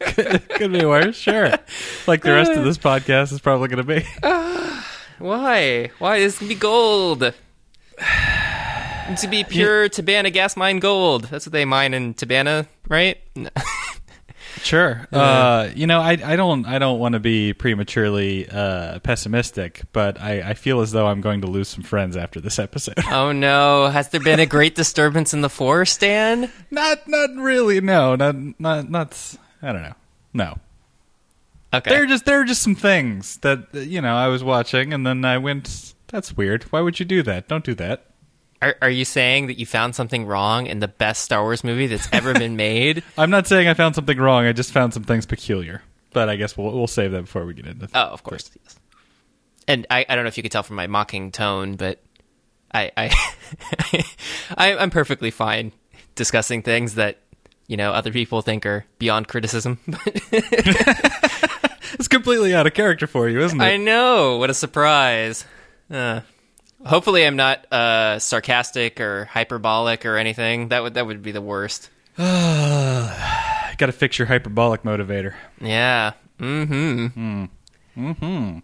could, could be worse, sure. Like the rest of this podcast is probably going to be. Why? Why? This can be gold. to be pure Tibanna gas mine gold. That's what they mine in Tibanna, right? Sure. Uh, you know, I, I don't I don't want to be prematurely uh, pessimistic, but I, I feel as though I'm going to lose some friends after this episode. oh no! Has there been a great disturbance in the forest, Dan? not not really. No, not not not. I don't know. No. Okay. There are just there are just some things that you know I was watching, and then I went. That's weird. Why would you do that? Don't do that. Are, are you saying that you found something wrong in the best Star Wars movie that's ever been made? I'm not saying I found something wrong. I just found some things peculiar. But I guess we'll we'll save that before we get into. Oh, of course. Yes. And I, I don't know if you could tell from my mocking tone, but I I, I I'm perfectly fine discussing things that you know other people think are beyond criticism. It's completely out of character for you, isn't it? I know. What a surprise. Uh, hopefully, I'm not uh, sarcastic or hyperbolic or anything. That would that would be the worst. Got to fix your hyperbolic motivator. Yeah. Mm-hmm. Mm. hmm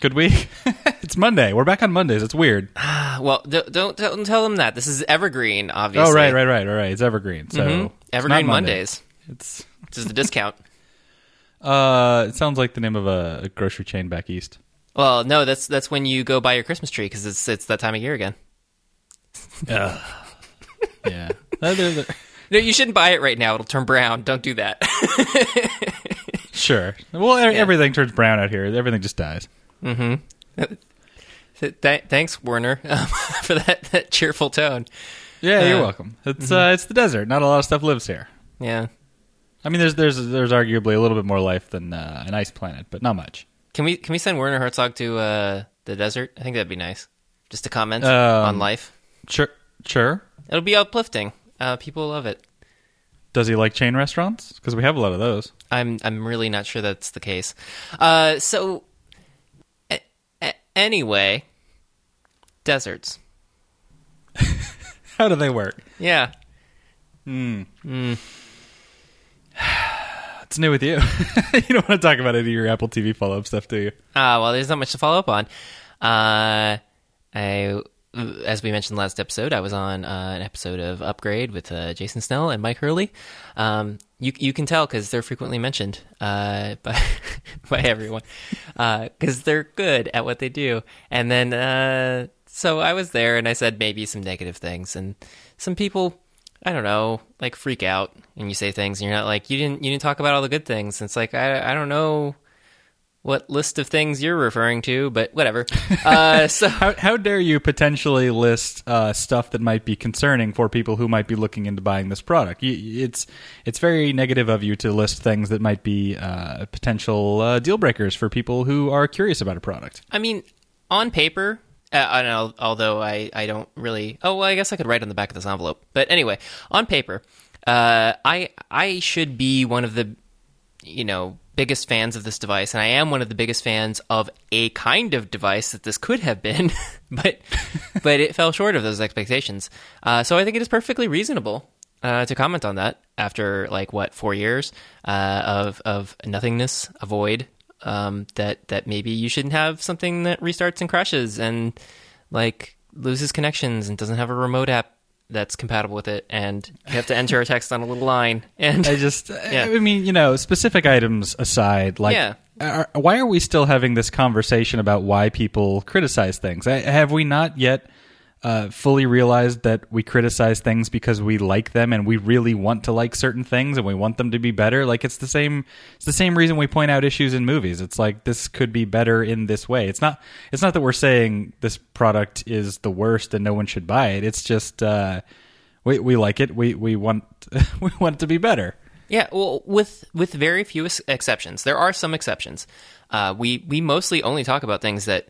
Good week. it's Monday. We're back on Mondays. It's weird. Well, don't, don't don't tell them that. This is evergreen, obviously. Oh, right, right, right, all right. It's evergreen. So Mhm. Evergreen Monday. Mondays. It's This is the discount. uh, it sounds like the name of a, a grocery chain back east. Well, no, that's that's when you go buy your Christmas tree because it's it's that time of year again. yeah. Uh, they're- they're- No, you shouldn't buy it right now. It'll turn brown. Don't do that. sure. Well, e- everything turns brown out here. Everything just dies. Th- th- thanks, Werner, um, for that, that cheerful tone. Yeah, Uh, you're welcome. It's uh, it's the desert. Not a lot of stuff lives here. Yeah. I mean, there's there's there's arguably a little bit more life than uh, an ice planet, but not much. Can we can we send Werner Herzog to uh, the desert? I think that'd be nice. Just to comment Um, on life. Sure, sure. It'll be uplifting. Uh, people love it. Does he like chain restaurants? Because we have a lot of those. I'm I'm really not sure that's the case. Uh, so a- a- anyway, deserts. How do they work? Yeah. What's new with you? you don't want to talk about any of your Apple TV follow up stuff, do you? Uh, well, there's not much to follow up on. Uh, I, as we mentioned last episode, I was on uh, an episode of Upgrade with uh, Jason Snell and Mike Hurley. Um, you you can tell because they're frequently mentioned uh, by by everyone because they're good at what they do. And then uh, so I was there and I said maybe some negative things and some people. I don't know, like freak out and you say things and you're not like you didn't you didn't talk about all the good things. It's like I I don't know what list of things you're referring to, but whatever. Uh, so How, how dare you potentially list uh, stuff that might be concerning for people who might be looking into buying this product? You, it's it's very negative of you to list things that might be uh, potential uh, deal breakers for people who are curious about a product. I mean, on paper, uh, I know, although I, I don't really. Oh, well, I guess I could write on the back of this envelope. But anyway, on paper, uh, I I should be one of the you know biggest fans of this device, and I am one of the biggest fans of a kind of device that this could have been, but but it fell short of those expectations. Uh, so I think it is perfectly reasonable uh, to comment on that after like what four years uh, of of nothingness, a void. Um, that that maybe you shouldn't have something that restarts and crashes and like loses connections and doesn't have a remote app that's compatible with it, and you have to enter a text on a little line. And I just, Yeah. I mean, you know, specific items aside, like, Yeah. are, why are we still having this conversation about why people criticize things? I, have we not yet uh, fully realized that we criticize things because we like them and we really want to like certain things and we want them to be better? Like, it's the same. It's the same reason we point out issues in movies. It's like this could be better in this way. It's not. It's not that we're saying this product is the worst and no one should buy it. It's just. Uh, we, we like it. We we want we want it to be better. Yeah, well, with with very few exceptions, there are some exceptions. Uh, we we mostly only talk about things that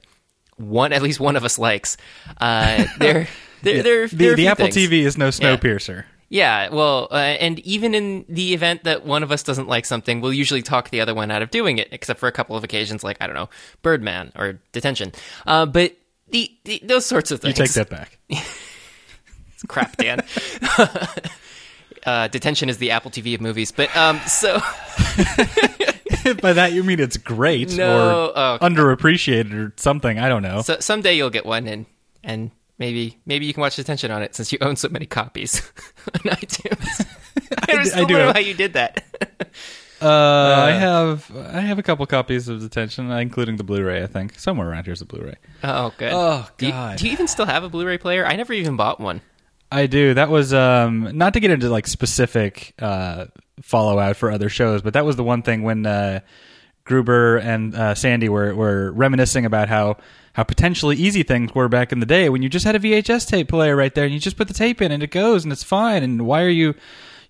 one at least one of us likes. Uh, there, there, there, the, there the Apple things. TV is no Yeah. Snowpiercer. Yeah, well, uh, and even in the event that one of us doesn't like something, we'll usually talk the other one out of doing it, except for a couple of occasions, like I don't know, Birdman or Detention. Uh, but the, the those sorts of things. You take that back. crap, Dan. uh, detention is the Apple TV of movies. But um, so By that you mean it's great No, or oh, underappreciated or something. I don't know. so someday you'll get one, and and maybe maybe you can watch detention on it since you own so many copies on iTunes. I, I still do. don't know how you did that. Uh, I have I have a couple copies of Detention, including the Blu-ray. I think somewhere around here's a Blu-ray. Oh, good. Oh, Do you, God. do you even still have a Blu-ray player? I never even bought one. I do. That was um, not to get into like specific uh, follow-out for other shows, but that was the one thing when uh, Gruber and uh, Sandy were were reminiscing about how how potentially easy things were back in the day when you just had a VHS tape player right there and you just put the tape in and it goes and it's fine. And why are you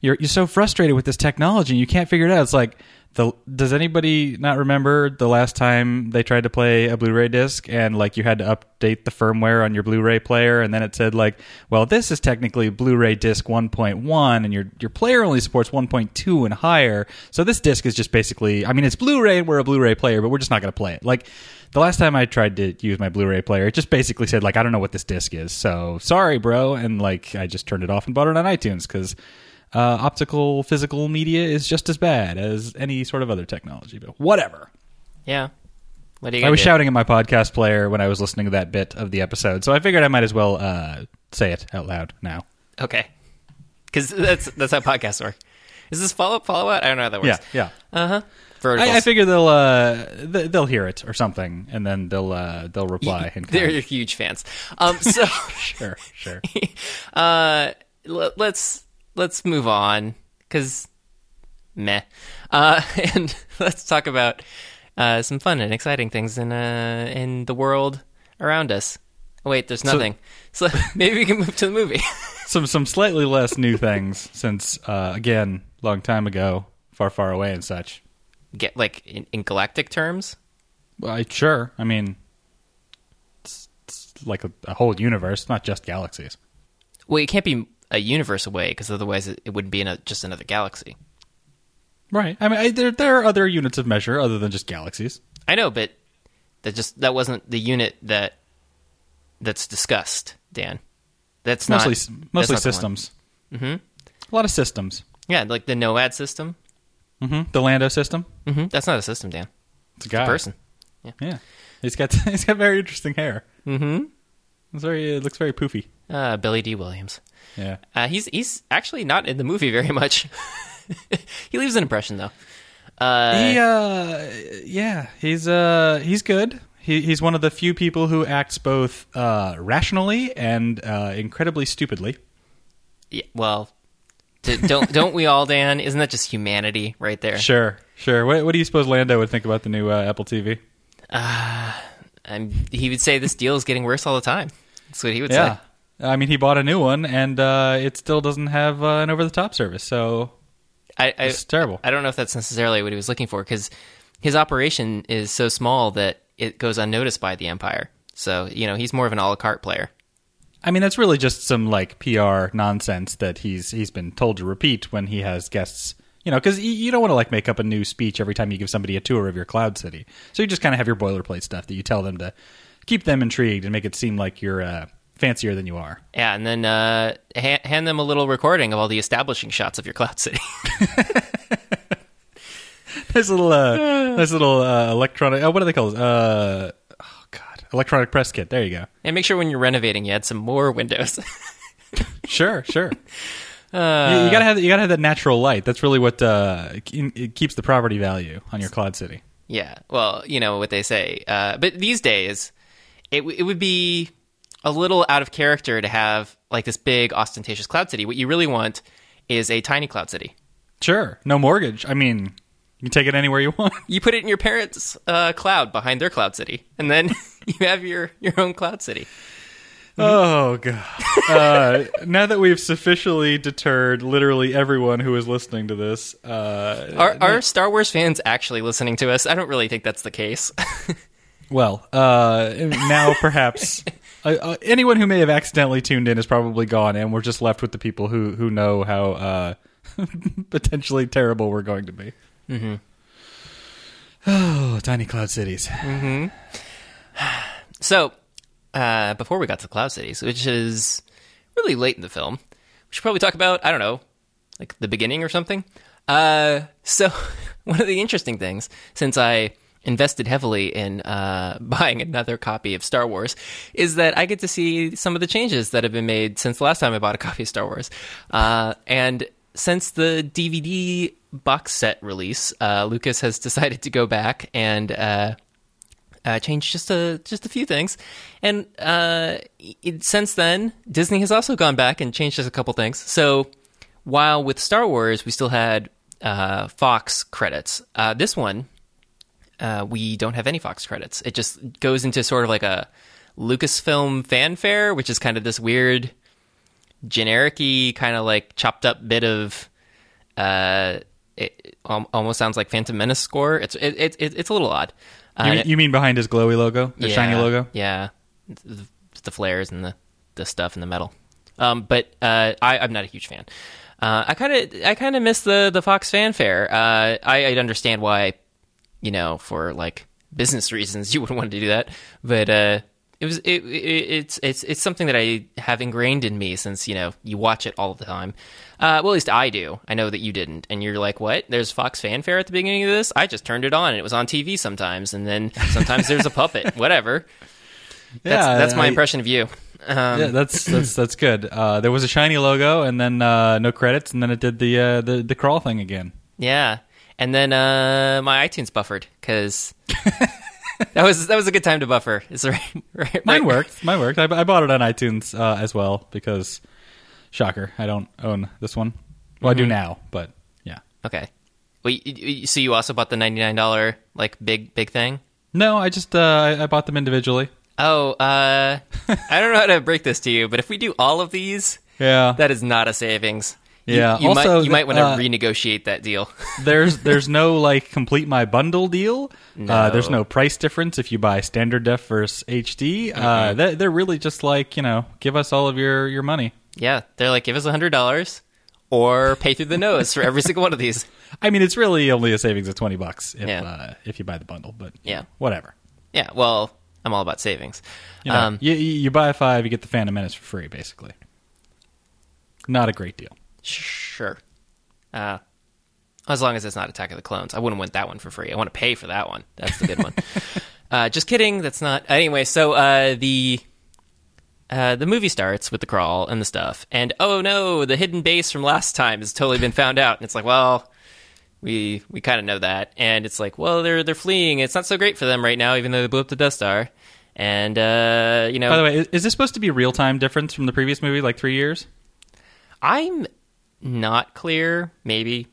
you're you're so frustrated with this technology and you can't figure it out? It's like the does anybody not remember the last time they tried to play a Blu-ray disc and like you had to update the firmware on your Blu-ray player and then it said like, well, this is technically Blu-ray disc 1.1 and your your player only supports 1.2 and higher. So this disc is just basically, I mean, it's Blu-ray and we're a Blu-ray player, but we're just not going to play it. Like the last time I tried to use my Blu-ray player, it just basically said like, I don't know what this disc is, so sorry, bro, and like I just turned it off and bought it on iTunes because uh, optical physical media is just as bad as any sort of other technology. But whatever. Yeah. What are you I was do? shouting at my podcast player when I was listening to that bit of the episode, so I figured I might as well uh, say it out loud now. Okay. Because that's that's how podcasts work. Is this follow up follow out? I don't know how that works. Yeah, yeah. Uh huh. I, I figure they'll uh, th- they'll hear it or something, and then they'll uh, they'll reply. in They're huge fans. Um. So. sure, sure. uh. l- let's let's move on because meh. Uh. And let's talk about uh some fun and exciting things in uh in the world around us. Oh, wait, there's nothing. So, maybe we can move to the movie. some some slightly less new things since uh, again, long time ago, far far away and such. Get like in, in galactic terms. Well, I, sure. I mean, it's, it's like a, a whole universe, not just galaxies. Well, it can't be a universe away because otherwise it, it wouldn't be in a, just another galaxy. Right. I mean, I, there there are other units of measure other than just galaxies. I know, but that just that wasn't the unit that that's discussed, Dan. That's Mostly not mostly not systems. Mm-hmm. A lot of systems. Yeah, like the Anoat system. hmm The Lando system. hmm That's not a system, Dan. It's a guy. Person. Yeah. He's got he's got very interesting hair. Mm-hmm. It's very it looks very poofy. Uh, Billy Dee Williams. Yeah. Uh, he's he's actually not in the movie very much. he leaves an impression though. Uh, he uh yeah he's uh he's good he, he's one of the few people who acts both uh rationally and uh incredibly stupidly yeah, well, don't don't we all, Dan? Isn't that just humanity right there? sure sure what, what do you suppose lando would think about the new uh, apple tv Um, he would say this deal is getting worse all the time. That's what he would yeah say. I mean he bought a new one and uh it still doesn't have uh, an over the top service so I, I, It's terrible. I don't know if that's necessarily what he was looking for because his operation is so small that it goes unnoticed by the Empire. So you know he's more of an a la carte player. I mean, that's really just some like PR nonsense that he's he's been told to repeat when he has guests. You know, because you don't want to like make up a new speech every time you give somebody a tour of your cloud city. So you just kind of have your boilerplate stuff that you tell them to keep them intrigued and make it seem like you're uh, fancier than you are. Yeah, and then uh, ha- hand them a little recording of all the establishing shots of your cloud city. nice little, uh, nice little uh, electronic. Oh, what do they call? Uh, oh God, electronic press kit. There you go. and make sure when you're renovating, you add some more windows. Sure, sure. you, you gotta have you gotta have that natural light. That's really what uh, it keeps the property value on your cloud city. yeah, well, you know what they say. Uh, but these days, it w- it would be a little out of character to have like this big ostentatious cloud city. What you really want is a tiny cloud city. Sure. No mortgage. I mean, you can take it anywhere you want. You put it in your parents' uh, cloud behind their cloud city, and then you have your your own cloud city. Oh god. Uh, now that we've sufficiently deterred literally everyone who is listening to this, uh, Are, are Star Wars fans actually listening to us? I don't really think that's the case. well, uh, now perhaps uh, uh, anyone who may have accidentally tuned in is probably gone, and we're just left with the people who who know how uh, potentially terrible we're going to be. Mm-hmm. Oh, tiny cloud cities. so, uh, before we got to Cloud Cities, which is really late in the film, we should probably talk about I don't know like the beginning or something. Uh, so one of the interesting things, since I invested heavily in uh, buying another copy of Star Wars, is that I get to see some of the changes that have been made since the last time I bought a copy of Star Wars. Uh, and since the DVD box set release, uh, Lucas has decided to go back and uh, uh, change just a just a few things. And uh, it, since then, Disney has also gone back and changed just a couple things. So while with Star Wars we still had Fox credits, this one uh, we don't have any Fox credits. It just goes into sort of like a Lucasfilm fanfare, which is kind of this weird, generic-y, kind of like chopped up bit of. Uh, it almost sounds like Phantom Menace score. It's it, it, it's a little odd. You, mean, you mean behind his glowy logo, the yeah, shiny logo? Yeah, the, the, flares and the, the stuff and the metal. Um, but uh, I, I'm not a huge fan. Uh, I kind of I kind of miss the the Fox fanfare. Uh, I, I understand why, you know, for like business reasons, you wouldn't want to do that. But uh, it was it, it, it's it's it's something that I have ingrained in me since you know you watch it all the time. Uh, well, at least I do. I know that you didn't, and you're like, "What? There's Fox fanfare at the beginning of this?" I just turned it on, and it was on TV sometimes, and then sometimes there's a puppet. Whatever. That's, Yeah, that's my I- impression of you. Um, Yeah, that's that's that's good. Uh, there was a shiny logo, and then uh, no credits, and then it did the uh, the the crawl thing again. Yeah, and then uh, my iTunes buffered because that was that was a good time to buffer. Is right? right Mine worked. Mine worked. I, I bought it on iTunes uh, as well because, shocker, I don't own this one. Well, I do now, but yeah. Okay. Well, you, you, so you also bought the ninety nine dollar like big big thing. No, I just uh, I, I bought them individually. Oh, uh, I don't know how to break this to you, but if we do all of these, Yeah, that is not a savings. You- Yeah, you, also, might you might want to uh, renegotiate that deal. there's there's no like complete my bundle deal. Uh, there's No. no price difference if you buy standard def versus HD. Uh, they, they're really just like you know, give us all of your your money. yeah, they're like, give us a hundred dollars or pay through the nose for every single one of these. I mean, it's really only a savings of twenty bucks if Yeah. uh, if you buy the bundle, but Yeah. whatever. Yeah, well, I'm all about savings. You, know, um, you, you you buy five, you get the Phantom Menace for free, basically. Not a great deal. Sure. Uh, as long as it's not Attack of the Clones. I wouldn't want that one for free. I want to pay for that one. That's the good one. uh, just kidding. That's not. Anyway, so uh, the uh, the movie starts with the crawl and the stuff, and oh no, the hidden base from last time has totally been found out. And it's like, well, we we kind of know that, and it's like, well, they're they're fleeing. It's not so great for them right now, even though they blew up the Death Star. And uh, you know, By the way, is, is this supposed to be real time difference from the previous movie, like three years? I'm not clear. Maybe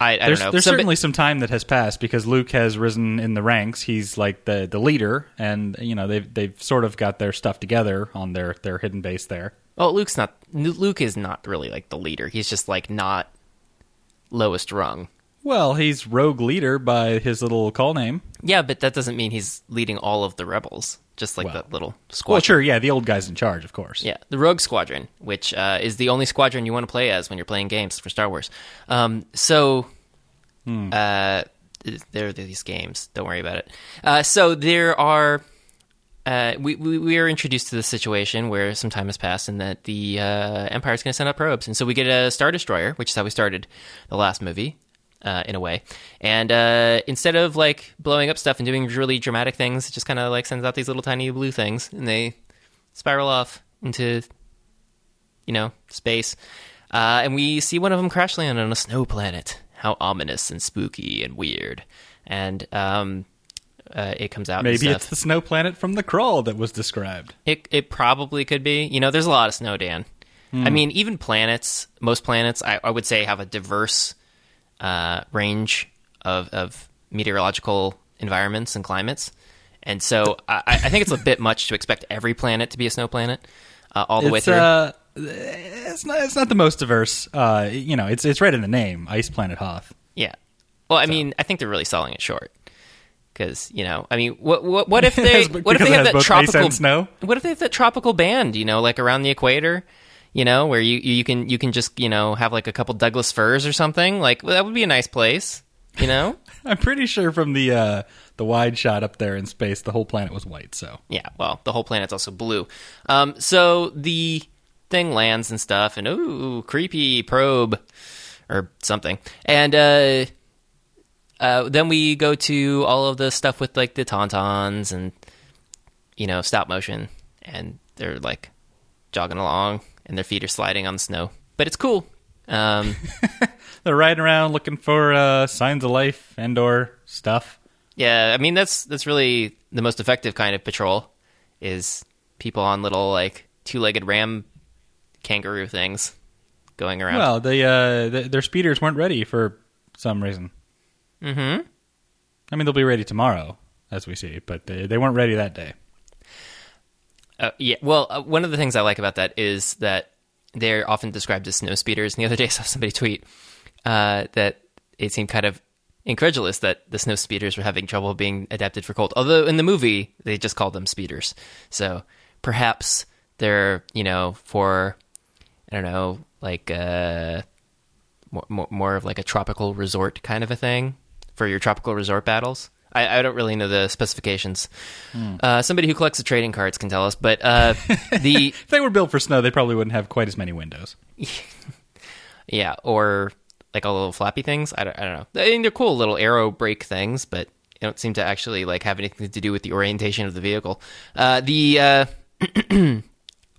I, I There's, don't know. there's certainly some time that has passed because Luke has risen in the ranks. He's like the, the leader, and you know they've they've sort of got their stuff together on their, their hidden base there. Well, Luke's not. Luke is not really like the leader. He's just like not lowest rung. Well, he's rogue leader by his little call name. Yeah, but that doesn't mean he's leading all of the rebels. Just like Well- that little squadron. Well, sure, yeah, the old guy's in charge, of course. Yeah, the Rogue Squadron, which uh, is the only squadron you want to play as when you're playing games for Star Wars. Um, so, uh, there are these games. Don't worry about it. Uh, so there are. Uh, we, we we are introduced to this situation where some time has passed and that the uh, Empire is going to send out probes, and so we get a Star Destroyer, which is how we started the last movie, uh, in a way. And uh, instead of like blowing up stuff and doing really dramatic things, it just kind of like sends out these little tiny blue things, and they spiral off into you know space. Uh, and we see one of them crash land on a snow planet. How ominous and spooky and weird. And um, uh, it comes out. Maybe it's the snow planet from the crawl that was described. It it probably could be. You know, there's a lot of snow, Dan. I mean, even planets, most planets, I, I would say, have a diverse uh, range of, of meteorological environments and climates. And so I, I think it's a bit much to expect every planet to be a snow planet uh, all the way through. uh, it's not. It's not the most diverse. Uh, you know, it's it's right in the name, Ice Planet Hoth. yeah. Well, I mean, I think they're really selling it short. Because you know, I mean, what what, what if they what if they have that tropical snow? What if they have that tropical band? You know, like around the equator. You know, where you you can you can just you know have like a couple Douglas firs or something. Like well, that would be a nice place. You know. I'm pretty sure from the uh, the wide shot up there in space, the whole planet was white. So Yeah, well, the whole planet's also blue. Um, so the thing lands and stuff, and ooh, creepy probe or something. And uh, uh, then we go to all of the stuff with like the tauntauns and you know stop motion, and they're like jogging along, and their feet are sliding on the snow. But it's cool. Um, They're riding around looking for uh, signs of life and or stuff. yeah, I mean that's that's really the most effective kind of patrol is people on little like two-legged ram kangaroo things going around. Well, the, uh, the their speeders weren't ready for some reason. mm-hmm. I mean, they'll be ready tomorrow, as we see, but they, they weren't ready that day. Uh, yeah. Well, uh, one of the things I like about that is that they're often described as snow speeders. And the other day, I saw somebody tweet uh, that it seemed kind of incredulous that the snow speeders were having trouble being adapted for cold. Although in the movie, they just called them speeders. So perhaps they're, you know, for, I don't know, like uh, more, more, more of like a tropical resort kind of a thing for your tropical resort battles. I, I don't really know the specifications. Uh, somebody who collects the trading cards can tell us. But uh, the If they were built for snow, they probably wouldn't have quite as many windows. yeah, or like all little flappy things. I don't, I don't know. I mean, they're cool little arrow brake things, but they don't seem to actually like have anything to do with the orientation of the vehicle. Uh, the uh,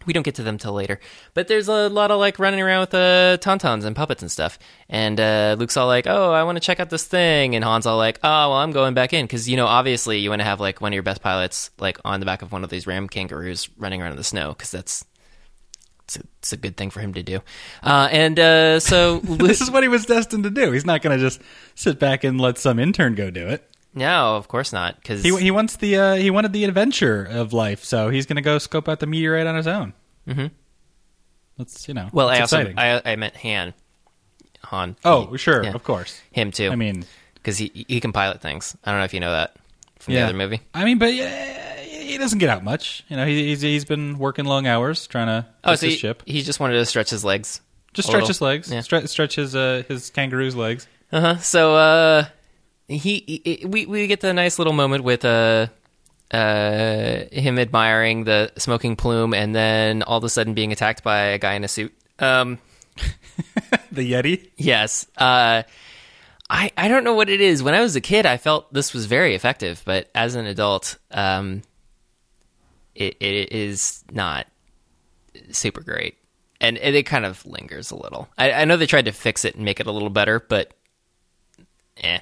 we don't get to them till later, but there's a lot of like running around with uh, tauntauns and puppets and stuff. And uh, Luke's all like, "Oh, I want to check out this thing," and Han's all like, "Oh, well, I'm going back in because you know, obviously, you want to have like one of your best pilots like on the back of one of these ram kangaroos running around in the snow because that's." It's a, it's a good thing for him to do, uh, and uh, so this is what he was destined to do. He's not going to just sit back and let some intern go do it. No, of course not. Because He he wants the uh, he wanted the adventure of life, so he's going to go scope out the meteorite on his own. hmm That's you know. well, I also. I, I meant Han, Han. oh, sure, Yeah. of course. him too. I mean, because he he can pilot things. I don't know if you know that from Yeah. the other movie. I mean, but yeah, he doesn't get out much. You know, he, he's he's been working long hours trying to Oh, so his he, ship. he just wanted to stretch his legs. Just stretch little. his legs. Yeah. Stretch stretch his uh, his kangaroo's legs. Uh huh. So uh, he, he we we get the nice little moment with uh uh him admiring the smoking plume, and then all of a sudden being attacked by a guy in a suit. Um. The Yeti. Yes. Uh, I I don't know what it is. When I was a kid, I felt this was very effective, but as an adult, um, it it is not super great, and it, it kind of lingers a little. I, I know they tried to fix it and make it a little better, but eh.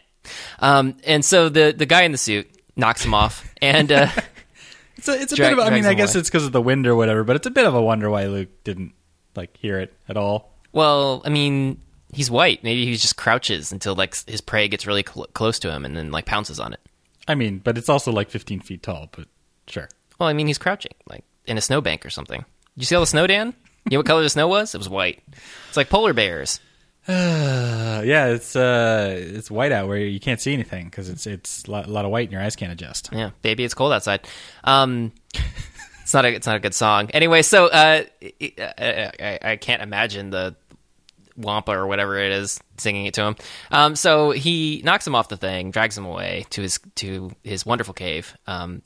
Um, and so the the guy in the suit knocks him off, and uh, It's a, it's a Drag- bit of. a- I mean, I guess away. it's because of the wind or whatever, but it's a bit of a wonder why Luke didn't like hear it at all. well, I mean. He's white. Maybe he just crouches until like his prey gets really cl- close to him, and then like pounces on it. I mean, but it's also like 15 feet tall. But sure. Well, I mean, he's crouching, like in a snowbank or something. You see all the snow, Dan? You know what color the snow was? It was white. It's like polar bears. Uh, yeah, it's uh, it's white out where you can't see anything because it's it's a lot, of white and your eyes can't adjust. Yeah, baby, it's cold outside. Um, it's not a it's not a good song. Anyway, so uh, I, I, I can't imagine the Wampa or whatever it is singing it to him. Um, so he knocks him off the thing, drags him away to his to his wonderful cave. Um,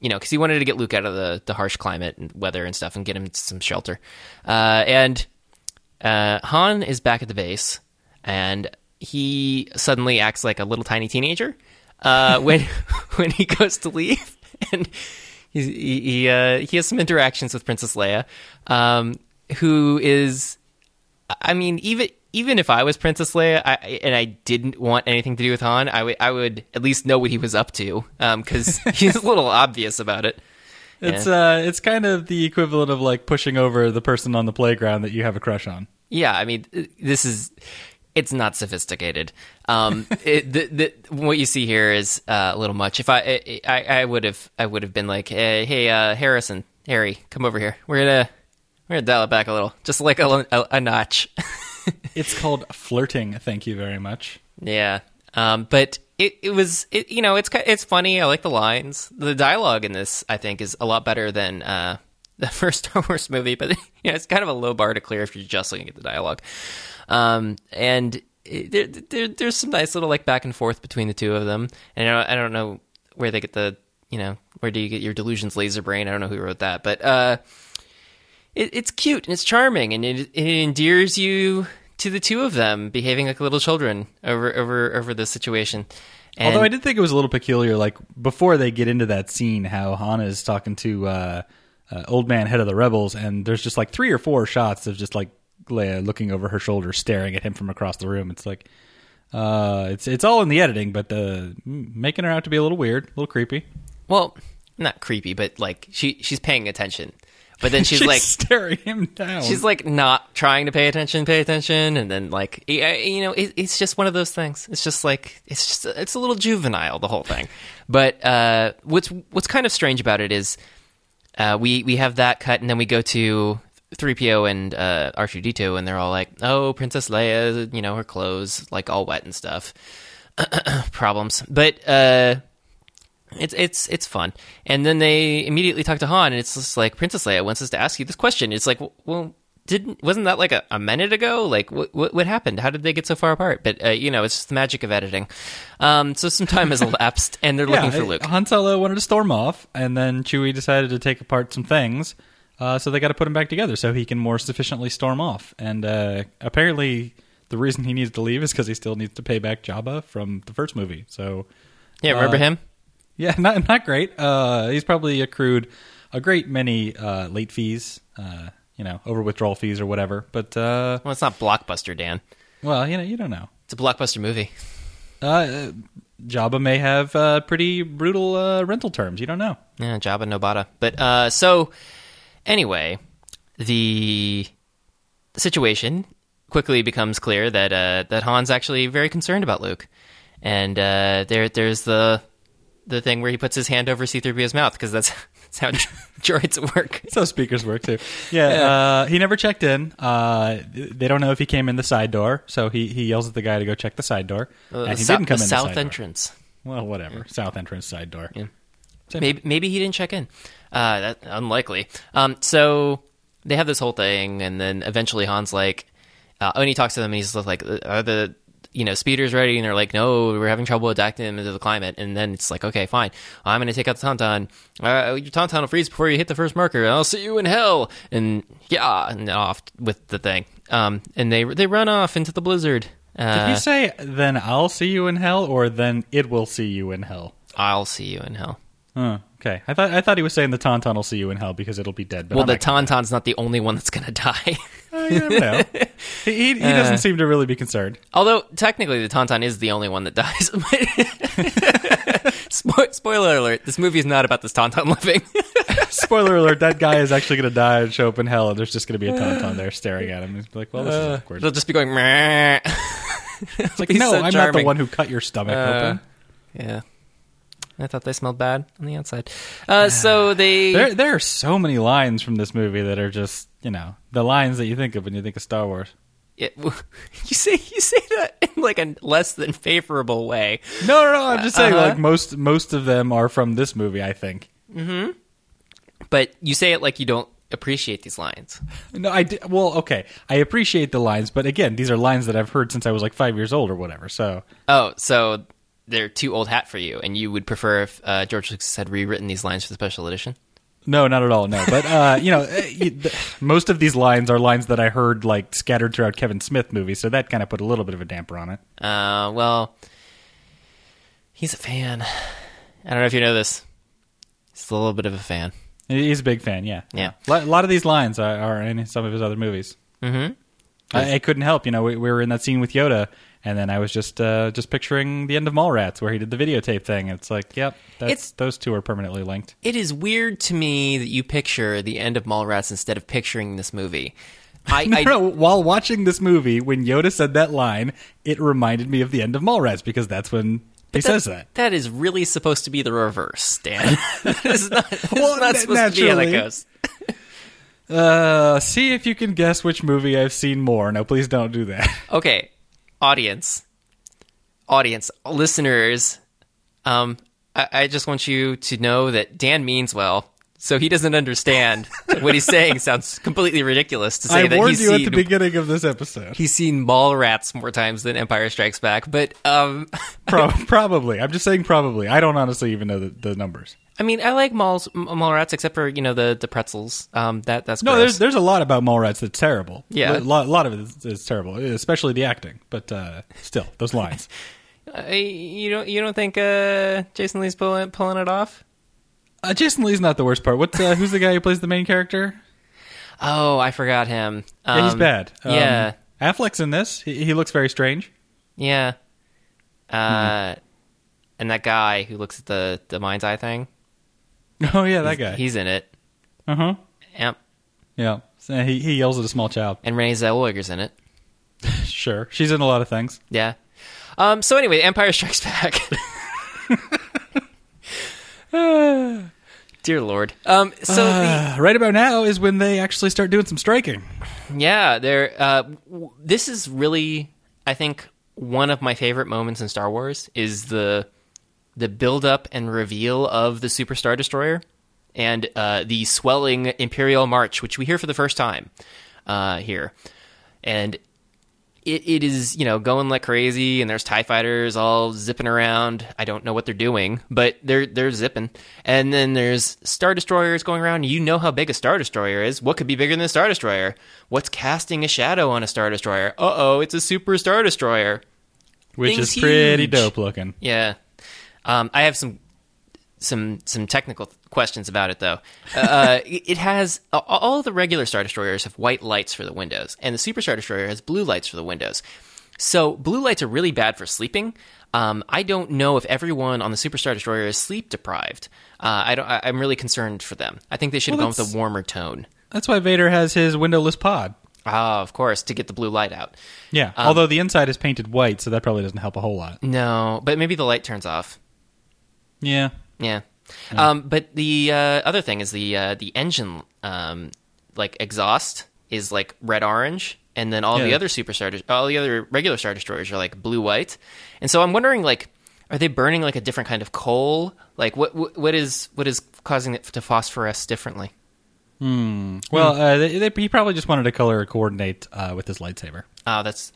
you know, because he wanted to get Luke out of the, the harsh climate and weather and stuff and get him some shelter. Uh, and uh, Han is back at the base, and he suddenly acts like a little tiny teenager uh, when when he goes to leave, and he he, uh, he has some interactions with Princess Leia, um, who is, I mean, even even if I was Princess Leia I, and I didn't want anything to do with Han, I would I would at least know what he was up to because he's a little obvious about it. It's uh, it's kind of the equivalent of like pushing over the person on the playground that you have a crush on. Yeah, I mean, this is it's not sophisticated. Um, it, the, the, what you see here is uh, a little much. If I I, I would have I would have been like, hey, hey uh, Harrison, Harry, come over here. We're gonna we're gonna dial it back a little, just like a, a, a notch. It's called flirting. Thank you very much. yeah, um, but it it was it, you know it's it's funny. I like the lines. The dialogue in this I think is a lot better than. Uh, the first Star Wars movie, but you know, it's kind of a low bar to clear if you're just looking at the dialogue. Um, and it, there, there, there's some nice little like back and forth between the two of them. And I don't, I don't know where they get the, you know, where do you get your delusions, laser brain? I don't know who wrote that, but uh, it, it's cute and it's charming and it, it endears you to the two of them behaving like little children over over over this situation. And Although I did think it was a little peculiar, like before they get into that scene, how Han is talking to uh, uh, old man head of the rebels, and there's just like three or four shots of just like Leia looking over her shoulder, staring at him from across the room. It's like uh, it's it's all in the editing, but the making her out to be a little weird, a little creepy. well, not creepy, but like she she's paying attention. But then she's, She's like staring him down. she's like not trying to pay attention, pay attention, and then like uh, you know, it, it's just one of those things. It's just like it's just it's a little juvenile the whole thing. But uh, what's what's kind of strange about it is uh, we we have that cut, and then we go to 3PO and uh, R2D2, and they're all like, "Oh, Princess Leia, you know, her clothes like all wet and stuff." Problems, but uh, it's it's it's fun. And then they immediately talk to Han, and it's just like Princess Leia wants us to ask you this question. It's like, well, didn't wasn't that like a, a minute ago? Like, what, what what happened? How did they get so far apart? But uh, you know, it's just the magic of editing. Um, so some time has elapsed, and they're looking for Luke. Han Solo wanted to storm off, and then Chewie decided to take apart some things. Uh, so they got to put him back together so he can more sufficiently storm off. And uh, apparently, the reason he needs to leave is because he still needs to pay back Jabba from the first movie. So Yeah, remember uh, him? Yeah, not not great. Uh, he's probably accrued a great many uh, late fees, uh, you know, over withdrawal fees or whatever. But uh, Well, it's not Blockbuster, Dan. well, you know, you don't know. It's a blockbuster movie. Uh, Jabba may have uh, pretty brutal uh, rental terms. You don't know. Yeah, Jabba Nobata. But uh, so anyway, the situation quickly becomes clear that uh, that Han's actually very concerned about Luke, and uh, there there's the the thing where he puts his hand over C-3PO's mouth because that's that's how droids work. That's how speakers work too. Yeah, Uh, he never checked in. Uh, they don't know if he came in the side door, so he, he yells at the guy to go check the side door, Uh, and he sou- didn't come the in south the door. entrance. Well, whatever, south entrance, side door. Yeah. Maybe maybe he didn't check in. Uh, that unlikely. Um, so they have this whole thing, and then eventually Han's like, uh, when he talks to them, and he's like, "Are the you know speeders ready?" And they're like, "No, we're having trouble adapting them into the climate." And then it's like, "Okay, fine. I'm going to take out the tauntaun. Uh, your tauntaun will freeze before you hit the first marker. I'll see you in hell." And yeah, and off with the thing. Um, and they they run off into the blizzard. Uh, Did he say, "Then I'll see you in hell," or "Then it will see you in hell"? I'll see you in hell. Huh, okay, I thought I thought he was saying the tauntaun will see you in hell because it'll be dead. But Well, the tauntaun's not the only one that's going to die. Uh, you never know. he he, he Uh. doesn't seem to really be concerned. Although technically the Tauntaun is the only one that dies. Spo- spoiler alert: This movie is not about this Tauntaun living. Spoiler alert: That guy is actually going to die and show up in hell, and there's just going to be a tauntaun there staring at him. He's like, "Well, this is awkward." It'll just be going. Like, no, so I'm not the one who cut your stomach Uh, open. Yeah, I thought they smelled bad on the outside. Uh, so they. There, there are so many lines from this movie that are just, you know, the lines that you think of when you think of Star Wars. It- you say you say that in like a less than favorable way. No, no, no. I'm just saying, Uh-huh. like most most of them are from this movie. I think. Hmm. But you say it like you don't appreciate these lines. No, I di- well, okay. I appreciate the lines, but again, these are lines that I've heard since I was like five years old or whatever. So Oh, so they're too old hat for you, and you would prefer if uh, George Lucas had rewritten these lines for the special edition? no, not at all. No, but uh, you know, the, most of these lines are lines that I heard like scattered throughout Kevin Smith movies. So that kind of put a little bit of a damper on it. Uh, well, he's a fan. I don't know if you know this. He's a little bit of a fan. He's a big fan. Yeah, Yeah. A lot of these lines are, are in some of his other movies. Mm-hmm. I, I couldn't help. You know, we, we were in that scene with Yoda, and then I was just uh, just picturing the end of Mallrats where he did the videotape thing. It's like, yep, that's, It's- those two are permanently linked. It is weird to me that you picture the end of Mallrats instead of picturing this movie. I, No, I no, while watching this movie, when Yoda said that line, it reminded me of the end of Mallrats because that's when he says that. That is really supposed to be the reverse, Dan. is not, this is Well, not na- supposed to be how that goes. Uh, see if you can guess which movie I've seen more. No, please don't do that. Okay, audience, audience, listeners. Um, I, I just want you to know that Dan means well. so he doesn't understand what he's saying. Sounds completely ridiculous to say I that warned he's you at the beginning of this episode. he's seen Mallrats more times than Empire Strikes Back. But um, Pro- probably. I'm just saying probably. I don't honestly even know the, the numbers. I mean, I like malls Mallrats except for you know the the pretzels. Um, that that's No, gross. there's there's a lot about Mallrats that's terrible. Yeah. a lot, a lot of it is, is terrible, especially the acting. But uh, still, those lines. Uh, you don't you don't think uh, Jason Lee's pulling pulling it off? Uh, Jason Lee's not the worst part. What's uh, who's the guy who plays the main character? Oh, I forgot him. Yeah, he's Um, bad. Um, yeah. Affleck's in this. He, he looks very strange. Yeah. Uh, Hmm. and that guy who looks at the the mind's eye thing. Oh yeah, that guy. He's in it. Uh huh. Yep. Yeah. So he he yells at a small child. And Renee Zellweger's in it. Sure, she's in a lot of things. Yeah. Um. So anyway, Empire Strikes Back. Dear Lord. Um. So the, Uh, right about now is when they actually start doing some striking. yeah, there. Uh. w- This is really, I think, one of my favorite moments in Star Wars is the the build up and reveal of the Super Star Destroyer and uh, the swelling Imperial March, which we hear for the first time uh, here, and it, it is you know going like crazy, and there's Tie fighters all zipping around. I don't know what they're doing, but they're they're zipping, and then there's Star Destroyers going around. You know how big a Star Destroyer is. What could be bigger than a Star Destroyer? What's casting a shadow on a Star Destroyer? Uh oh, it's a Super Star Destroyer. Which Thing's is pretty huge. dope looking. Yeah, um, I have some some some technical questions about it though. Uh, it it has all the regular Star Destroyers have white lights for the windows, and the Super Star Destroyer has blue lights for the windows. So blue lights are really bad for sleeping. Um, I don't know if everyone on the Super Star Destroyer is sleep deprived. Uh, I don't. I, I'm really concerned for them. I think they should have gone with a warmer tone. That's why Vader has his windowless pod. Ah, of course, to get the blue light out. Yeah, although the inside is painted white, so that probably doesn't help a whole lot. No, but maybe the light turns off. Yeah. Yeah. Um, but the uh, other thing is the uh, the engine um, like exhaust is like red orange, and then all the other super star, all the other regular star destroyers are like blue white. And so I'm wondering, like, are they burning like a different kind of coal? Like, what what, what is what is causing it to phosphoresce differently? Hmm. Well, uh, they, they, he probably just wanted to color coordinate uh, with his lightsaber. Oh, that's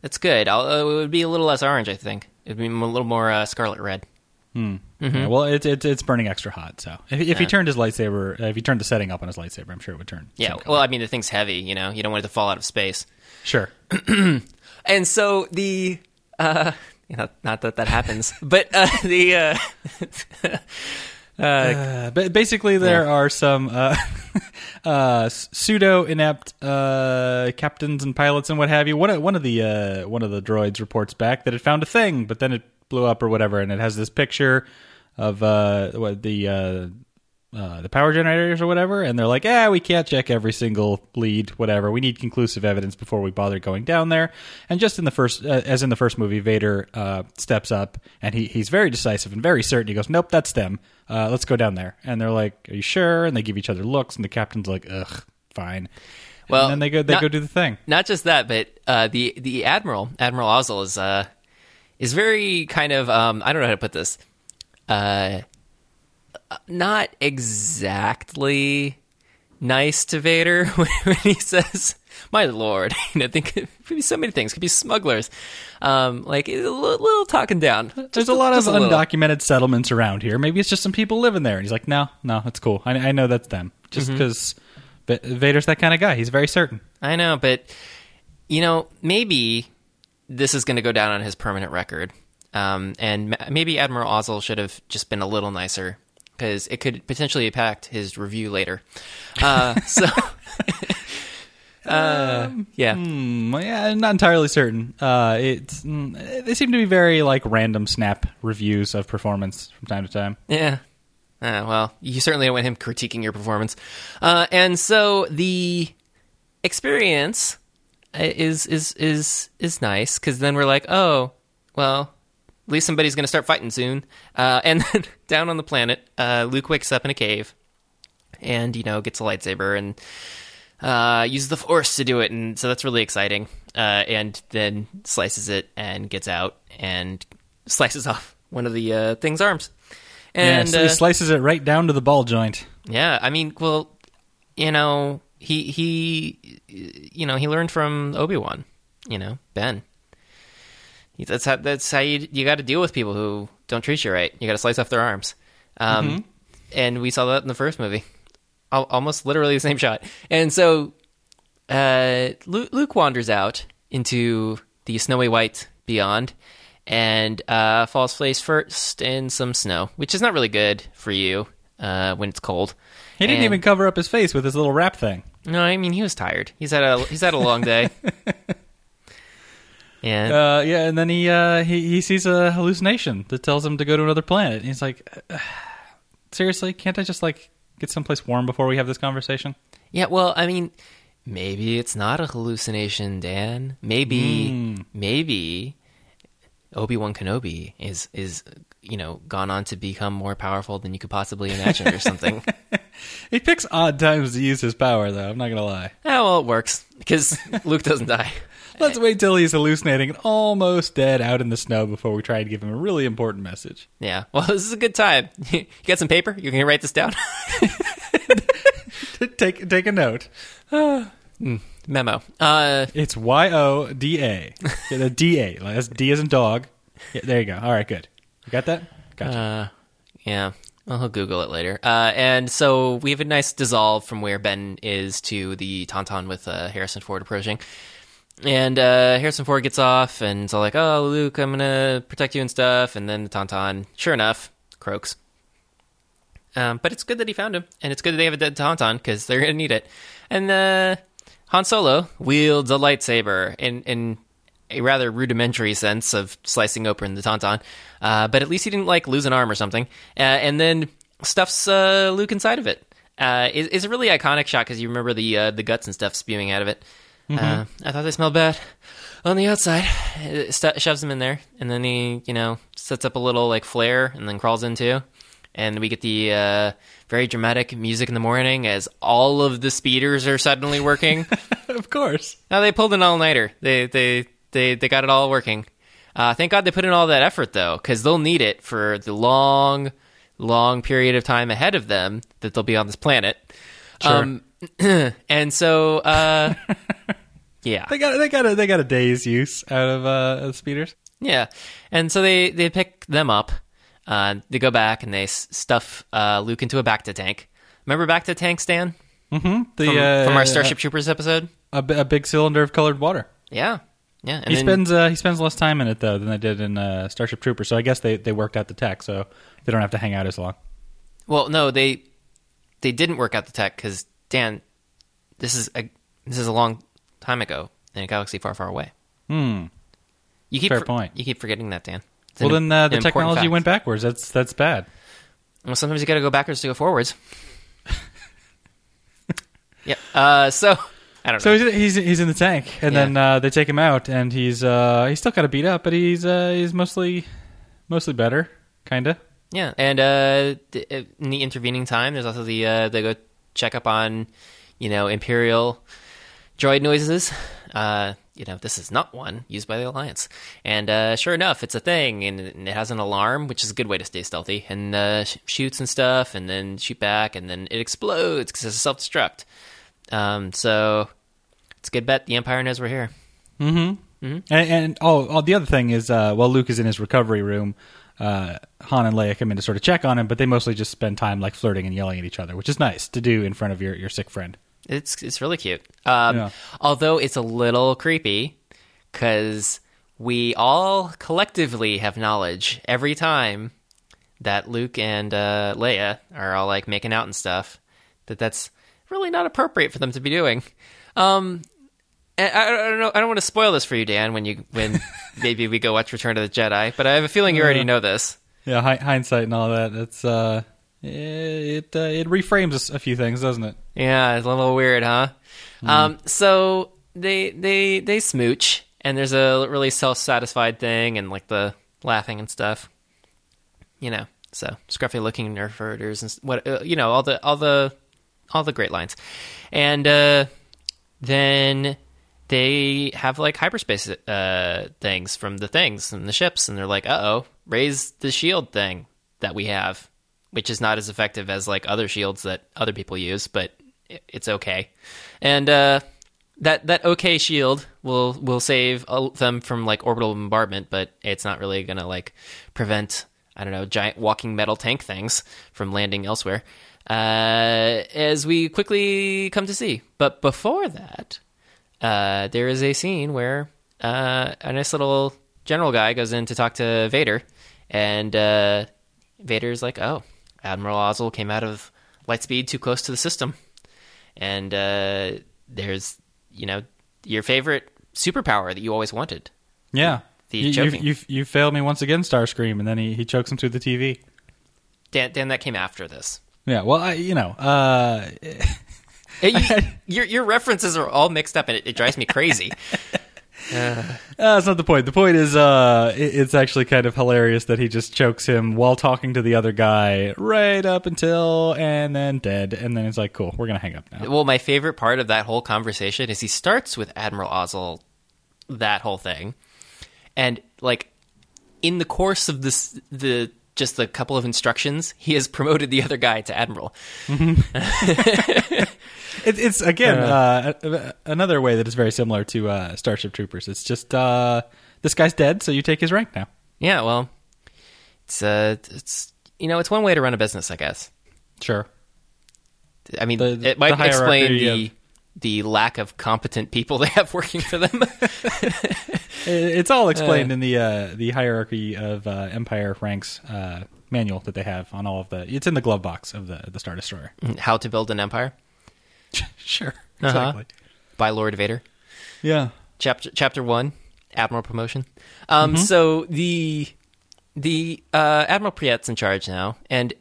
that's good. I'll, uh, it would be a little less orange, I think. It'd be a little more uh, scarlet red. Yeah, well, it's it's it's burning extra hot. So if, if he turned his lightsaber, uh, if he turned the setting up on his lightsaber, I'm sure it would turn. Yeah. Well, I mean, the thing's heavy. You know, you don't want it to fall out of space. sure. And so the uh you know, not that that happens, but uh the uh Uh, but basically, there are some uh, uh, pseudo inept uh, captains and pilots and what have you. One one of the uh, one of the droids reports back that it found a thing, but then it blew up or whatever, and it has this picture of uh, what the uh, uh, the power generators or whatever, and they're like, "Ah, we can't check every single lead, whatever. We need conclusive evidence before we bother going down there." And just in the first, uh, as in the first movie, Vader uh, steps up and he he's very decisive and very certain. He goes, "Nope, that's them. Uh, let's go down there." And they're like, "Are you sure?" And they give each other looks, and the captain's like, "Ugh, fine." Well, and then they go they not- go do the thing. not just that, but uh the the admiral, Admiral Ozzel is uh is very kind of um I don't know how to put this. Uh not exactly nice to Vader when he says, "My lord," you know, think it could be so many things. It could be smugglers, um, like a little, little talking down. There's Just a lot of little. undocumented settlements around here. Maybe it's just some people living there. And he's like, no, no, it's cool. I, I know that's them. Just Mm-hmm. because Vader's that kind of guy. He's very certain. I know, but you know, maybe this is going to go down on his permanent record, um, and ma- maybe Admiral Ozzel should have just been a little nicer because it could potentially impact his review later. Uh, so, uh, yeah, Hmm, yeah, I'm not entirely certain. Uh, it's mm, they seem to be very like random snap reviews of performance from time to time. yeah. Uh, well, you certainly don't want him critiquing your performance, uh, and so the experience is is is is nice because then we're like, oh, well, at least somebody's going to start fighting soon. Uh, and then down on the planet, uh, Luke wakes up in a cave, and you know gets a lightsaber and uh, uses the Force to do it, and so that's really exciting. Uh, and then slices it and gets out and slices off one of the uh, thing's arms. And yeah, so he uh, slices it right down to the ball joint. yeah, I mean, well, you know, he he, you know, he learned from Obi Wan. You know, Ben. That's how that's how you you got to deal with people who don't treat you right. You got to slice off their arms. Um, And we saw that in the first movie, Al- almost literally the same shot. And so, uh, Luke, Luke wanders out into the snowy white beyond. And uh, falls face first in some snow, which is not really good for you uh, when it's cold. He didn't And- even cover up his face with his little wrap thing. No, I mean he was tired. He's had a he's had a long day. and Uh, yeah, and then he, uh, he he sees a hallucination that tells him to go to another planet. And he's like, "Uh, "Seriously, can't I just like get someplace warm before we have this conversation?" yeah, well, I mean, maybe it's not a hallucination, Dan. Maybe maybe Obi Wan Kenobi is is you know gone on to become more powerful than you could possibly imagine, or something. He picks odd times to use his power, though. I'm not gonna lie. oh well, it works because Luke doesn't die. Let's wait till he's hallucinating and almost dead out in the snow before we try and give him a really important message. Yeah, well, this is a good time. you got some paper? You can write this down. take take a note. Memo. Uh, It's Y O D A. The D A. That's D as in dog. Yeah, there you go. All right, good. You got that? Gotcha. Uh, yeah. Well, he'll Google it later. Uh, and so we have a nice dissolve from where Ben is to the Tauntaun with uh, Harrison Ford approaching. And uh, Harrison Ford gets off and it's all like, oh, Luke, I'm going to protect you and stuff. And then the Tauntaun, sure enough, croaks. Um, but it's good that he found him. And it's good that they have a dead Tauntaun because they're going to need it. And uh, Han Solo wields a lightsaber in, in a rather rudimentary sense of slicing open the Tauntaun. Uh, but at least he didn't like lose an arm or something. Uh, and then stuffs uh, Luke inside of it. Uh, it- it's a really iconic shot because you remember the uh, the guts and stuff spewing out of it. Uh, I thought they smelled bad on the outside. Stu- shoves him in there, and then he, you know, sets up a little like flare, and then crawls into. And we get the uh, very dramatic music in the morning as all of the speeders are suddenly working. of course. Now they pulled an all nighter. They they they they got it all working. Uh, thank God they put in all that effort though, because they'll need it for the long, long period of time ahead of them that they'll be on this planet. Um, and so, uh, yeah, They got they got a they got a day's use out of uh, speeders. yeah, and so they they pick them up. Uh, they go back and they s- stuff uh, Luke into a Bacta tank. Remember Bacta tank, Dan, Mm-hmm. The from, uh, from our Starship Troopers episode? a, a big cylinder of colored water. Yeah, yeah. And he then- spends uh, he spends less time in it though than they did in uh, Starship Troopers. So I guess they, they worked out the tech, so they don't have to hang out as long. Well, no, they they didn't work out the tech because Dan, this is a this is a long time ago in a galaxy far, far away. Hmm. You keep Fair for- point. You keep forgetting that, Dan. It's Well, an- then uh, the technology fact. went backwards. That's that's bad. Well, sometimes you got to go backwards to go forwards. yeah. Uh, so I don't So know. he's he's, he's in the tank, and Yeah. then uh, they take him out, and he's uh, he's still kind of beat up, but he's uh, he's mostly mostly better, kinda. Yeah, and uh, uh, in the intervening time, there's also the uh, they go check up on, you know, Imperial droid noises. Uh, you know, this is not one used by the Alliance, and uh, sure enough, it's a thing, and, it has an alarm, which is a good way to stay stealthy, and uh, sh- shoots and stuff, and then shoot back, and then it explodes because it's self destruct. Um, so it's a good bet the Empire knows we're here. And, and oh, oh, the other thing is, uh, while Luke is in his recovery room, uh, Han and Leia come in to sort of check on him, but they mostly just spend time like flirting and yelling at each other, which is nice to do in front of your, your sick friend. It's it's really cute. Um, Yeah. Although it's a little creepy because we all collectively have knowledge every time that Luke and uh, Leia are all like making out and stuff. That that's really not appropriate for them to be doing. Um, I, I don't know. I don't want to spoil this for you, Dan. When you when maybe we go watch Return of the Jedi, but I have a feeling you already know this. Yeah, hi- hindsight and all that. It's uh, it uh, it reframes a few things, doesn't it? Yeah, it's a little weird, huh? Um, so they they they smooch, and there's a really self satisfied thing, and like the laughing and stuff. You know, so scruffy looking nerf herders and what uh, you know all the all the all the great lines, and uh, then they have like hyperspace uh, things from the things and the ships, and they're like, "Uh oh, raise the shield thing that we have." which is not as effective as like other shields that other people use, but it's okay. And uh, that that okay shield will will save uh, them from like orbital bombardment, but it's not really gonna like prevent I don't know giant walking metal tank things from landing elsewhere. Uh, as we quickly come to see, but before that, uh, there is a scene where uh, a nice little general guy goes in to talk to Vader, and uh, Vader's like, "Oh, Admiral Ozzel came out of Lightspeed too close to the system," and uh, there's you know your favorite superpower that you always wanted. Yeah. The you, you, choking. you, you failed me once again, Starscream, and then he, he chokes him through the TV. Dan, Dan, that came after this. Yeah, well, I, you know, uh, you- your your references are all mixed up, and it, it drives me crazy. Uh, that's not the point. The point is, uh, it, it's actually kind of hilarious that he just chokes him while talking to the other guy right up until and then dead, and then it's like, cool, we're gonna hang up now. Well, my favorite part of that whole conversation is he starts with Admiral Ozzel, that whole thing, and like in the course of this, the just a couple of instructions, he has promoted the other guy to admiral. It, it's again uh, a- another way that is very similar to uh, Starship Troopers. It's just uh, this guy's dead, so you take his rank now. Yeah, well, it's uh, it's you know, it's one way to run a business, I guess. Sure. I mean, The- it might explain the the lack of competent people they have working for them. It's all explained in the uh, the hierarchy of uh, Empire ranks uh, manual that they have on all of the. It's in the glove box of the the Star Destroyer. How to build an empire sure. Uh-huh. Exactly. by Lord Vader. Yeah. chapter chapter one admiral promotion um Mm-hmm. so the the uh admiral Piett's in charge now and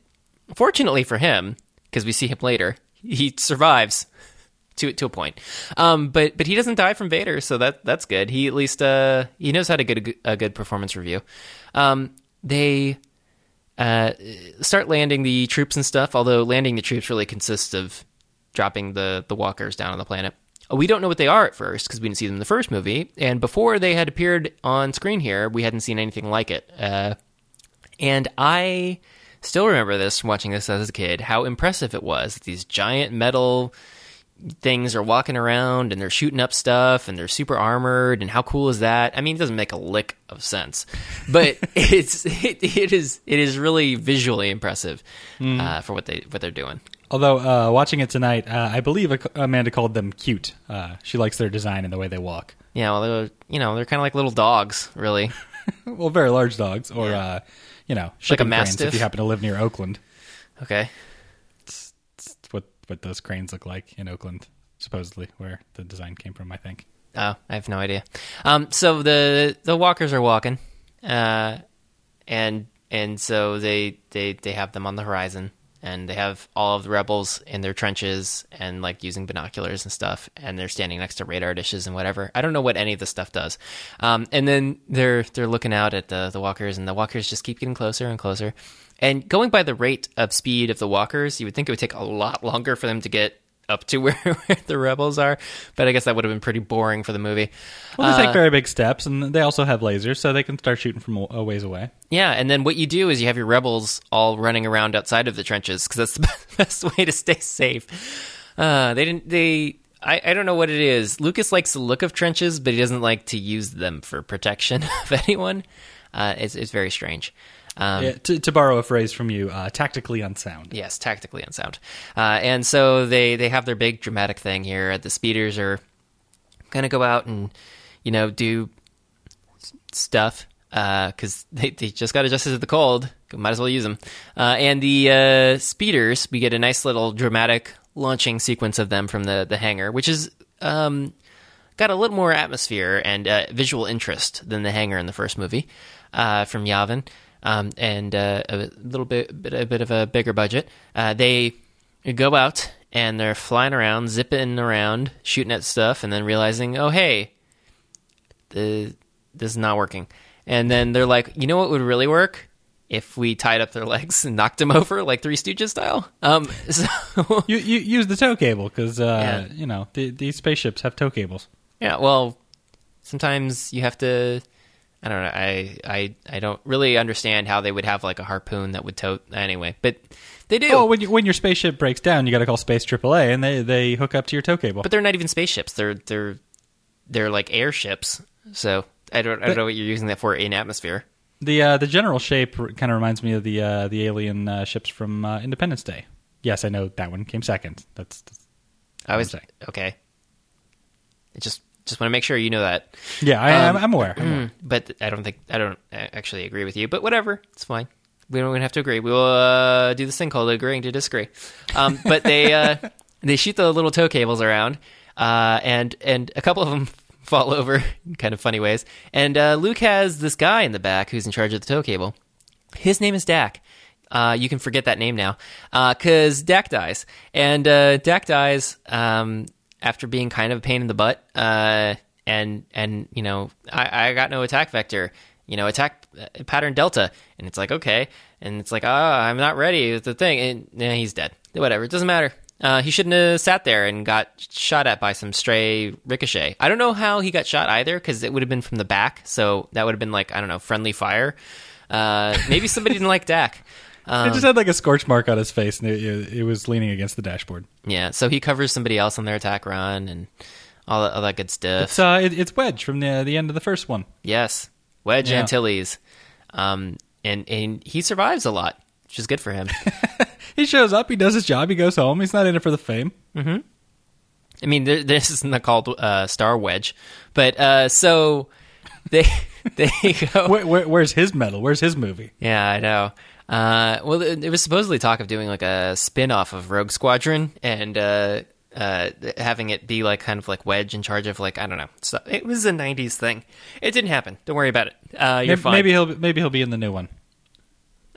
fortunately for him because we see him later he survives to to a point um but but he doesn't die from vader so that that's good he at least uh he knows how to get a, good- a good performance review um they uh, start landing the troops and stuff. Although landing the troops really consists of dropping the the walkers down on the planet. We don't know what they are at first because we didn't see them in the first movie, and before they had appeared on screen here, we hadn't seen anything like it. Uh, and I still remember this from watching this as a kid. How impressive it was! that These giant metal things are walking around and they're shooting up stuff and they're super armored and how cool is that? I mean, it doesn't make a lick of sense, but it's it, it is it is really visually impressive uh, for what they what they're doing. Although uh, watching it tonight, uh, I believe Amanda called them cute. Uh, she likes their design and the way they walk. Yeah, well, they're you know they're kind of like little dogs, really. Well, very large dogs, or uh, you know, shipping cranes if you happen to live near Oakland. Okay, what those cranes look like in Oakland, supposedly, where the design came from. I think. Oh, I have no idea. Um, so the the walkers are walking, uh, and and so they they they have them on the horizon, and they have all of the rebels in their trenches and like using binoculars and stuff, and they're standing next to radar dishes and whatever. I don't know what any of this stuff does. Um, and then they're they're looking out at the the walkers, and the walkers just keep getting closer and closer. And going by the rate of speed of the walkers, you would think it would take a lot longer for them to get up to where, where the rebels are. But I guess that would have been pretty boring for the movie. Well, they Uh, take very big steps, and they also have lasers, so they can start shooting from a ways away. Yeah, and then what you do is you have your rebels all running around outside of the trenches because that's the best way to stay safe. Uh, they didn't. They. I, I don't know what it is. Lucas likes the look of trenches, but he doesn't like to use them for protection of anyone. Uh, it's it's very strange. Um, Yeah, to, to borrow a phrase from you, uh, tactically unsound. Yes, tactically unsound. Uh, and so they they have their big dramatic thing here. The speeders are going to go out and you know do stuff because they they just got adjusted to the cold. Might as well use them. Uh, and the uh, speeders, we get a nice little dramatic launching sequence of them from the the hangar, which is. Um, got a little more atmosphere and uh, visual interest than the hangar in the first movie uh, from Yavin, um, and uh, a little bit, bit, a bit of a bigger budget. Uh, they go out and they're flying around, zipping around, shooting at stuff, and then realizing, oh hey, the this is not working. And then they're like, you know what would really work? If we tied up their legs and knocked them over like Three Stooges style. Um, so You, you use the tow cable because uh, Yeah. you know the, these spaceships have tow cables. Yeah, well, sometimes you have to I don't know. I, I I don't really understand how they would have like a harpoon that would tow anyway, but they do. Oh, when you, when your spaceship breaks down, you got to call Space AAA, and they they hook up to your tow cable. but they're not even spaceships. They're they're they're like airships. So I don't I don't know what you're using that for in atmosphere. the uh, the general shape kind of reminds me of the uh, the alien uh, ships from uh, Independence Day. Yes, I know that one came second. That's, that's I was okay. It just just want to make sure you know that. yeah, I, Um, I'm, aware. I'm aware. Mm, but I don't think I don't uh, actually agree with you. But whatever, it's fine. We don't even have to agree. We will uh, do this thing called agreeing to disagree. Um, but they uh, they shoot the little tow cables around, uh, and and a couple of them fall over in kind of funny ways. And uh, Luke has this guy in the back who's in charge of the tow cable. His name is Dak. Uh, you can forget that name now because Dak dies, and uh, Dak dies um, after being kind of a pain in the butt. Uh, and and you know, I, I got no attack vector. You know, attack uh, pattern delta, and it's like okay, and it's like ah, I'm not ready. It's the thing, and yeah, he's dead. Whatever, it doesn't matter. Uh, he shouldn't have sat there and got shot at by some stray ricochet. I don't know how he got shot either, because it would have been from the back, so that would have been like I don't know, friendly fire. Uh, maybe somebody didn't like Dak. It just had like a scorch mark on his face, and it, it, was leaning against the dashboard. Yeah, so he covers somebody else on their attack run and all that, all that good stuff. It's uh, it, it's Wedge from the the end of the first one. yes, Wedge Yeah. Antilles, um, and and he survives a lot, which is good for him. He shows up, he does his job, he goes home. He's not in it for the fame. I mean, there, this is not called uh, Star Wedge, but uh, so they they go. Where, where, where's his medal? Where's his movie? Yeah, I know. Uh, well, it, was supposedly talk of doing like a spin off of Rogue Squadron and uh, uh, having it be like kind of like Wedge in charge of like I don't know. So it was a '90s thing. It didn't happen. Don't worry about it. Uh, you're maybe, fine. maybe he'll maybe he'll be in the new one.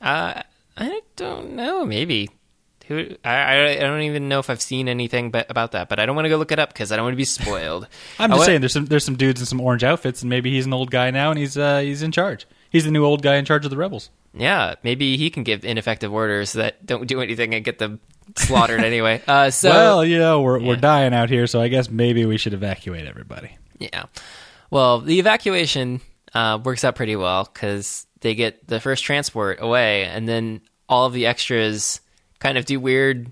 Uh, I don't know. Maybe. Who? I, I don't even know if I've seen anything but, about that, but I don't want to go look it up because I don't want to be spoiled. I'm just saying there's some there's some dudes in some orange outfits, and maybe he's an old guy now, and he's uh, he's in charge. He's the new old guy in charge of the rebels. Yeah, maybe he can give ineffective orders that don't do anything and get them slaughtered anyway. Uh, so well, you know we're Yeah. we're dying out here, so I guess maybe we should evacuate everybody. Yeah. Well, the evacuation uh, works out pretty well because they get the first transport away, and then all of the extras kind of do weird,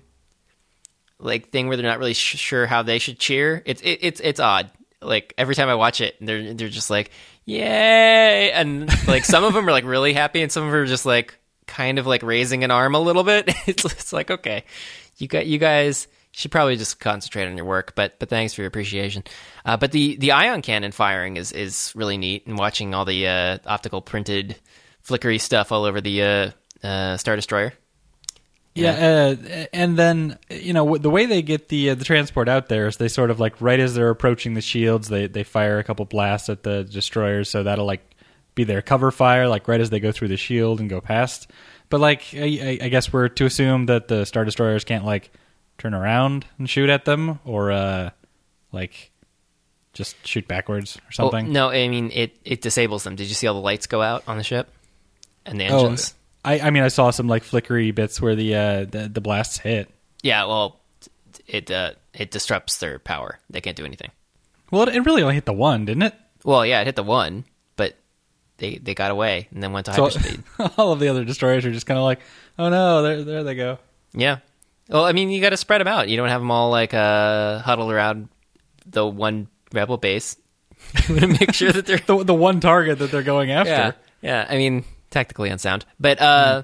like thing where they're not really sh- sure how they should cheer. It's it, it's it's odd. Like every time I watch it, they're they're just like yay, and like some of them are like really happy, and some of them are just like kind of like raising an arm a little bit. It's it's like okay, you got you guys should probably just concentrate on your work. But but thanks for your appreciation. Uh, but the the ion cannon firing is is really neat, and watching all the uh, optical printed flickery stuff all over the uh, uh, Star Destroyer. Yeah, uh, and then you know the way they get the uh, the transport out there is they sort of like right as they're approaching the shields, they they fire a couple blasts at the destroyers, so that'll like be their cover fire, like right as they go through the shield and go past. But like I, I- guess we're to assume that the star destroyers can't like turn around and shoot at them, or uh, like just shoot backwards or Well, something. no, I mean it it disables them. Did you see all the lights go out on the ship and the Oh, engines? I, I mean, I saw some like flickery bits where the uh, the, the blasts hit. Yeah, well, it uh, it disrupts their power. They can't do anything. Well, it really only hit the one, didn't it? Well, yeah, it hit the one, but they they got away and then went to So hyperspeed. all of the other destroyers are just kind of like, oh no, there there they go. yeah. Well, I mean, you got to spread them out. You don't have them all like uh, huddled around the one rebel base. you want to make sure that they're The the one target that they're going after. yeah yeah. I mean, tactically unsound, but uh,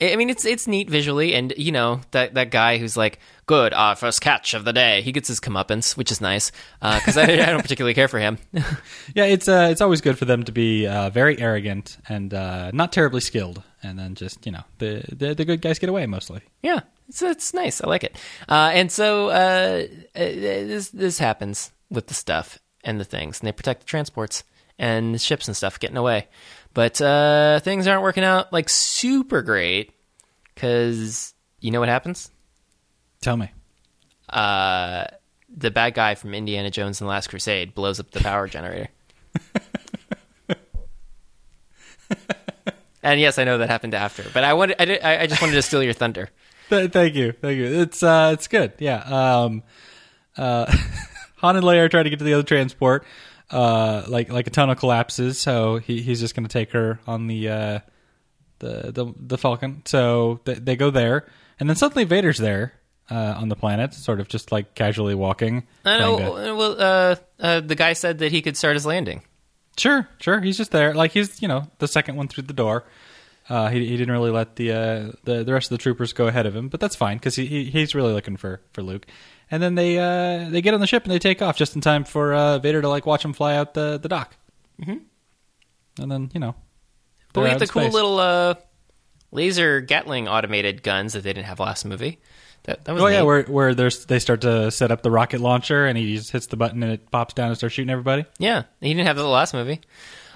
I I mean, it's it's neat visually, and you know that that guy who's like, "Good, our first catch of the day." He gets his comeuppance, which is nice because I, I don't particularly care for him. Yeah, it's uh, it's always good for them to be uh, very arrogant and uh, not terribly skilled, and then just you know the, the the good guys get away mostly. Yeah, it's it's nice. I like it. Uh, and so uh, uh, this this happens with the stuff and the things, and they protect the transports and the ships and stuff getting away. But uh, things aren't working out like super great because you know what happens? Tell me. Uh, the bad guy from Indiana Jones and the Last Crusade blows up the power generator. and yes, I know that happened after, but I wanted I, did, I I just wanted to steal your thunder. Thank you, thank you. It's uh, it's good. Yeah. Um, uh, Han and Leia are trying to get to the other transport. Uh, like like a tunnel collapses, so he, he's just going to take her on the uh, the the the Falcon. So th- they go there, and then suddenly Vader's there uh, on the planet, sort of just like casually walking. I know. to- Well, uh, uh, the guy said that he could start his landing. Sure, sure. He's just there, like he's you know the second one through the door. Uh, he he didn't really let the uh, the the rest of the troopers go ahead of him, but that's fine because he, he he's really looking for for Luke. And then they uh, they get on the ship and they take off just in time for uh, Vader to like watch him fly out the the dock. Mm-hmm. And then you know, But we have the cool space. little uh, laser Gatling automated guns that they didn't have last movie. That that was Oh yeah, where where there's they start to set up the rocket launcher and he just hits the button and it pops down and starts shooting everybody. yeah. He didn't have that the last movie.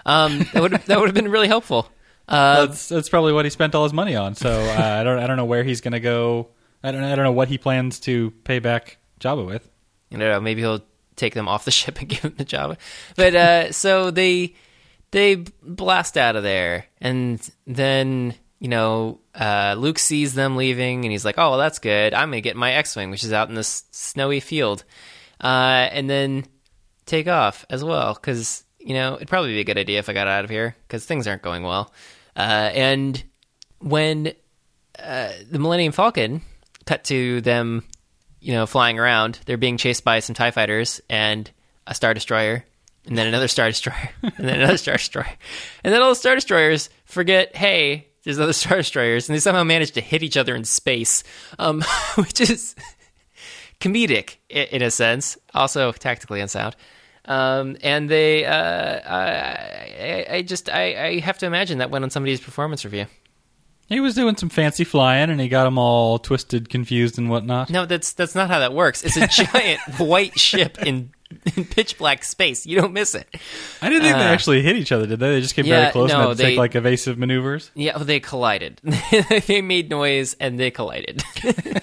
Um, that would that would have been really helpful. Uh, that's that's probably what he spent all his money on. So uh, I don't I don't know where he's gonna go. I don't I don't know what he plans to pay back Jabba with. I don't know. Maybe he'll take them off the ship and give them to Jabba. But uh, so they they blast out of there, and then you know uh, Luke sees them leaving, and he's like, "Oh, well, that's good. I'm gonna get my X-wing, which is out in this snowy field, uh, and then take off as well, because you know it'd probably be a good idea if I got out of here, because things aren't going well." Uh, and when uh, the Millennium Falcon cut to them, you know, flying around. They're being chased by some Tie fighters and a Star Destroyer, and then another Star Destroyer, and then another Star Destroyer, and then all the Star Destroyers forget, hey, there's other Star Destroyers, and they somehow manage to hit each other in space, um, which is comedic in a sense, also tactically unsound. Um, and they, uh, I, I, just, I, I have to imagine that went on somebody's performance review. He was doing some fancy flying and he got them all twisted, confused, and whatnot. No, that's that's not how that works. It's a giant white ship in, in pitch black space. You don't miss it. I didn't think they Uh, actually hit each other, did they? They just came yeah, very close no, and had to they- take like evasive maneuvers. Yeah, well, they collided. they made noise and they collided.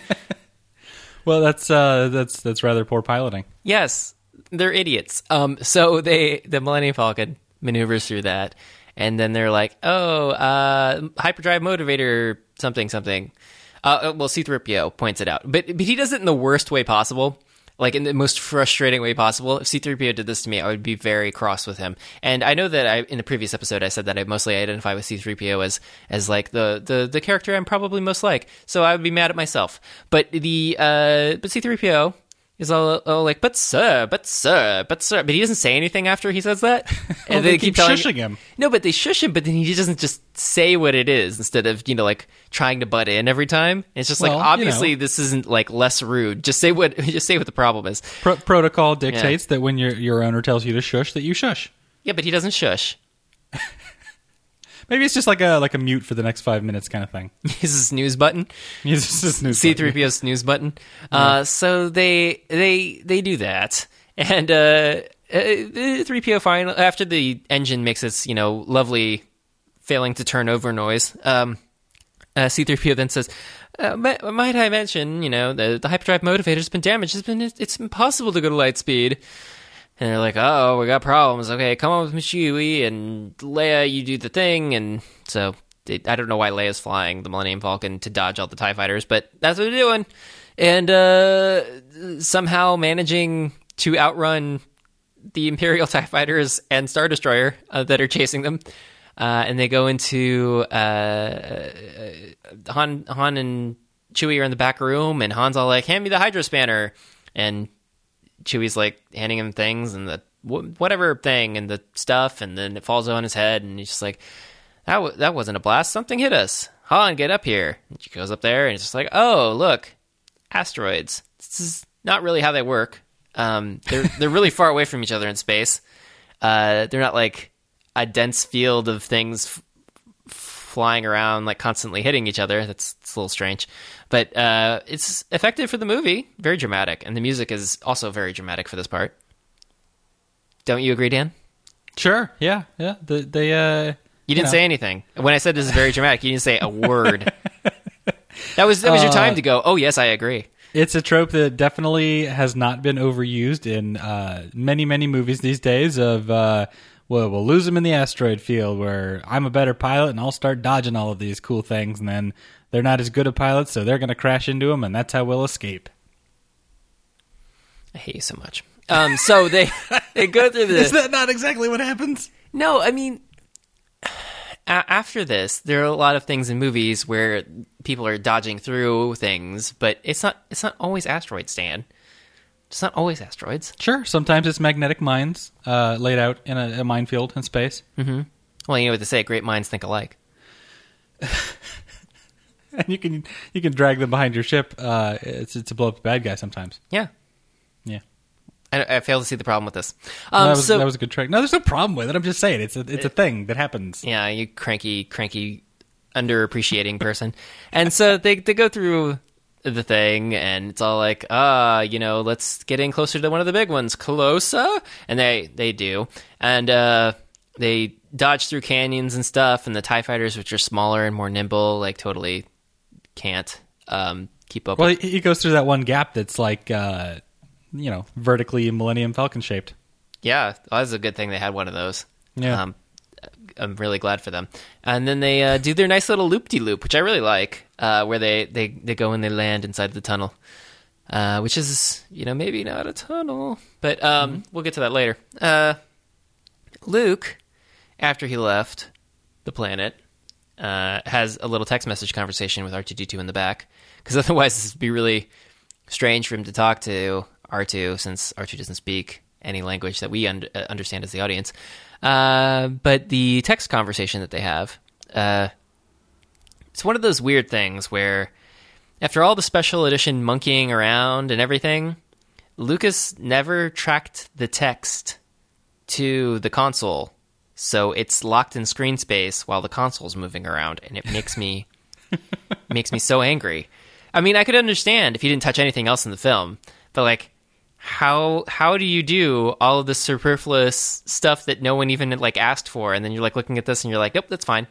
Well, that's uh, that's that's rather poor piloting. yes, they're idiots. Um, so they the Millennium Falcon maneuvers through that, and then they're like, "Oh, uh, hyperdrive motivator, something, something." Uh, well, C-3PO points it out, but but he does it in the worst way possible. Like in the most frustrating way possible. If C3PO did this to me, I would be very cross with him. And I know that I in the previous episode I said that I mostly identify with C3PO as as like the the the character I'm probably most like. So I would be mad at myself. But the uh but C3PO is all, all like, but sir, but sir, but sir, but he doesn't say anything after he says that. Well, they keep telling- shushing him. No, but they shush him, but then he doesn't just say what it is instead of you know like trying to butt in every time. It's just like Well, you obviously know. this isn't like less rude. Just say what just say what the problem is. Pro- protocol dictates that when your your owner tells you to shush, that you shush. Yeah, but he doesn't shush. Maybe it's just like a like a mute for the next five minutes kind of thing. He's a snooze button. Just a snooze C three PO snooze button. Uh, so they they they do that, and uh, three PO final after the engine makes its you know lovely failing to turn over noise. Um, uh, C three PO then says. Uh, might, might I mention, you know, the, the hyperdrive motivator's been damaged. It's been it's impossible to go to light speed. And they're like, "Oh, we got problems. Okay, come on with me, Chewie and Leia. You do the thing." And so they, I don't know why Leia's flying the Millennium Falcon to dodge all the Tie fighters, but that's what they're doing. And uh, somehow managing to outrun the Imperial Tie fighters and Star Destroyer uh, that are chasing them. Uh, and they go into uh, Han. Han and Chewie are in the back room, and Han's all like, "Hand me the Hydro Spanner," and Chewie's like handing him things and the whatever thing and the stuff, and then it falls on his head, and he's just like, "That w- that wasn't a blast. Something hit us." Han, get up here. And she goes up there, and it's just like, "Oh, look, asteroids." This is not really how they work. Um, they're they're really far away from each other in space. Uh, they're not like a dense field of things f- flying around, like constantly hitting each other. That's, that's a little strange, but uh, it's effective for the movie. Very dramatic, and the music is also very dramatic for this part. Don't you agree, Dan? Sure. Yeah. Yeah. The, they. Uh, You didn't know. say anything when I said this is very dramatic. You didn't say a word. that was that was your time to go. Oh yes, I agree. It's a trope that definitely has not been overused in uh, many, many movies these days. Of uh, well, we'll lose them in the asteroid field, where I'm a better pilot and I'll start dodging all of these cool things, and then they're not as good a pilot, so they're going to crash into him, and that's how we'll escape. I hate you so much. Um, so they they go through this. Is that not exactly what happens? no. I mean, a- after this, there are a lot of things in movies where people are dodging through things, but it's not it's not always asteroids, Dan. It's not always asteroids. Sure. Sometimes it's magnetic mines uh, laid out in a, a minefield in space, Well, you know what they say: great minds think alike. and you can you can drag them behind your ship. Uh, it's, it's to blow up the bad guy sometimes. Yeah, Yeah. I, I fail to see the problem with this. Um, that, was, so that was a good trick. No, there's no problem with it. I'm just saying it's a it's a thing that happens. yeah, you cranky, cranky, underappreciating person. and so they they go through the thing, and it's all like, ah, you know, let's get in closer to one of the big ones, closer, and they they do, and uh, they dodge through canyons and stuff, and the Tie Fighters, which are smaller and more nimble, like totally can't um, keep up. Well, with he, he goes through that one gap that's like uh, you know vertically Millennium Falcon shaped. Yeah, well, that's a good thing they had one of those. Yeah. Um, I'm really glad for them. And then they uh, do their nice little loop de loop, which I really like, uh, where they, they, they go and they land inside the tunnel, uh, which is, you know, maybe not a tunnel, but um, we'll get to that later. Uh, Luke, after he left the planet, uh, has a little text message conversation with R2D2 in the back, because otherwise this would be really strange for him to talk to R2 since R2 doesn't speak any language that we un- uh, understand as the audience. Uh, but the text conversation that they have, uh, it's one of those weird things where after all the special edition monkeying around and everything, Lucas never tracked the text to the console. So it's locked in screen space while the console's moving around and it makes me makes me so angry. I mean, I could understand if you didn't touch anything else in the film, but like how how do you do all of this superfluous stuff that no one even like asked for and then you're like looking at this and you're like, "Nope, that's fine."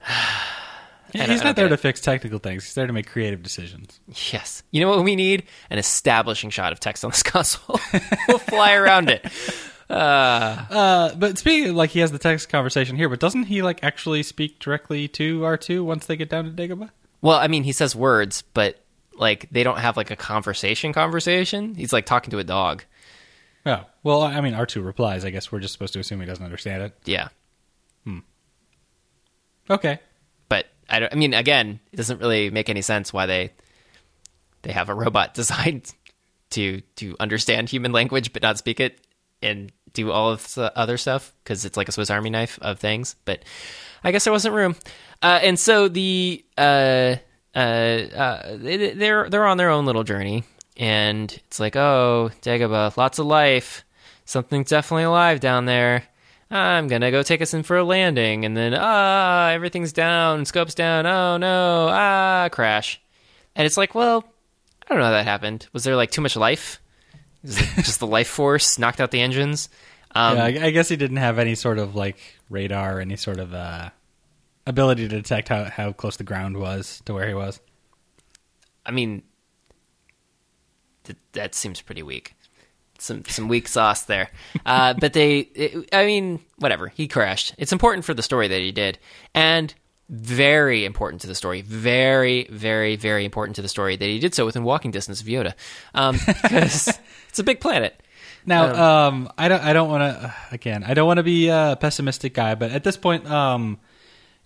He's not there to fix technical things. He's there to make creative decisions. Yes. You know what we need? An establishing shot of text on this console. we'll fly around it. Uh, but speaking of, like he has the text conversation here, but doesn't he like actually speak directly to R two once they get down to Dagobah? Well, I mean, he says words, but like they don't have like a conversation conversation. He's like talking to a dog. Oh, well, I mean R two replies. I guess we're just supposed to assume he doesn't understand it. Yeah. Hmm. Okay. but I, don't, I mean, again, it doesn't really make any sense why they they have a robot designed to to understand human language but not speak it and do all of the other stuff because it's like a Swiss Army knife of things. But I guess there wasn't room, uh, and so the uh, uh, uh, they, they're they're on their own little journey, and it's like, oh, Dagobah, lots of life, something's definitely alive down there. I'm gonna go take us in for a landing, and then ah, everything's down, scopes down. Oh no, ah, crash. And it's like, well, I don't know how that happened. Was there like too much life? Just the life force knocked out the engines? Um, yeah, I, I guess he didn't have any sort of like radar, any sort of uh, ability to detect how how close the ground was to where he was. I mean, th- that seems pretty weak. Some some weak sauce there. Uh, but they, it, I mean, whatever. He crashed. It's important for the story that he did, and very important to the story. Very, very, very important to the story that he did so within walking distance of Yoda, because it's a big planet. Now, um, I don't, I don't want to. Again, I don't want to be a pessimistic guy, but at this point, um,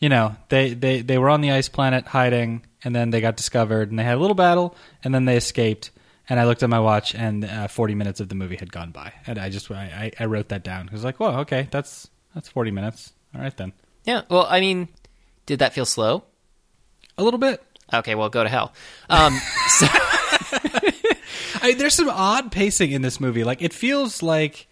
you know, they, they, they were on the ice planet hiding, and then they got discovered, and they had a little battle, and then they escaped. And I looked at my watch, and uh, forty minutes of the movie had gone by, and I just, I, I I wrote that down. I was like, "Whoa, okay, that's that's forty minutes. All right then, Yeah. Well, I mean, did that feel slow? a little bit." Okay. Well, go to hell. Um, so, I, there's some odd pacing in this movie. Like it feels like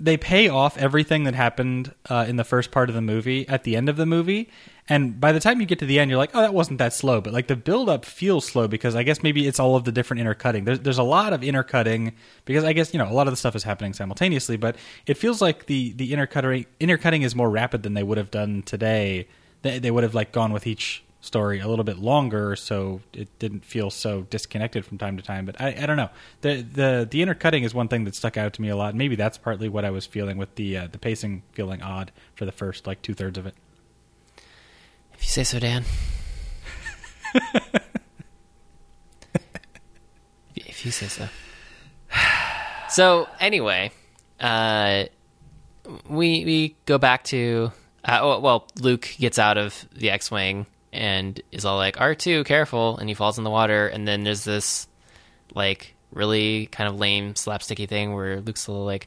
they pay off everything that happened uh, in the first part of the movie at the end of the movie, and by the time you get to the end, you're like, "Oh, that wasn't that slow." But like the build up feels slow because I guess maybe it's all of the different intercutting. There's there's a lot of intercutting because I guess you know a lot of the stuff is happening simultaneously, but it feels like the the intercutting intercutting is more rapid than they would have done today. They, they would have like gone with each story a little bit longer, so it didn't feel so disconnected from time to time. But I, I don't know. The the the intercutting is one thing that stuck out to me a lot. Maybe that's partly what I was feeling with the uh, the pacing feeling odd for the first like two thirds of it. if you say so, Dan. if you say so. So anyway, uh, we we go back to uh, oh, well, Luke gets out of the X-wing and is all like R two, careful, and he falls in the water, and then there's this like really kind of lame slapsticky thing where Luke's a little like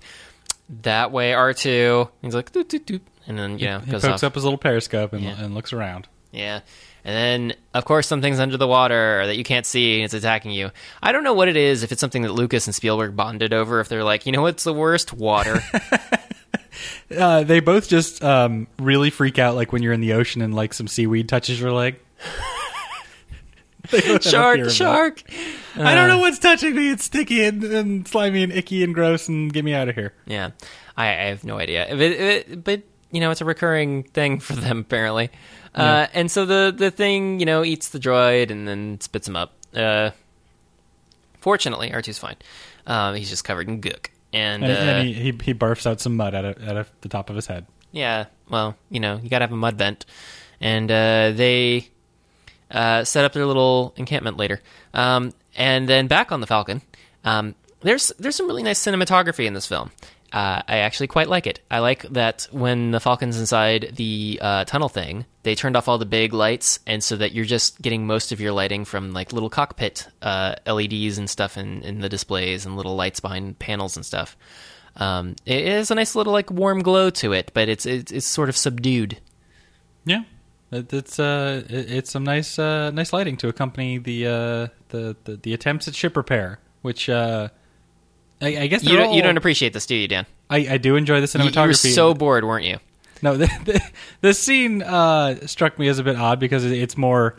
that way R two. He's like doot, doot, doot, and then you know He goes pokes off. up his little periscope and, Yeah. and looks around. Yeah. And then, of course, something's under the water that you can't see and it's attacking you. I don't know what it is, if it's something that Lucas and Spielberg bonded over, if they're like, you know what's the worst? Water. Uh, they both just um, really freak out, like when you're in the ocean and like some seaweed touches your leg. They both have a fear shark, of that. shark. I don't know what's touching me. It's sticky and, and slimy and icky and gross, and get me out of here. Yeah. I, I have no idea. But, it, but, you know, it's a recurring thing for them, apparently. Uh, and so the, the thing, you know, eats the droid and then spits him up. Uh, fortunately, R2's fine. Um, he's just covered in gook. And, And, uh, and he, he he barfs out some mud out of, out of the top of his head. Yeah, well, you know, you got to have a mud vent, and uh, they uh, set up their little encampment later. Um, and then back on the Falcon, um, there's there's some really nice cinematography in this film. Uh, I actually quite like it. I like that when the Falcon's inside the uh, tunnel thing, they turned off all the big lights, and so that you're just getting most of your lighting from like little cockpit uh, LEDs and stuff in, in the displays and little lights behind panels and stuff. Um, it has a nice little like warm glow to it, but it's it's, it's sort of subdued. Yeah, it, it's uh, it, it's some nice uh, nice lighting to accompany the uh, the, the the attempts at ship repair, which uh, I, I guess You don't, you don't appreciate this, do you, Dan? I, I do enjoy the You, you were cinematography. so bored, weren't you? No, the, the, the scene uh, struck me as a bit odd because it's more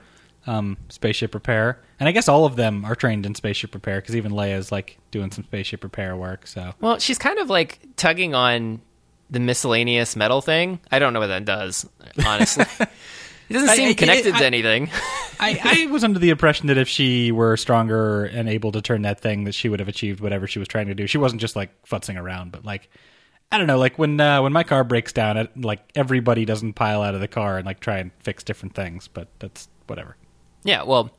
um, spaceship repair, and I guess all of them are trained in spaceship repair because even Leia's like doing some spaceship repair work. So Well, she's kind of like tugging on the miscellaneous metal thing. I don't know what that does, honestly. it doesn't seem I- connected I- to anything. I, I was under the impression that if she were stronger and able to turn that thing, that she would have achieved whatever she was trying to do. She wasn't just like futzing around, but like I don't know, like when uh, when my car breaks down, it, like everybody doesn't pile out of the car and like try and fix different things, but that's whatever. yeah, well,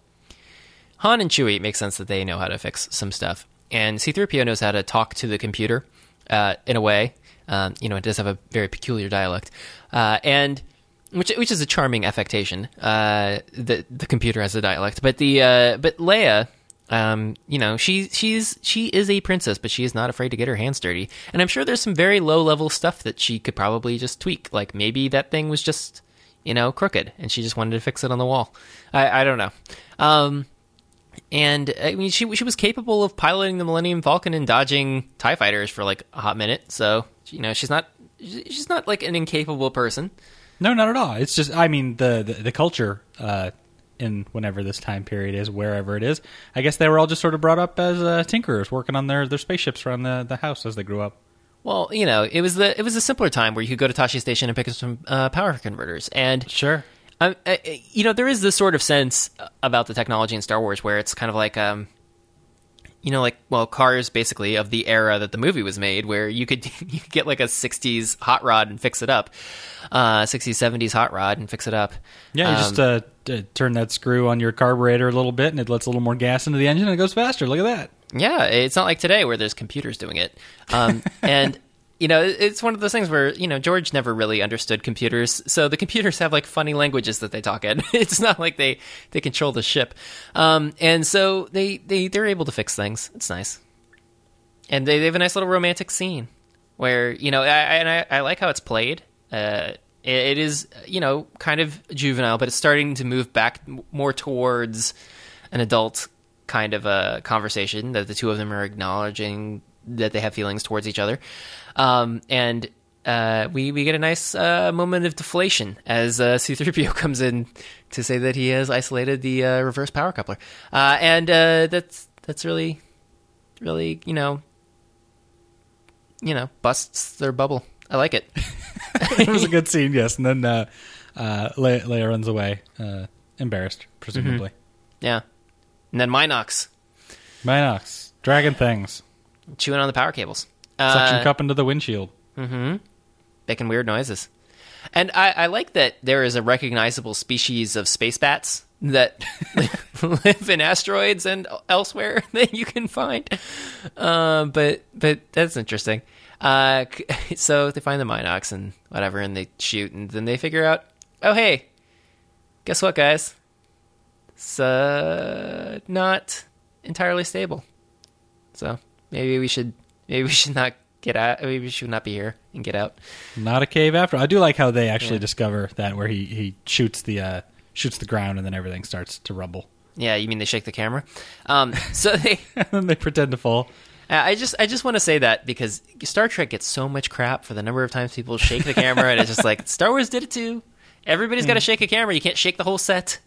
Han and Chewie it makes sense that they know how to fix some stuff, and C-3PO knows how to talk to the computer uh, in a way. Um, you know, it does have a very peculiar dialect, uh, and which which is a charming affectation. Uh, the the computer has a dialect, but the uh, but Leia. Um, you know, she she's she is a princess, but she is not afraid to get her hands dirty. And I'm sure there's some very low level stuff that she could probably just tweak. Like maybe that thing was just, you know, crooked, and she just wanted to fix it on the wall. I I don't know. Um, and I mean, she she was capable of piloting the Millennium Falcon and dodging Tie fighters for like a hot minute. So you know, she's not she's not like an incapable person. No, not at all. It's just, I mean, the the, the culture uh, in whenever this time period is, wherever it is. I guess they were all just sort of brought up as uh, tinkerers, working on their, their spaceships around the, the house as they grew up. Well, you know, it was the it was a simpler time where you could go to Tosche Station and pick up some uh, power converters, and Sure. uh, uh, you know, there is this sort of sense about the technology in Star Wars where it's kind of like, um, you know, like well, cars basically of the era that the movie was made, where you could you could get like a '60s hot rod and fix it up, uh, '60s '70s hot rod and fix it up. Yeah, you Um, just uh, t- turn that screw on your carburetor a little bit, and it lets a little more gas into the engine, and it goes faster. Look at that. Yeah, it's not like today where there's computers doing it. Um, and you know, it's one of those things where you know George never really understood computers, so the computers have like funny languages that they talk in. It's not like they they control the ship, um, and so they they they're able to fix things. It's nice, and they, they have a nice little romantic scene where you know, I, and I, I like how it's played. Uh, it, it is you know kind of juvenile, but it's starting to move back more towards an adult kind of a conversation that the two of them are acknowledging that they have feelings towards each other, um, and uh, we we get a nice uh, moment of deflation as uh, C-3PO comes in to say that he has isolated the uh, reverse power coupler, uh, and uh, that's that's really really you know you know busts their bubble. I like it. it was a good scene, yes. And then uh, uh, Leia, Leia runs away, uh, embarrassed, presumably. Yeah, and then Mynocks Mynocks, dragon things, chewing on the power cables. Suction Uh, cup into the windshield. making weird noises. And I, I like that there is a recognizable species of space bats that live in asteroids and elsewhere that you can find. Uh, but but that's interesting. Uh, so they find the Mynocks and whatever, and they shoot, and then they figure out, oh hey, guess what, guys? It's uh, not entirely stable. So maybe we should maybe we should not get out. Maybe we should not be here and get out. Not a cave after. I do like how they actually Yeah. discover that where he he shoots the uh, shoots the ground and then everything starts to rumble. Yeah, you mean they shake the camera? Um, so they. and then they pretend to fall. I just I just want to say that because Star Trek gets so much crap for the number of times people shake the camera, and it's just like Star Wars did it too. Everybody's got to shake a camera. You can't shake the whole set.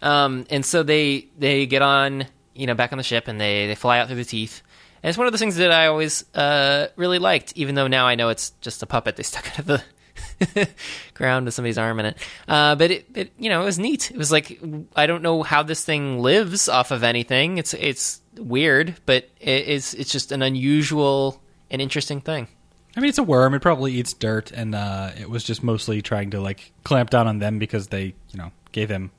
Um, and so they they get on, you know, back on the ship, and they they fly out through the teeth. And it's one of the things that I always uh, really liked, even though now I know it's just a puppet they stuck out of the ground with somebody's arm in it. Uh, but it, it, you know, it was neat. It was like I don't know how this thing lives off of anything. It's it's weird, but it, it's it's just an unusual and interesting thing. I mean, it's a worm. It probably eats dirt, and uh, it was just mostly trying to like clamp down on them because they, you know, gave him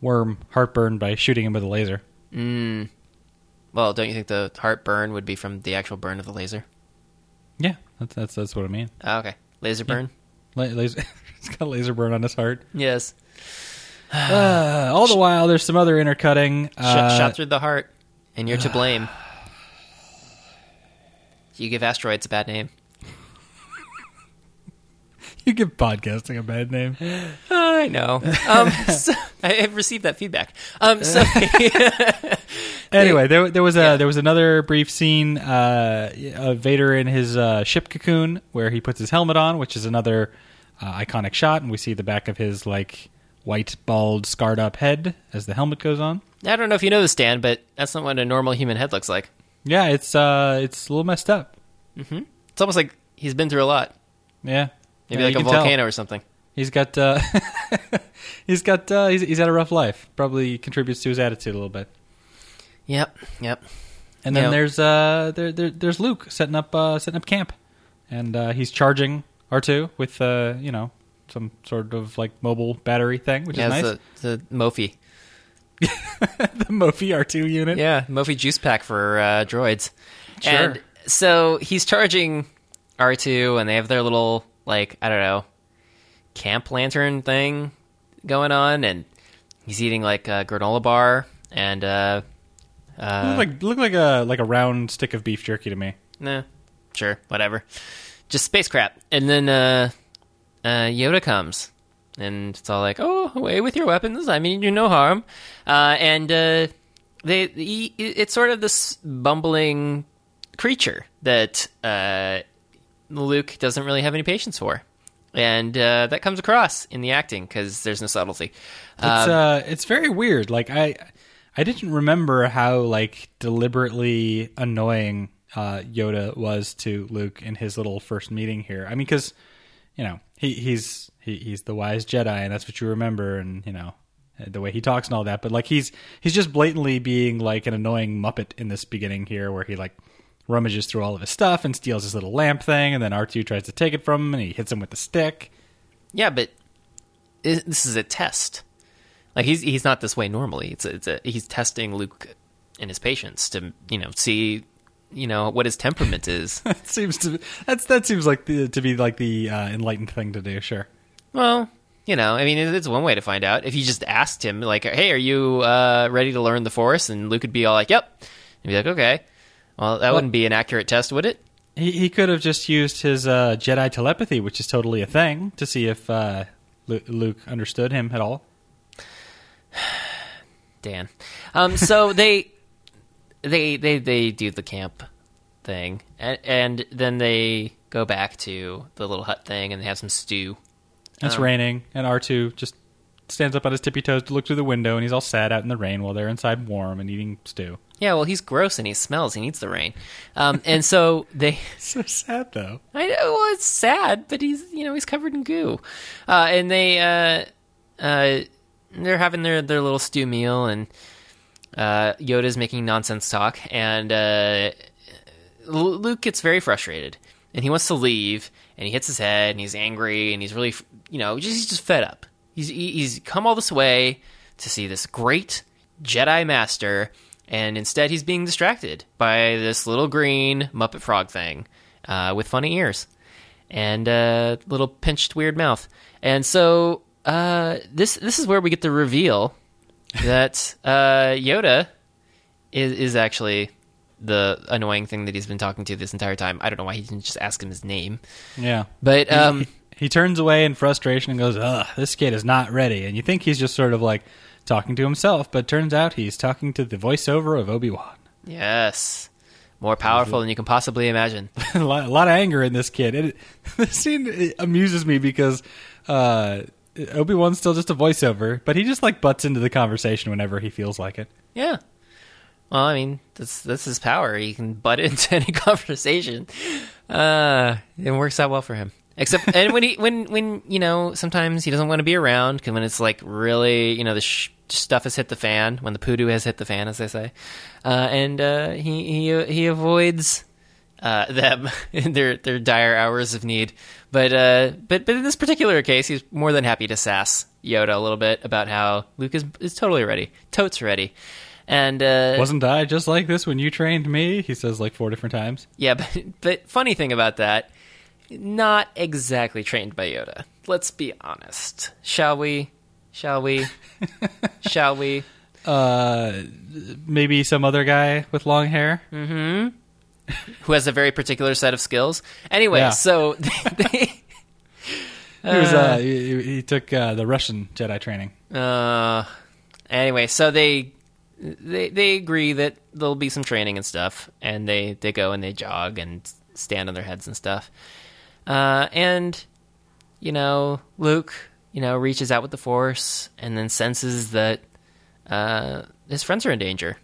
worm heartburn by shooting him with a laser. Mm. Well, don't you think the heart burn would be from the actual burn of the laser? Yeah, that's that's, that's what I mean. Oh, okay, laser burn. La- laser, he's got a laser burn on his heart. Yes, Uh, all the while, there's some other intercutting. Uh, shot through the heart, and you're to blame. You give asteroids a bad name. you give podcasting a bad name. I know. Um, so, I have received that feedback. Um, so Anyway, there there was a there was another brief scene uh, of Vader in his uh, ship cocoon where he puts his helmet on, which is another uh, iconic shot, and we see the back of his like white, bald, scarred up head as the helmet goes on. I don't know if you know this, Dan, but that's not what a normal human head looks like. Yeah, it's uh, it's a little messed up. It's almost like he's been through a lot. Yeah, Maybe Yeah, like a can tell. volcano or something. He's got uh, he's got uh, he's, he's had a rough life. Probably contributes to his attitude a little bit. Yep, yep. And then Yeah. there's uh there, there there's Luke setting up uh setting up camp, and uh, he's charging R two with uh you know some sort of like mobile battery thing, which Yeah, is nice. it's the, the Mophie. the Mophie R two unit. Yeah, Mophie juice pack for uh, droids. Sure. And so he's charging R2, and they have their little, like, I don't know, camp lantern thing going on, and he's eating, like, a granola bar, and, uh, uh, Look like look like a like a round stick of beef jerky to me. nah, sure, whatever. Just space crap. And then, uh, uh, Yoda comes. And it's all like, oh, away with your weapons. I mean, you no harm. Uh, and, uh, they, he, it's sort of this bumbling creature that, uh, Luke doesn't really have any patience for. And, uh, that comes across in the acting because there's no subtlety. It's Um, uh it's very weird. Like I I didn't remember how like deliberately annoying uh Yoda was to Luke in his little first meeting here. I mean cuz you know, he he's he, he's the wise Jedi and that's what you remember and you know the way he talks and all that, but like he's he's just blatantly being like an annoying muppet in this beginning here where he like rummages through all of his stuff and steals his little lamp thing and then R2 tries to take it from him and he hits him with the stick. Yeah, but this is a test. Like he's he's not this way normally. It's a, it's a he's testing Luke and his patience to you know see you know what his temperament is. That seems to that's that seems like the, to be like the uh, enlightened thing to do. Sure. well, you know, I mean, it's one way to find out. If you just asked him like, "Hey, are you uh, ready to learn the Force?" and Luke would be all like, "Yep," and be like, "Okay." Well, that wouldn't be an accurate test, would it? He he could have just used his uh, Jedi telepathy, which is totally a thing, to see if uh, Luke understood him at all. Dan. Um, so they they they they do the camp thing, and, and then they go back to the little hut thing, and they have some stew. It's Um, raining, and R two just stands up on his tippy toes to look through the window, and he's all sad out in the rain while they're inside warm and eating stew. Yeah, well, he's gross and he smells. He needs the rain, um, and so they. So sad though. I know well, it's sad, but he's you know he's covered in goo, uh, and they uh, uh, they're having their their little stew meal, and uh, Yoda's making nonsense talk, and uh, Luke gets very frustrated, and he wants to leave, and he hits his head, and he's angry, and he's really you know just, he's just fed up. He's he's come all this way to see this great Jedi Master, and instead he's being distracted by this little green Muppet Frog thing uh, with funny ears and a little pinched weird mouth. And so uh, this this is where we get the reveal that uh, Yoda is is actually the annoying thing that he's been talking to this entire time. I don't know why he didn't just ask him his name. Yeah. But um, he, turns away in frustration and goes, "Ugh, this kid is not ready." And you think he's just sort of like talking to himself, but turns out he's talking to the voiceover of Obi Wan. yes, more powerful than you can possibly imagine. a, lot, a lot of anger in this kid. It, this scene amuses me because uh, Obi Wan's still just a voiceover, but he just like butts into the conversation whenever he feels like it. Yeah. Well, I mean, that's that's his power. He can butt into any conversation. Uh, it works out well for him. Except, and when he when when you know sometimes he doesn't want to be around because when it's like really you know the sh- stuff has hit the fan when the poodoo has hit the fan as they say, uh, and uh, he he he avoids uh, them in their their dire hours of need. But uh, but but in this particular case, he's more than happy to sass Yoda a little bit about how Luke is is totally ready, totes ready, and uh, Wasn't I just like this when you trained me? He says like four different times. yeah. But but funny thing about that, not exactly trained by Yoda. Let's be honest, shall we? Shall we? shall we? Uh, maybe some other guy with long hair. Who has a very particular set of skills? Anyway, Yeah. so they. He was uh, he, he took uh, the Russian Jedi training. Uh, anyway, so they they they agree that there'll be some training and stuff, and they they go and they jog and stand on their heads and stuff. Uh, and you know, Luke, you know, reaches out with the Force and then senses that uh, his friends are in danger,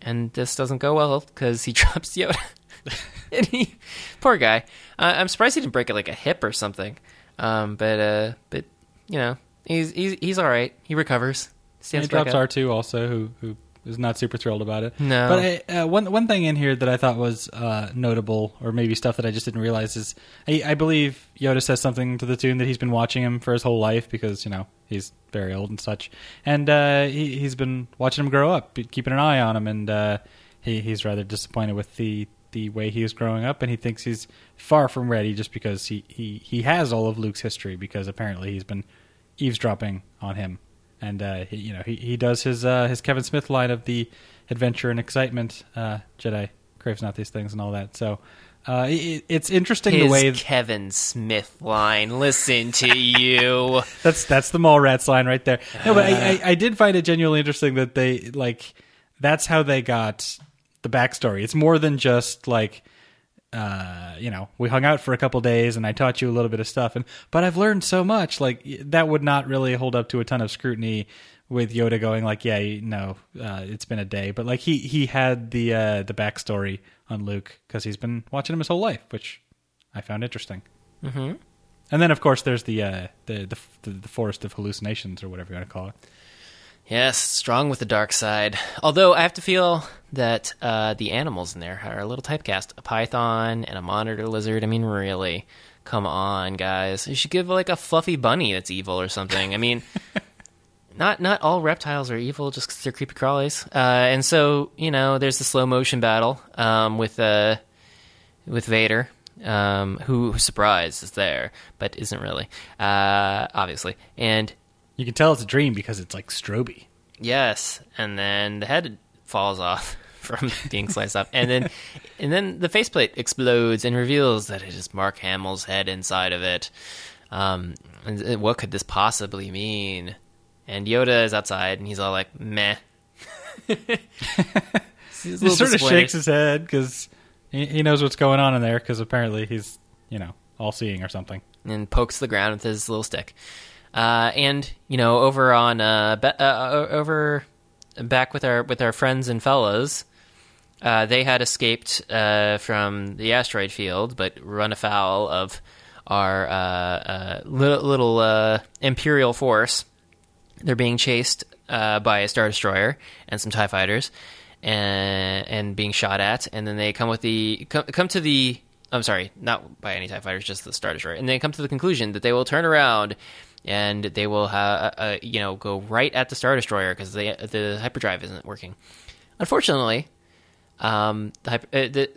and this doesn't go well because he drops Yoda. and he, poor guy. Uh, I'm surprised he didn't break it like a hip or something. Um, but uh, but you know, he's he's he's all right. He recovers. And Stands he back drops. R two also, who who is not super thrilled about it. No. but I, uh, one one thing in here that I thought was uh, notable, or maybe stuff that I just didn't realize is I, I believe Yoda says something to the tune that he's been watching him for his whole life because you know he's very old and such, and uh, he he's been watching him grow up, keeping an eye on him, and uh, he he's rather disappointed with the the way he is growing up, and he thinks he's far from ready just because he he he has all of Luke's history because apparently he's been eavesdropping on him and uh, he, you know he, he does his uh, his Kevin Smith line of the adventure and excitement uh, Jedi craves not these things and all that. So uh, it, it's interesting His the way Kevin Smith line. Listen to you. that's that's the Mallrats line right there. No, but I, I, I did find it genuinely interesting that they like that's how they got the backstory. It's more than just like uh, you know, we hung out for a couple days and I taught you a little bit of stuff and but I've learned so much. Like that would not really hold up to a ton of scrutiny with Yoda going like, yeah, no, uh, it's been a day, but like he he had the uh, the backstory on Luke because he's been watching him his whole life, which I found interesting. Mm-hmm. And then of course there's the uh, the, the the the forest of hallucinations or whatever you want to call it. Yes, strong with the dark side. Although I have to feel that uh, the animals in there are a little typecast. A python and a monitor lizard. I mean, really, come on, guys. You should give like a fluffy bunny that's evil or something. I mean, not not all reptiles are evil just because they're creepy crawlies. Uh, and so you know, there's the slow motion battle um, with uh, with Vader. Um, who, surprise is there, but isn't really, uh, obviously. And You can tell it's a dream because it's like stroby. Yes, and then the head falls off from being sliced up. and then and then the faceplate explodes and reveals that it is Mark Hamill's head inside of it. Um, and and what could this possibly mean? And Yoda is outside, and he's all like, "Meh." He sort of shakes his head because he, he knows what's going on in there because apparently he's you know all seeing or something. and pokes the ground with his little stick. Uh, and you know, over on uh, be- uh, over back with our with our friends and fellows, uh, they had escaped uh, from the asteroid field, but run afoul of our uh, uh, little, little uh, Imperial force. They're being chased uh, by a star destroyer and some Tie fighters, and and being shot at. And then they come with the come, come to the. I'm sorry, not by any Tie fighters, just the star destroyer. And they come to the conclusion that they will turn around and they will ha- you know go right at the Star Destroyer because the hyperdrive isn't working. Unfortunately, um, the, uh, the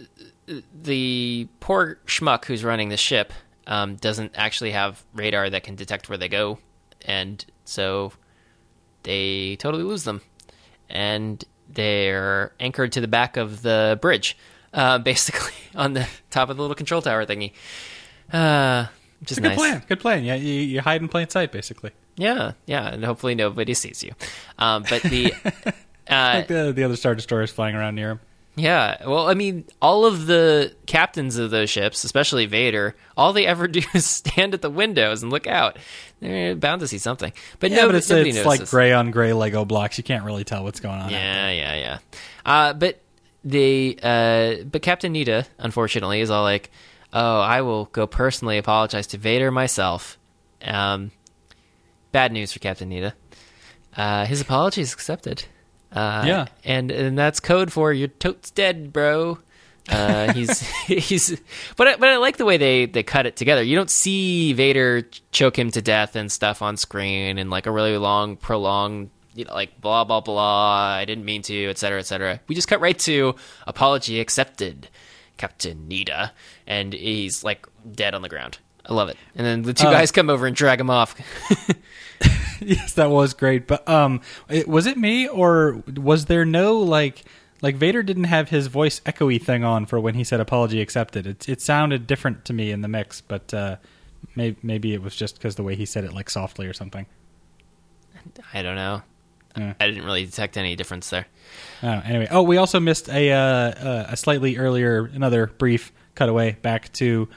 the poor schmuck who's running the ship um, doesn't actually have radar that can detect where they go, and so they totally lose them, and they're anchored to the back of the bridge, uh, basically on the top of the little control tower thingy. Uh, which is a good plan. Good plan. Yeah, you, you hide in plain sight, basically. Yeah, yeah, and hopefully nobody sees you. Um, but the uh, Like the, the other Star Destroyers flying around near him. Yeah, well, I mean, all of the captains of those ships, especially Vader, all they ever do is stand at the windows and look out. They're bound to see something, but Yeah, no, but it's, it's like gray on gray Lego blocks. You can't really tell what's going on. Yeah, yeah, yeah. Uh, but they, uh, but Captain Needa, unfortunately, is all like, "Oh, I will go personally apologize to Vader myself." Um, bad news for Captain Needa. Uh, his apology is accepted. Uh, Yeah. and and that's code for your totes dead, bro. Uh, he's he's, but I, but I like the way they they cut it together. You don't see Vader choke him to death and stuff on screen and like a really long, prolonged, you know, like blah blah blah. I didn't mean to, etc. cetera, et cetera. We just cut right to apology accepted, Captain Needa, and he's like dead on the ground. I love it. And then the two Uh, guys come over and drag him off. yes, that was great. But um, it, was it me or was there no like like Vader didn't have his voice echoey thing on for when he said apology accepted? It it sounded different to me in the mix, but uh, maybe maybe it was just because the way he said it like softly or something. I don't know. Yeah. I didn't really detect any difference there. Oh, anyway, oh, we also missed a uh, uh, a slightly earlier, another brief cutaway back to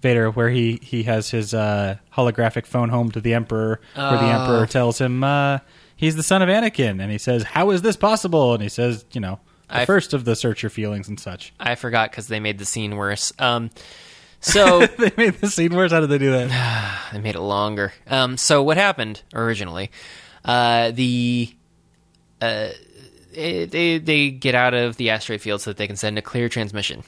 Vader, where he he has his uh, holographic phone home to the Emperor, where the Oh. Emperor tells him uh, he's the son of Anakin, and he says, "How is this possible?" And he says, "You know, the I- first of the search your feelings and such." I forgot because they made the scene worse. Um, so they made the scene worse. How did they do that? they made it longer. Um, so what happened originally? Uh, the uh, eh, they they get out of the asteroid field so that they can send a clear transmission,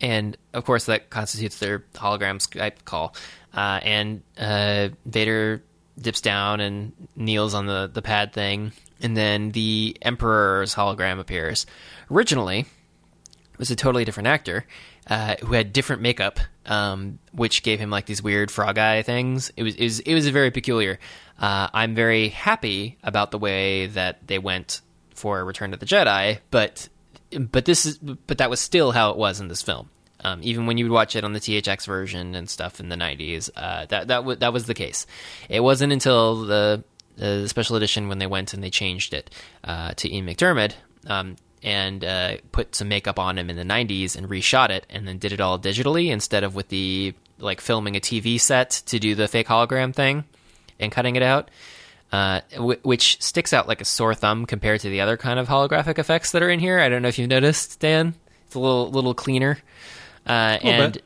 and of course that constitutes their hologram Skype call. Uh, and uh, Vader dips down and kneels on the the pad thing, and then the Emperor's hologram appears. Originally, it was a totally different actor uh, who had different makeup, um, which gave him like these weird frog eye things. It was it was, it was very peculiar. Uh, I'm very happy about the way that they went for Return of the Jedi, but but this is but that was still how it was in this film. Um, even when you would watch it on the THX version and stuff in the 90s, uh, that that w- that was the case. It wasn't until the the special edition when they went and they changed it uh, to Ian McDiarmid um, and uh, put some makeup on him in the 90s and reshot it and then did it all digitally instead of with the like filming a TV set to do the fake hologram thing and cutting it out. Uh, w- which sticks out like a sore thumb compared to the other kind of holographic effects that are in here. I don't know if you've noticed, Dan. It's a little little cleaner, uh, Little and bit.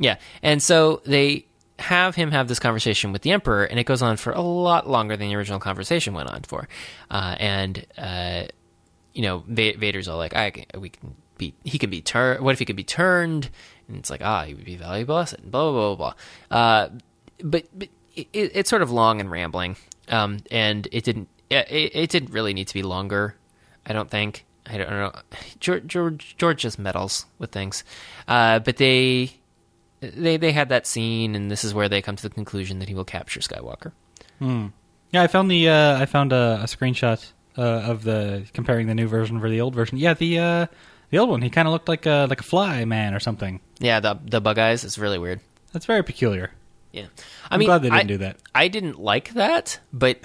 yeah, and so they have him have this conversation with the emperor, and it goes on for a lot longer than the original conversation went on for. Uh, and uh, you know, Va- Vader's all like, "I can, we can be, he can be turned. What if he could be turned?" And it's like, "Ah, he would be valuable asset." and Blah blah blah blah. Uh, but but it, it's sort of long and rambling, um, and it didn't it, it didn't really need to be longer. I don't think. I don't know. George George, George just meddles with things, uh, but they they they had that scene, and this is where they come to the conclusion that he will capture Skywalker. Yeah, I found the uh, I found a, a screenshot uh, of the comparing the new version for the old version. Yeah, the uh, the old one, he kind of looked like a like a fly man or something. Yeah, the the bug eyes is really weird. That's very peculiar. Yeah, I I'm mean, glad they didn't I, do that. I didn't like that, but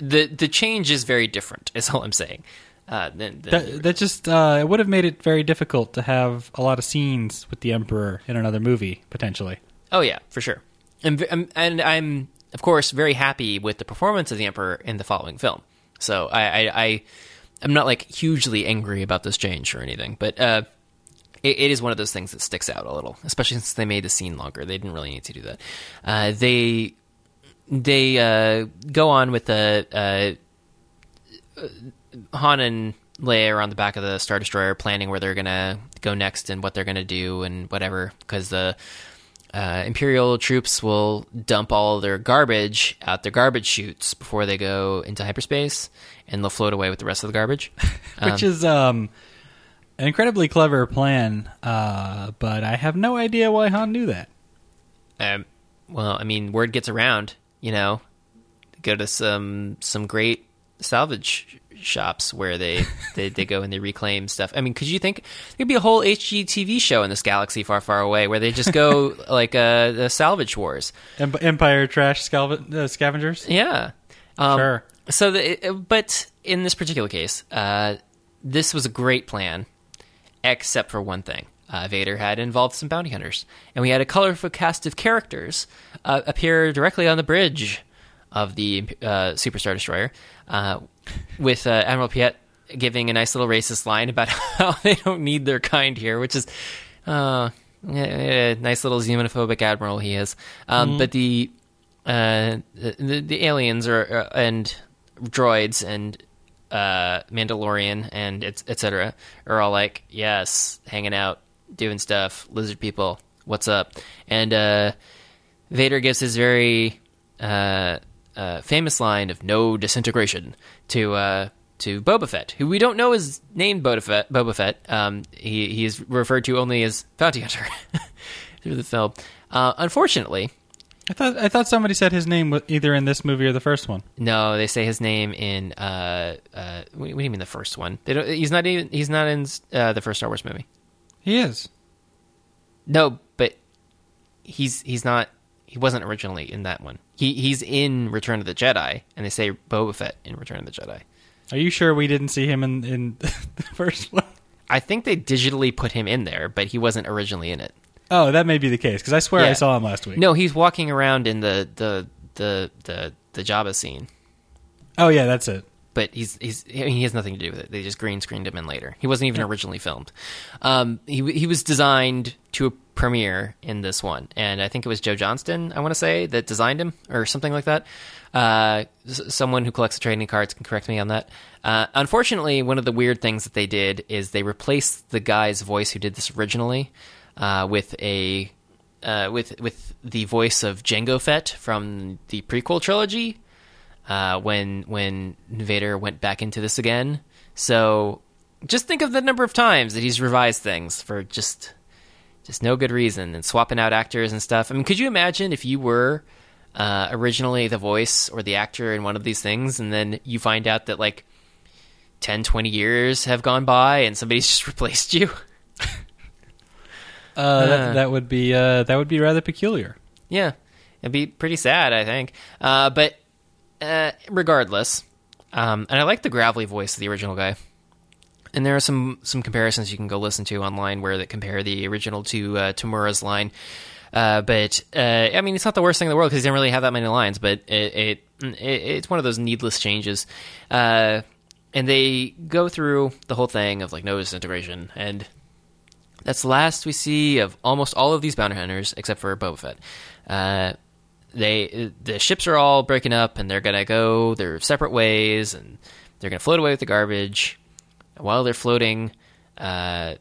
the the change is very different. Is all I'm saying. Uh, than, than That, that just uh, it would have made it very difficult to have a lot of scenes with the Emperor in another movie potentially. Oh yeah, for sure. And um, and I'm of course very happy with the performance of the Emperor in the following film. So I I, I am not like hugely angry about this change or anything, but uh, it, it is one of those things that sticks out a little, especially since they made the scene longer. They didn't really need to do that. Uh, they they uh, go on with the uh, Han and Leia on the back of the Star Destroyer, planning where they're gonna go next and what they're gonna do and whatever, because the uh, Imperial troops will dump all their garbage out their garbage chutes before they go into hyperspace, and they'll float away with the rest of the garbage. which is um, an incredibly clever plan. Uh, but I have no idea why Han knew that. Um, well, I mean, word gets around. You know, go to some some great salvage shops where they, they, they go and they reclaim stuff. I mean, could you think there'd be a whole HGTV show in this galaxy far, far away where they just go like uh, the salvage wars? Em- Empire trash scal- uh, scavengers. Yeah. Um, Sure. So, the, but in this particular case, uh, this was a great plan, except for one thing. Uh, Vader had involved some bounty hunters, and we had a colorful cast of characters uh, appear directly on the bridge of the uh, Superstar Destroyer, uh, with uh, Admiral Piett giving a nice little racist line about how they don't need their kind here, which is uh, a nice little xenophobic admiral he is. Um, But the, uh, the the aliens are uh, and droids and uh, Mandalorian and et, et cetera are all like, yes, hanging out, doing stuff, lizard people, what's up? And uh, Vader gives his very uh, uh, famous line of "No disintegration" to uh, to Boba Fett, who we don't know is named Boba Fett. Boba Fett. Um, he he is referred to only as Bounty Hunter through the film. Uh, unfortunately, I thought I thought somebody said his name was either in this movie or the first one. no, they say his name in. Uh, uh, what, what do you mean the first one? They don't, he's not even. He's not in uh, the first Star Wars movie. He is. No, but he's he's not. He wasn't originally in that one. He he's in Return of the Jedi, and they say Boba Fett in Return of the Jedi. Are you sure we didn't see him in in the first one? I think they digitally put him in there, but he wasn't originally in it. Oh, that may be the case because I swear I saw him last week. No, he's walking around in the the the the the Jabba scene, Oh yeah, that's it. but he's he's I mean, he has nothing to do with it. They just green screened him in later. He wasn't even originally filmed. Um, he he was designed to premiere in this one, and I think it was Joe Johnston, I want to say, that designed him or something like that. Uh, someone who collects the trading cards can correct me on that. Uh, unfortunately, one of the weird things that they did is they replaced the guy's voice who did this originally uh, with a uh, with with the voice of Jango Fett from the prequel trilogy uh, when when Vader went back into this again. So just think of the number of times that he's revised things for just just no good reason and swapping out actors and stuff. I mean, could you imagine if you were uh, originally the voice or the actor in one of these things, and then you find out that like 10, 20 years have gone by and somebody's just replaced you? Uh, that, that would be uh, that would be rather peculiar. Yeah, it'd be pretty sad, I think. Uh, but uh, regardless, um, and I like the gravelly voice of the original guy. And there are some some comparisons you can go listen to online where that compare the original to uh, Temuera's line. Uh, but uh, I mean, it's not the worst thing in the world because he didn't really have that many lines. But it, it, it it's one of those needless changes. Uh, and they go through the whole thing of like no disintegration and that's the last we see of almost all of these bounty hunters, except for Boba Fett. Uh, they the ships are all breaking up, and they're gonna go their separate ways, and they're gonna float away with the garbage. While they're floating, uh,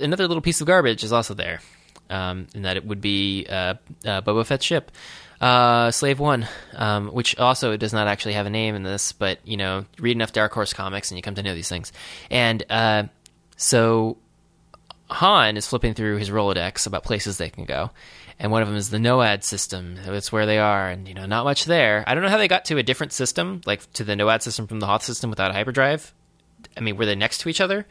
another little piece of garbage is also there, um, and that it would be uh, uh, Boba Fett's ship, uh, Slave One, um, which also does not actually have a name in this, but you know, read enough Dark Horse comics and you come to know these things, and uh, so Han is flipping through his Rolodex about places they can go, and one of them is the Anoat system. It's where they are, and you know, not much there. I don't know how they got to a different system, like to the Anoat system from the Hoth system without a hyperdrive. I mean, were they next to each other?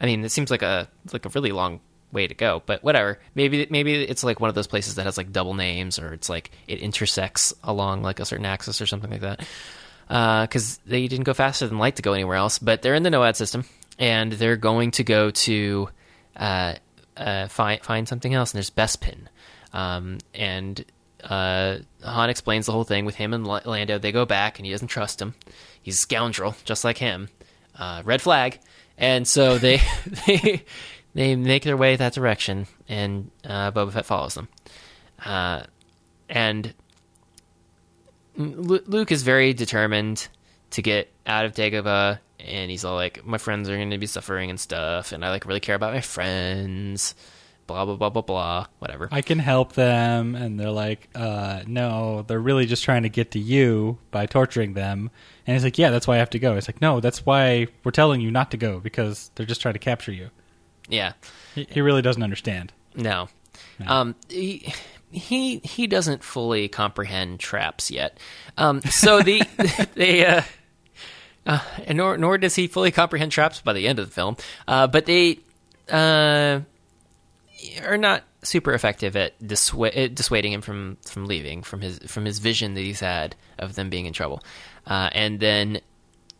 I mean, it seems like a like a really long way to go, but whatever. Maybe maybe it's like one of those places that has like double names, or it's like it intersects along like a certain axis or something like that. Uh, because they didn't go faster than light to go anywhere else, but they're in the Anoat system, and they're going to go to uh, uh, find find something else. And there's Bespin, um, and uh, Han explains the whole thing with him and L- Lando. They go back, and he doesn't trust him. He's a scoundrel, just like him. Uh, red flag, and so they they they make their way that direction, and uh, Boba Fett follows them. Uh, and Lu- Luke is very determined to get out of Dagobah, and he's all like, "My friends are going to be suffering and stuff, and I like really care about my friends." blah blah blah blah blah, whatever. I can help them, and they're like, uh, no, they're really just trying to get to you by torturing them. And he's like, yeah, that's why I have to go. It's like, no, that's why we're telling you not to go because they're just trying to capture you. Yeah, He, he really doesn't understand. no. Um, he, he he doesn't fully comprehend traps yet. Um, so the they uh, uh, and nor nor does he fully comprehend traps by the end of the film. Uh, but they uh, are not super effective at, dissu- at dissuading him from from leaving from his from his vision that he's had of them being in trouble. Uh, and then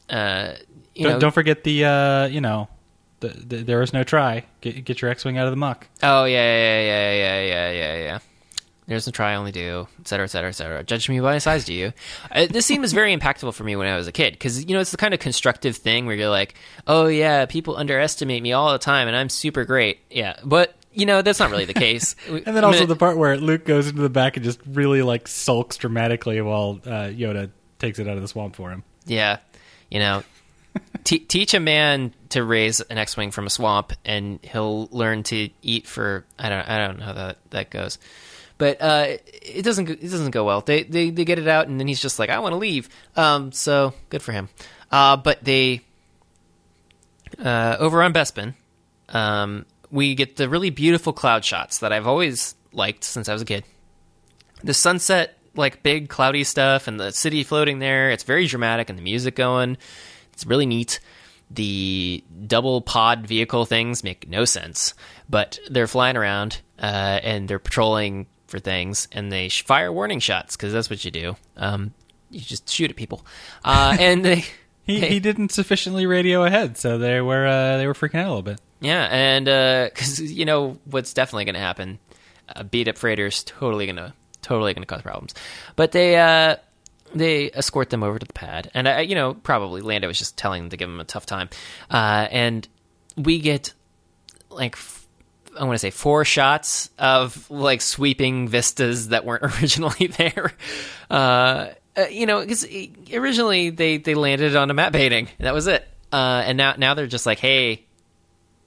uh, you Don't, know, don't forget the, uh, you know, the, the, there is no try. Get, get your X-wing out of the muck. Oh yeah, yeah, yeah, yeah, yeah, yeah, yeah. There's no try, only do, et cetera, et cetera, et cetera. Judge me by my size, do you? Uh, this scene was very impactful for me when I was a kid because you know it's the kind of constructive thing where you're like, oh yeah, people underestimate me all the time, and I'm super great. Yeah, but you know that's not really the case. And then also the part where Luke goes into the back and just really like sulks dramatically while uh, Yoda takes it out of the swamp for him. Yeah, you know, te- teach a man to raise an X-wing from a swamp, and he'll learn to eat for I don't I don't know how that that goes, but uh, it doesn't it doesn't go well. They they they get it out, and then he's just like I want to leave. Um, so good for him. Uh, but they uh, over on Bespin, um, we get the really beautiful cloud shots that I've always liked since I was a kid the sunset like big cloudy stuff and the city floating there it's very dramatic and the music going it's really neat the double pod vehicle things make no sense but they're flying around uh, and they're patrolling for things and they sh- fire warning shots because that's what you do um, you just shoot at people uh, and they He, Hey. he didn't sufficiently radio ahead, so they were uh, they were freaking out a little bit. Yeah, and because you know what's definitely going to happen, a beat up freighter is totally going to totally going to cause problems. But they uh, they escort them over to the pad, and I, you know probably Lando was just telling them to give him a tough time, uh, and we get like. I want to say four shots of like sweeping vistas that weren't originally there. Uh, uh, you know, because originally they they landed on a map painting, and that was it. Uh, and now now they're just like, hey,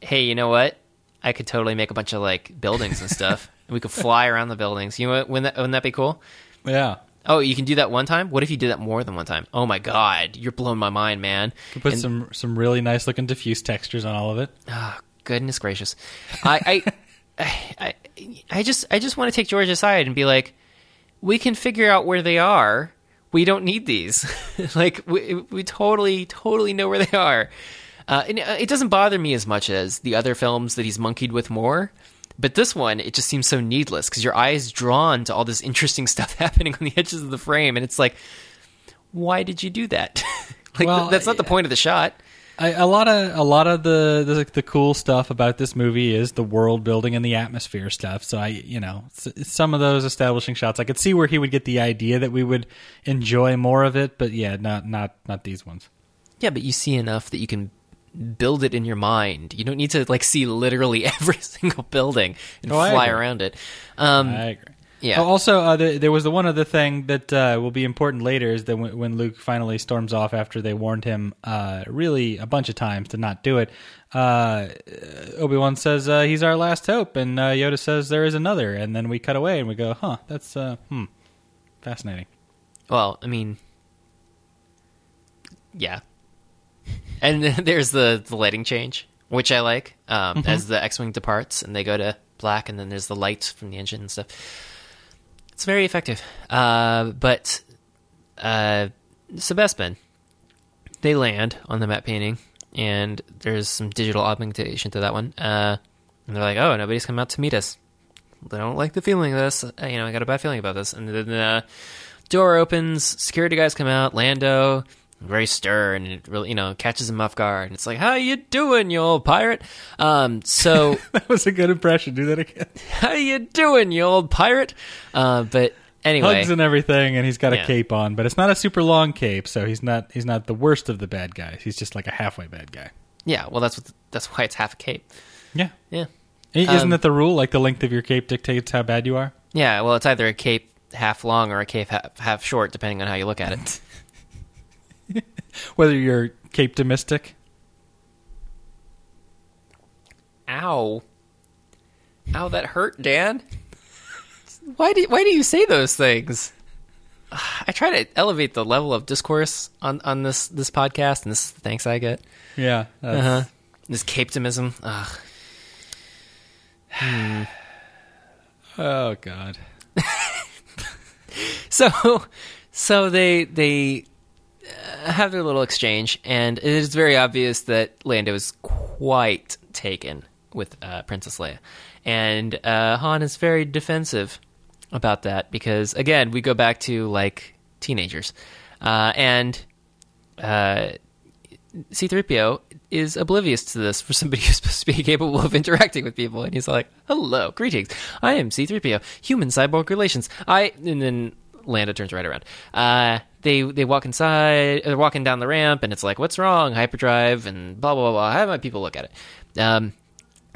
hey, you know what? I could totally make a bunch of like buildings and stuff. and we could fly around the buildings. You know what? Wouldn't that, wouldn't that be cool? Yeah, Oh, you can do that one time? What if you did that more than one time? Oh my god, you're blowing my mind, man. you put And- some some really nice looking diffuse textures on all of it. Ah, goodness gracious. I, I, I, I just, I just want to take George aside and be like, we can figure out where they are. We don't need these. like, we, we totally, totally know where they are. Uh, and uh, it doesn't bother me as much as the other films that he's monkeyed with more. But this one, it just seems so needless because your eye is drawn to all this interesting stuff happening on the edges of the frame, and it's like, why did you do that? like, Well, that's not the point of the shot. I, a lot of a lot of the, the the cool stuff about this movie is the world building and the atmosphere stuff. So I, you know, s- some of those establishing shots, I could see where he would get the idea that we would enjoy more of it, but yeah, not not not these ones. Yeah, but you see enough that you can build it in your mind. You don't need to like see literally every single building and Oh, fly around it. Um, I agree. Yeah. Oh, also, uh, there, there was the one other thing that uh, will be important later is that when, when Luke finally storms off after they warned him, uh, really a bunch of times to not do it. Uh, Obi Wan says uh, he's our last hope, and uh, Yoda says there is another, and then we cut away and we go, huh, that's uh, hmm, fascinating. well, I mean, yeah. And there's the the lighting change, which I like, um, Mm-hmm. as the X-wing departs and they go to black, and then there's the light from the engine and stuff. It's very effective. Uh, but uh, Sebespin, they land on the map painting, and there's some digital augmentation to that one. Uh, and they're like, "Oh, nobody's come out to meet us. They don't like the feeling of this. Uh, You know, I got a bad feeling about this." And then the door opens, security guys come out, Lando. Very stern, and it really, you know, catches him off guard. And it's like, "How you doing, you old pirate?" Um, so that was a good impression. Do that again. how you doing, you old pirate? Uh, but anyway, Hugs and everything, and he's got a Yeah. cape on, but it's not a super long cape, so he's not he's not the worst of the bad guys. He's just like a halfway bad guy. yeah. Well, that's what that's why it's half a cape. Yeah, Yeah, isn't Um, that the rule? Like the length of your cape dictates how bad you are. yeah. Well, it's either a cape half long or a cape half, half short, depending on how you look at it. Whether you're cape domestic. Ow! Ow, that hurt, Dan. Why do why do you say those things? I try to elevate the level of discourse on, on this this podcast, and this is the thanks I get. Yeah. Uh-huh. This capitalism. Ugh. Oh God. So, so they they have their little exchange, and it is very obvious that Lando is quite taken with uh, Princess Leia, and uh, Han is very defensive about that because again we go back to like teenagers, uh, and uh, C-3PO is oblivious to this for somebody who's supposed to be capable of interacting with people, and he's like, "Hello, greetings. I am C-3PO, human cyborg relations." I and then Lando turns right around. They they walk inside. They're walking down the ramp, and it's like, "What's wrong?" Hyperdrive and blah blah blah. blah. Have my people look at it. Um,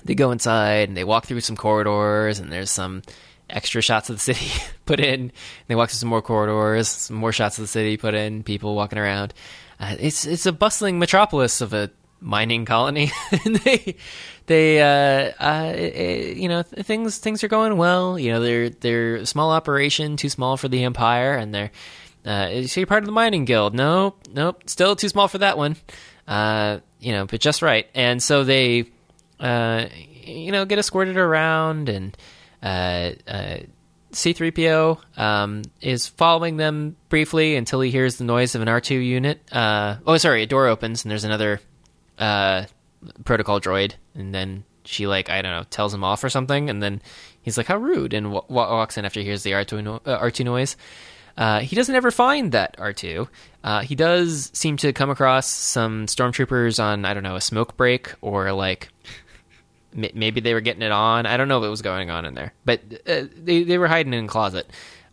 they go inside and they walk through some corridors, and there's some extra shots of the city put in. They walk through some more corridors, some more shots of the city put in. People walking around. Uh, it's it's a bustling metropolis of a mining colony. they they uh, uh, you know things things are going well. You know they're they're a small operation, too small for the empire, and they're uh, so you're part of the mining guild. Nope, nope, still too small for that one. Uh, you know, but just right. And so they uh, you know get escorted around and. Uh, uh, C3PO um, is following them briefly until he hears the noise of an R2 unit. Uh, oh, sorry, a door opens and there's another protocol droid, and then she like I don't know tells him off or something, and then he's like, "How rude!" and w- walks in after he hears the R2 no- uh, R2 noise. Uh, he doesn't ever find that R2. Uh, he does seem to come across some stormtroopers on I don't know a smoke break or like M- maybe they were getting it on. I don't know what was going on in there, but uh, they they were hiding in a closet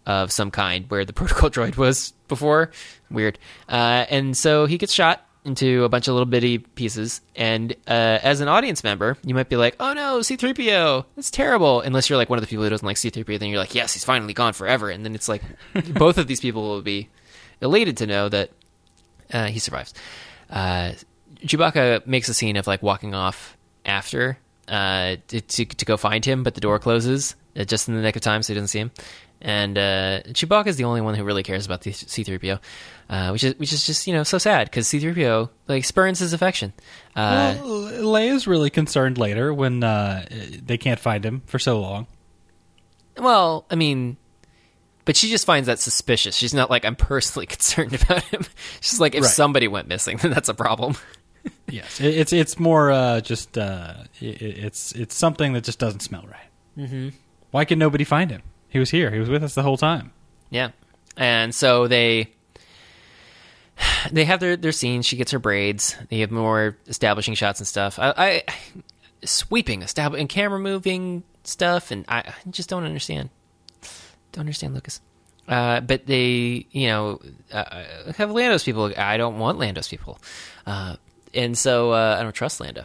of some kind where the protocol droid was before. Weird. Uh, and so he gets shot into a bunch of little bitty pieces. And uh, as an audience member, you might be like, "Oh no, C-3PO, that's terrible." Unless you're like one of the people who doesn't like C-3PO, then you're like, "Yes, he's finally gone forever." And then it's like both of these people will be elated to know that uh, he survives. Uh, Chewbacca makes a scene of like walking off after uh, to, to to go find him, but the door closes uh, just in the nick of time, so he doesn't see him. And uh, Chewbacca is the only one who really cares about the C-3PO, uh, which is which is just you know so sad because C-3PO like spurns his affection. Uh, well, Leia's really concerned later when uh, they can't find him for so long. well, I mean, but she just finds that suspicious. She's not like I'm personally concerned about him. She's like if Right. somebody went missing, then that's a problem. Yes, it, it's it's more uh, just uh, it, it's it's something that just doesn't smell right. Mm-hmm. Why can nobody find him? He was here. He was with us the whole time. Yeah. And so they they have their their scenes. She gets her braids. They have more establishing shots and stuff. I, I sweeping establish and camera moving stuff, and I, I just don't understand. Don't understand, Lucas. Uh, but they, you know, uh, have Lando's people. I don't want Lando's people, uh, and so uh, I don't trust Lando.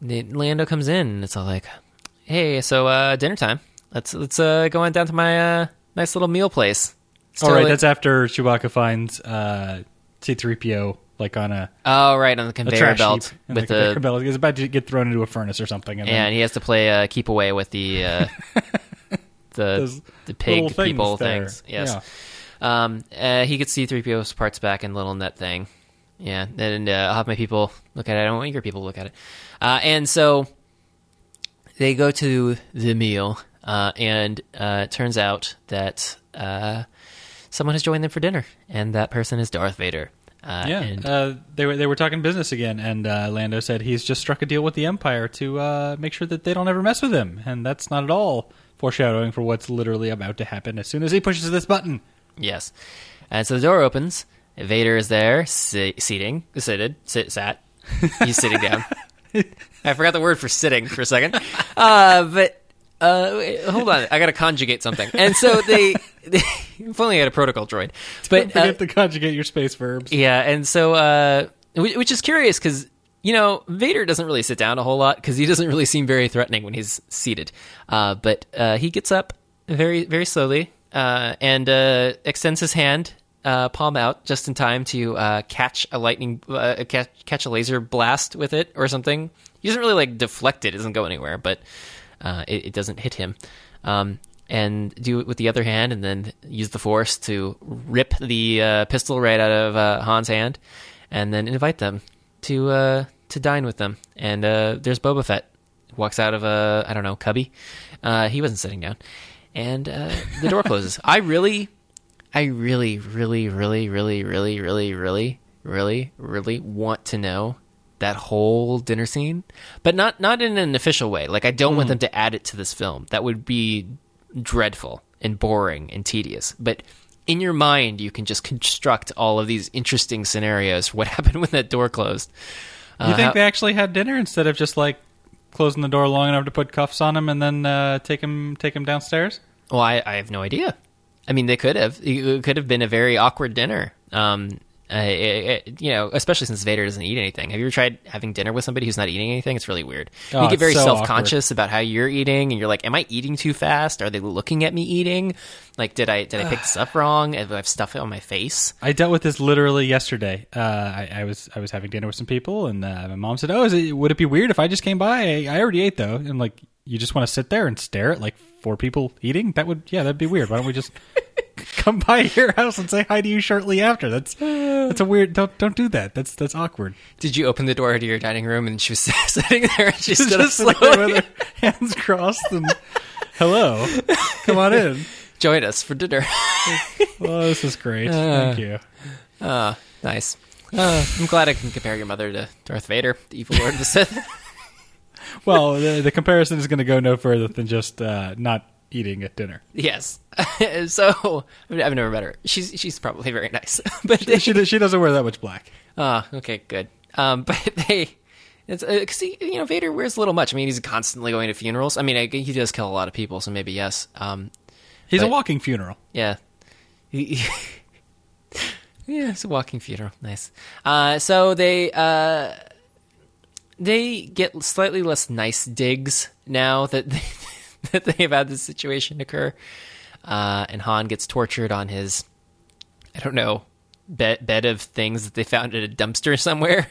Lando comes in, and it's all like, "Hey, so uh, dinner time. Let's let's uh, go on down to my uh, nice little meal place." All right, that's after Chewbacca finds uh, C-3PO like on a, Oh, right on the a conveyor belt heap. With the conveyor the belt is about to get thrown into a furnace or something. And, then he has to play uh, keep away with the uh, the the pig things people there. things. Yes. Um, uh, he gets C-3PO's parts back in little net thing. Yeah, and uh, I'll have my people look at it. I don't want your people to look at it. Uh, and so they go to the meal, uh, and uh, it turns out that uh, someone has joined them for dinner, and that person is Darth Vader. Uh, Yeah, and- uh, they were they were talking business again, and uh, Lando said he's just struck a deal with the Empire to uh, make sure that they don't ever mess with him, and that's not at all foreshadowing for what's literally about to happen as soon as he pushes this button. Yes. And so the door opens. Vader is there, si- seating, seated, sit, sat. He's sitting down. I forgot the word for sitting for a second. Uh, but uh, hold on, I got to conjugate something. And so they, they if only I had a protocol droid. Don't But uh, forget to conjugate your space verbs. yeah, and so uh, which is curious because you know Vader doesn't really sit down a whole lot because he doesn't really seem very threatening when he's seated. Uh, but uh, he gets up very very slowly uh, and uh, extends his hand. Uh, palm out just in time to uh, catch a lightning, uh, catch, catch a laser blast with it or something. He doesn't really like deflect it; it doesn't go anywhere. But uh, it, it doesn't hit him. Um, and do it with the other hand, and then use the force to rip the uh, pistol right out of uh, Han's hand, and then invite them to uh, to dine with them. And uh, there's Boba Fett walks out of a I don't know cubby. Uh, he wasn't sitting down, and uh, the door closes. I really, I really, really, really, really, really, really, really, really, really want to know that whole dinner scene, but not not in an official way. Like I don't want them to add it to this film. That would be dreadful and boring and tedious. But in your mind, you can just construct all of these interesting scenarios what happened when that door closed. You Uh, think how- they actually had dinner instead of just like closing the door long enough to put cuffs on him and then uh, take him take him downstairs? Well, I, I have no idea. I mean, they could have. It could have been a very awkward dinner. Um, uh, it, it- you know, especially since Vader doesn't eat anything. Have you ever tried having dinner with somebody who's not eating anything? It's really weird. Oh, you get very so self conscious about how you're eating, and you're like, "Am I eating too fast? Are they looking at me eating? Like, did I did I pick this up wrong? Do I have stuff on my face?" I dealt with this literally yesterday. Uh, I, I was I was having dinner with some people, and uh, my mom said, "Oh, is it, would it be weird if I just came by? I, I already ate though." And like, you just want to sit there and stare at like four people eating? That would yeah, that'd be weird. Why don't we just come by your house and say hi to you shortly after? That's that's a weird. Don't don't do that. That's that's awkward. Did you open the door to your dining room and she was sitting there and she Just stood up sitting there slowly? with her hands crossed and hello, come on in. Join us for dinner. Well, this is great. Thank you. Ah, nice. Uh, I'm glad I can compare your mother to Darth Vader, the evil Lord of the Sith. Well, the, the comparison is going to go no further than just uh, not eating at dinner. yes. so I've never met her. She's she's probably very nice, but they, She she doesn't wear that much black. ah, okay, good. Um, but they. It's because you know Vader wears a little much. I mean, he's constantly going to funerals. I mean, I, he does kill a lot of people, so maybe yes. Um, He's a walking funeral. Yeah. He- yeah, it's a walking funeral. Nice. Uh, so they uh, they get slightly less nice digs now that they, that they've had this situation occur. Uh, and Han gets tortured on his, I don't know, bed bed of things that they found at a dumpster somewhere.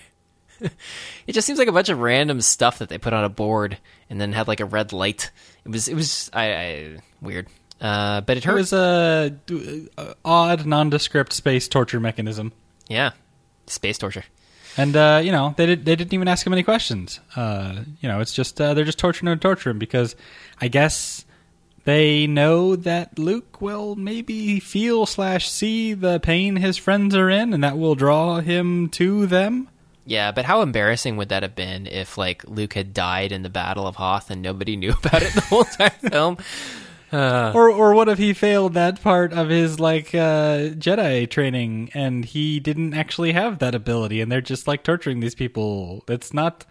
it just seems like a bunch of random stuff that they put on a board and then had like a red light. It was it was I, I weird. Uh, but it It hurt. was a d- uh, odd, nondescript space torture mechanism, Yeah, space torture. And uh, you know they did they didn't even ask him any questions. Uh, you know, it's just uh, they're just torturing and torturing him because I guess they know that Luke will maybe feel slash see the pain his friends are in, and that will draw him to them. Yeah, but how embarrassing would that have been if like Luke had died in the Battle of Hoth and nobody knew about it the whole time film? Or or what if he failed that part of his like uh, Jedi training and he didn't actually have that ability and they're just like torturing these people? It's not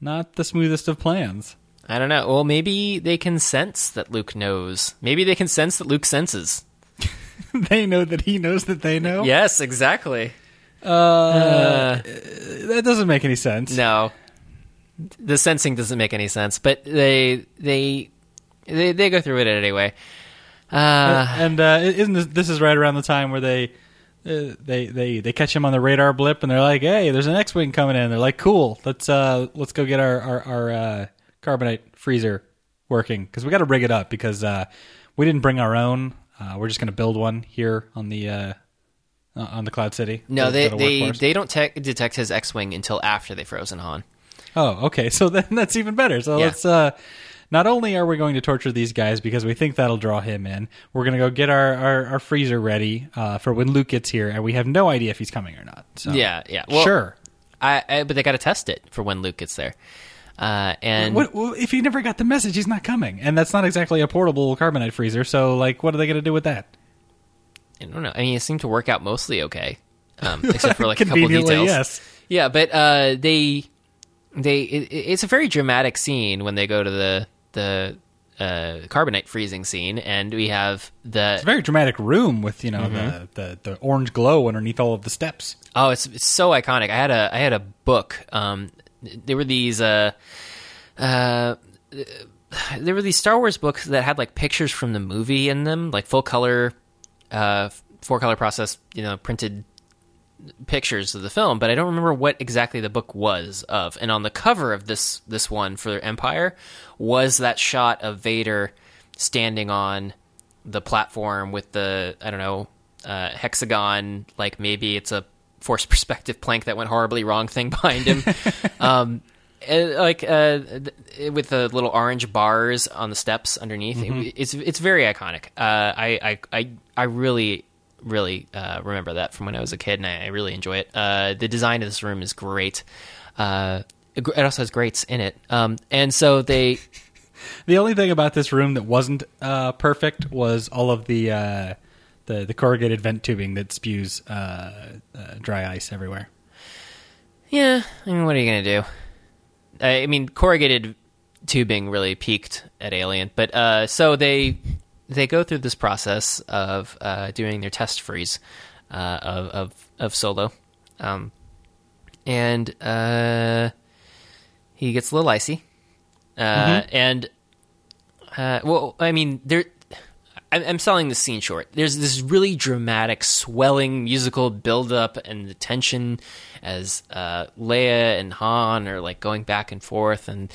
not the smoothest of plans. I don't know. Well, maybe they can sense that Luke knows. Maybe they can sense that Luke senses. they know that he knows that they know. Yes, exactly. Uh, that doesn't make any sense. No, the sensing doesn't make any sense. But they they they, they go through it anyway. Uh, and uh, isn't this, this is right around the time where they uh, they they they catch him on the radar blip and they're like, "Hey, there's an X-wing coming in." They're like, "Cool, let's uh let's go get our our, our uh, carbonite freezer working because we got to rig it up because uh, we didn't bring our own. Uh, we're just gonna build one here on the uh, uh, on the Cloud City. no, they they they don't tech detect his X-wing until after they frozen Han. Oh, okay. So then that's even better. So Yeah. let's uh not only are we going to torture these guys because we think that'll draw him in, we're going to go get our, our, our freezer ready uh, for when Luke gets here, and we have no idea if he's coming or not. So Yeah, yeah. Well, sure. I, I but they got to test it for when Luke gets there. Uh, and What, if he never got the message, he's not coming, and that's not exactly a portable carbonite freezer. So, like, what are they going to do with that? I don't know. I mean, it seemed to work out mostly okay, um, except for like a couple details. yes. Yeah, but uh, they they it, it's a very dramatic scene when they go to the the uh, carbonite freezing scene, and we have the It's a very dramatic room with you know Mm-hmm. the, the the orange glow underneath all of the steps. Oh, it's, it's so iconic. I had a I had a book. Um, there were these uh, uh, there were these Star Wars books that had like pictures from the movie in them, like full color, uh, four color process, you know, printed pictures of the film, but I don't remember what exactly the book was of. And on the cover of this this one for Empire was that shot of Vader standing on the platform with the I don't know uh, hexagon, like maybe it's a forced perspective plank that went horribly wrong thing behind him. um, like uh, with the little orange bars on the steps underneath, it, it's it's very iconic. Uh, I, I I I really really uh, remember that from when I was a kid, and I, I really enjoy it. Uh, the design of this room is great. Uh, it also has grates in it, um, and so they. The only thing about this room that wasn't uh, perfect was all of the uh, the the corrugated vent tubing that spews uh, uh, dry ice everywhere. Yeah, I mean, what are you gonna do? I mean, corrugated tubing really peaked at Alien, but uh, so they they go through this process of uh, doing their test freeze uh, of, of of Solo, um, and uh, he gets a little icy, uh, and uh, well, I mean, there. I'm I'm selling the scene short. There's this really dramatic, swelling musical buildup and the tension as uh, Leia and Han are like going back and forth and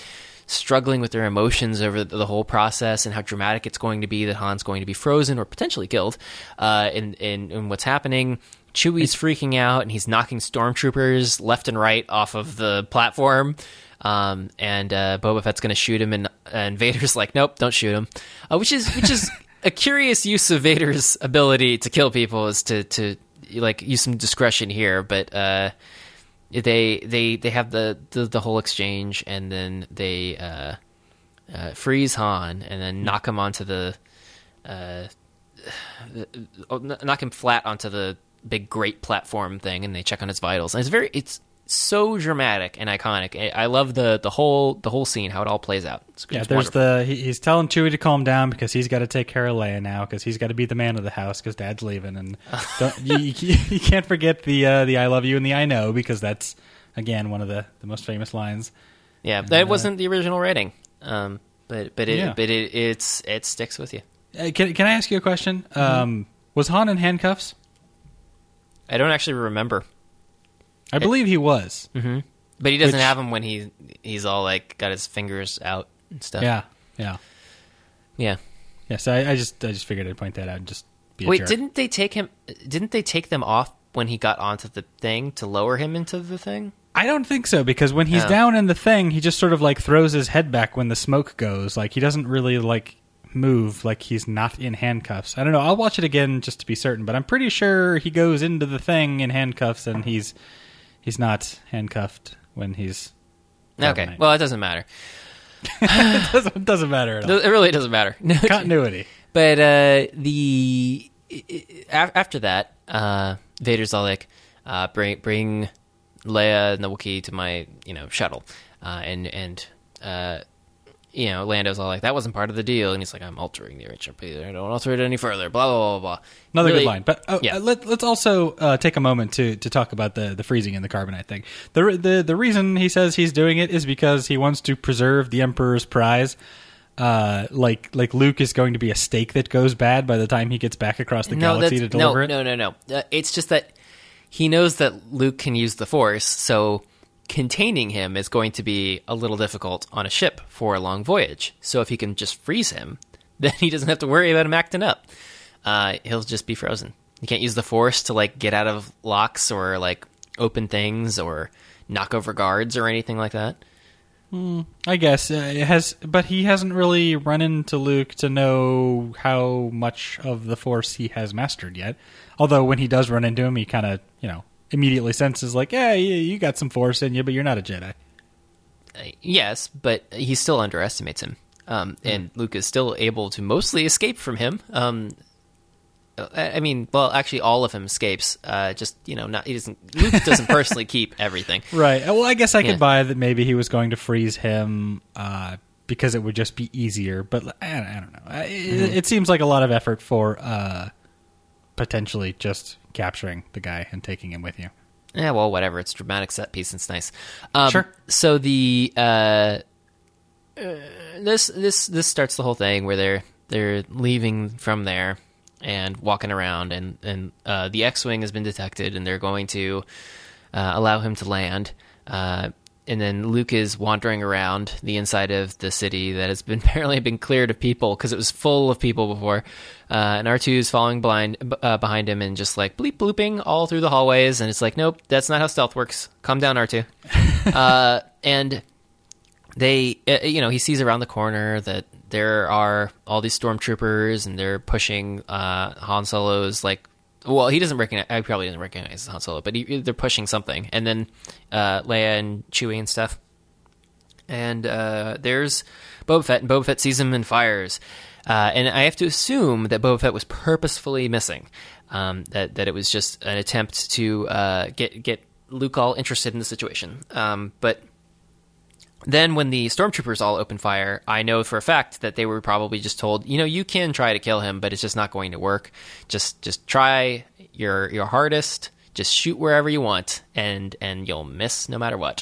struggling with their emotions over the whole process and how dramatic it's going to be that Han's going to be frozen or potentially killed uh, in, in in what's happening. Chewie's freaking out and he's knocking stormtroopers left and right off of the platform. Um, and uh, Boba Fett's going to shoot him, and and Vader's like, "Nope, don't shoot him," uh, which is which is a curious use of Vader's ability to kill people is to to like use some discretion here, but uh, they they they have the, the the whole exchange, and then they uh, uh, freeze Han, and then knock him onto the uh, uh, knock him flat onto the big great platform thing, and they check on his vitals, and it's very it's so dramatic and iconic. I love the the whole the whole scene, how it all plays out. It's, Yeah, it's there's wonderful. the he, he's telling Chewie to calm down because he's got to take care of Leia now because he's got to be the man of the house because Dad's leaving and don't, you, you, you can't forget the uh, the I love you and the I know because that's again one of the, the most famous lines. yeah. That wasn't the original rating, um, but but it Yeah. but it it's it sticks with you. Uh, can can I ask you a question? Mm-hmm. Um, was Han in handcuffs? I don't actually remember, I believe he was. Mm-hmm. but he doesn't Which- have him when he he's all like got his fingers out and stuff. Yeah, yeah, yeah. yeah. So I, I just I just figured I'd point that out and just be a Wait, jerk. didn't they take him? Didn't they take them off when he got onto the thing to lower him into the thing? I don't think so because when he's Oh. down in the thing, he just sort of like throws his head back when the smoke goes. Like he doesn't really like move like he's not in handcuffs. I don't know. I'll watch it again just to be certain, but I'm pretty sure he goes into the thing in handcuffs and he's he's not handcuffed when he's Okay, Carbonite. well, it doesn't matter. it doesn't, doesn't matter at all. It really doesn't matter. Continuity. But uh, the i- i- af- after that, uh, Vader's all like, uh, "Bring bring Leia and the Wookiee to my you know shuttle," uh, and and uh, you know Lando's all like, "That wasn't part of the deal," and he's like, "I'm altering the original. Please, I don't alter it any further." Blah blah blah blah. Another Really- good line. But oh, yeah. uh, let, let's also uh, take a moment to, to talk about the, the freezing and the carbonite thing. The, the the reason he says he's doing it is because he wants to preserve the Emperor's prize. Uh, like like Luke is going to be a steak that goes bad by the time he gets back across the galaxy to deliver no, it. No, no, no. Uh, it's just that he knows that Luke can use the Force, so containing him is going to be a little difficult on a ship for a long voyage. So if he can just freeze him, then he doesn't have to worry about him acting up. Uh, he'll just be frozen. You can't use the Force to like get out of locks or like open things or knock over guards or anything like that. I guess uh, it has, but he hasn't really run into Luke to know how much of the Force he has mastered yet. Although when he does run into him, he kind of you know immediately senses like, yeah, you, you got some Force in you, but you're not a Jedi. Uh, yes, but he still underestimates him. Um, and Luke is still able to mostly escape from him. Um, I I mean, well, actually, all of him escapes. Uh, just you know, not he doesn't. Luke doesn't personally keep everything. Right. Well, I guess I could Yeah. buy that maybe he was going to freeze him uh, because it would just be easier. But I, I don't know. It, it seems like a lot of effort for uh, potentially just capturing the guy and taking him with you. Yeah, well, whatever. It's a dramatic set piece. It's nice. Um, Sure. So the uh, uh, this this this starts the whole thing where they're they're leaving from there, and walking around, and and uh, the X-wing has been detected, and they're going to uh, allow him to land. And then Luke is wandering around the inside of the city that has been apparently been cleared of people because it was full of people before. Uh, and R2 is following blind uh, behind him and just like bleep blooping all through the hallways. And it's like, nope, that's not how stealth works. Calm down, R2. uh, and they, uh, you know, he sees around the corner that there are all these stormtroopers and they're pushing uh, Han Solo's like well, he doesn't recognize. I probably doesn't recognize Han Solo, but he, they're pushing something, and then uh, Leia and Chewie and stuff. And uh, there's Boba Fett, and Boba Fett sees him and fires. Uh, and I have to assume that Boba Fett was purposefully missing. Um, that that it was just an attempt to uh, get get Luke all interested in the situation. Um, but then when the stormtroopers all open fire, I know for a fact that they were probably just told, you know, you can try to kill him, but it's just not going to work. Just just try your your hardest. Just shoot wherever you want, and and you'll miss no matter what.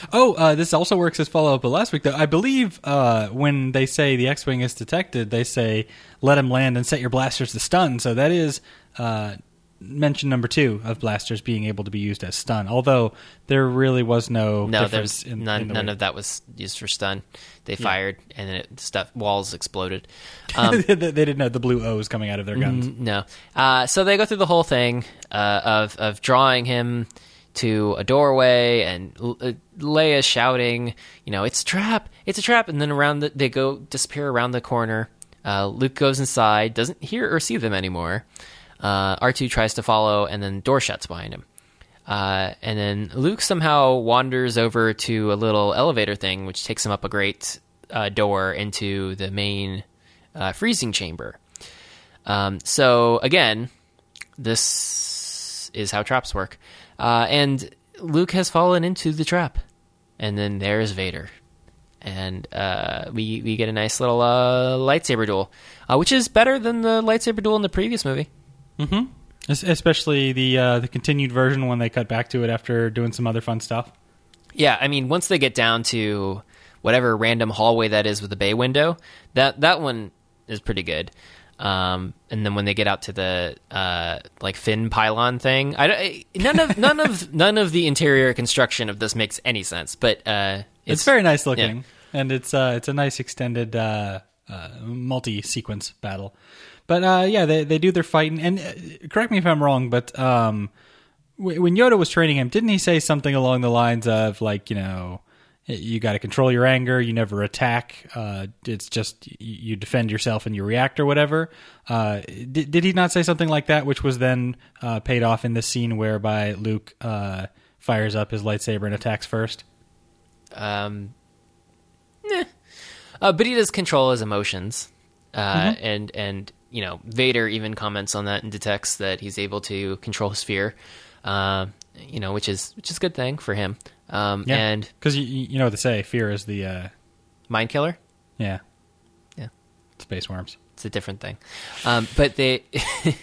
oh, uh, this also works as follow up of last week, though. I believe uh, when they say the X wing is detected, they say let him land and set your blasters to stun. So that is uh, mention number two of blasters being able to be used as stun. Although there really was no no, there's none. In the none way. of that was used for stun. They yeah. fired and then it, stuff walls exploded. Um, they, they, didn't know the blue O's coming out of their guns. No, uh, so they go through the whole thing uh, of of drawing him to a doorway and uh, Leia shouting, you know, it's a trap, it's a trap, and then around the, they go disappear around the corner. Uh, Luke goes inside, doesn't hear or see them anymore. Uh, R2 tries to follow, and then door shuts behind him. Uh, and then Luke somehow wanders over to a little elevator thing, which takes him up a great uh, door into the main uh, freezing chamber. Um, so again, this is how traps work. Uh, and Luke has fallen into the trap, and then there's Vader, and uh, we we get a nice little uh, lightsaber duel, which is better than the lightsaber duel in the previous movie. Mm-hmm. Especially the uh, the continued version when they cut back to it after doing some other fun stuff. Yeah, I mean, once they get down to whatever random hallway that is with the bay window, that that one is pretty good. Um, and then when they get out to the uh, like fin pylon thing, I, I, none of none of none of the interior construction of this makes any sense. But uh, it's, it's, very nice looking, yeah. and it's uh, it's a nice extended uh, uh, multi sequence battle. But uh, yeah, they they do their fighting. And uh, correct me if I'm wrong, but um, when Yoda was training him, didn't he say something along the lines of like, you know, you got to control your anger. You never attack. Uh, it's just you defend yourself and you react or whatever. Uh, did, did he not say something like that, which was then uh, paid off in the scene whereby Luke uh, fires up his lightsaber and attacks first? Um, nah. But he does control his emotions, uh, mm-hmm. and and you know, Vader even comments on that and detects that he's able to control his fear. Uh, you know, which is which is a good thing for him. Um, yeah, and because you you know what they say, fear is the uh, mind killer. Yeah, yeah, space worms. It's a different thing. Um, but they,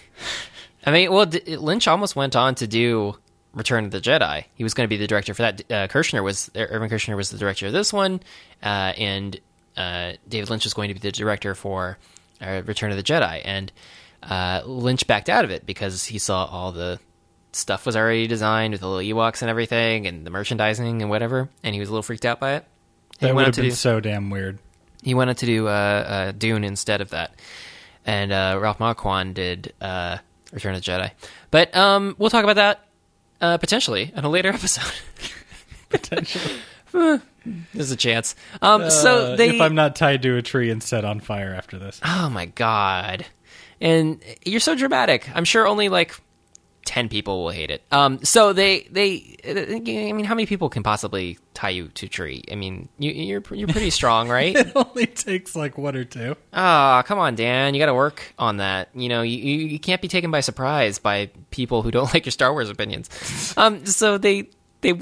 I mean, well, Lynch almost went on to do Return of the Jedi. He was going to be the director for that. Uh, Kershner was Irvin Kershner was the director of this one, uh, and uh, David Lynch was going to be the director for uh, Return of the Jedi, and uh, Lynch backed out of it because he saw all the stuff was already designed with the little Ewoks and everything, and the merchandising and whatever, and he was a little freaked out by it. That would have been do, so damn weird. He wanted to do uh, uh, Dune instead of that, and uh, Ralph Marquand did uh, Return of the Jedi. But um, we'll talk about that uh, potentially in a later episode. potentially. There's a chance. Um, uh, so they, if I'm not tied to a tree and set on fire after this. Oh my god! And you're so dramatic. I'm sure only like ten people will hate it. Um, so they they I mean, how many people can possibly tie you to a tree? I mean, you, you're you're pretty strong, right? it only takes like one or two. Ah, oh, come on, Dan. You got to work on that. You know, you you can't be taken by surprise by people who don't like your Star Wars opinions. Um, so they they.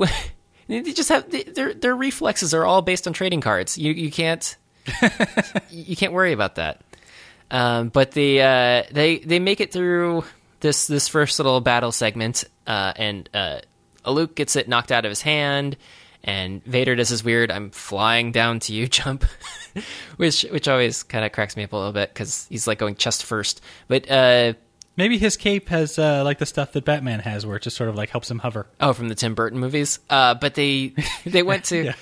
They just have their their reflexes are all based on trading cards. You you can't you can't worry about that. Um, but the uh, they they make it through this this first little battle segment, uh, and uh, Luke gets it knocked out of his hand, and Vader does this weird "I'm flying down to you" jump, which which always kind of cracks me up a little bit because he's like going chest first. But uh, Maybe his cape has uh, like the stuff that Batman has, where it just sort of like helps him hover. oh, from the Tim Burton movies. Uh, but they they went to. Yeah.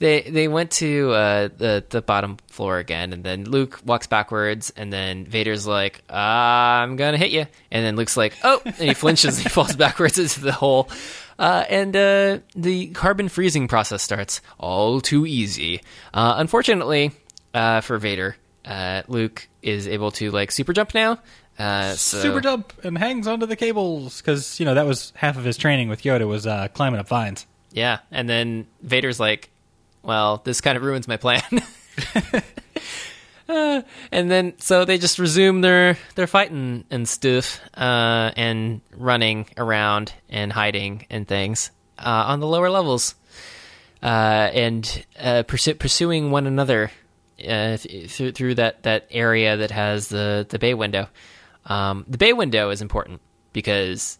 They they went to uh, the the bottom floor again, and then Luke walks backwards, and then Vader's like, "I'm gonna hit you," and then Luke's like, "Oh," and he flinches, and he falls backwards into the hole, uh, and uh, the carbon freezing process starts. All too easy. Uh, unfortunately uh, for Vader, uh, Luke is able to like super jump now. Uh, so, Super jump and hangs onto the cables because you know that was half of his training with Yoda was uh, climbing up vines. Yeah, and then Vader's like, "Well, this kind of ruins my plan." Uh, and then so they just resume their their fighting and stuff, uh, and running around and hiding and things uh, on the lower levels, uh, and uh, pursu- pursuing one another uh, th- through through that that area that has the the bay window. Um, the bay window is important because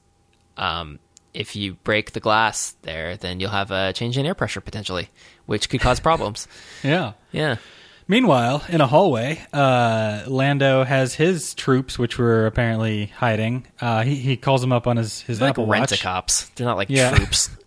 um, if you break the glass there, then you'll have a change in air pressure potentially, which could cause problems. Yeah. yeah. Meanwhile, in a hallway, uh, Lando has his troops, which were apparently hiding. Uh, he he calls them up on his his They're Apple like Rent a cops. They're not like Yeah. troops.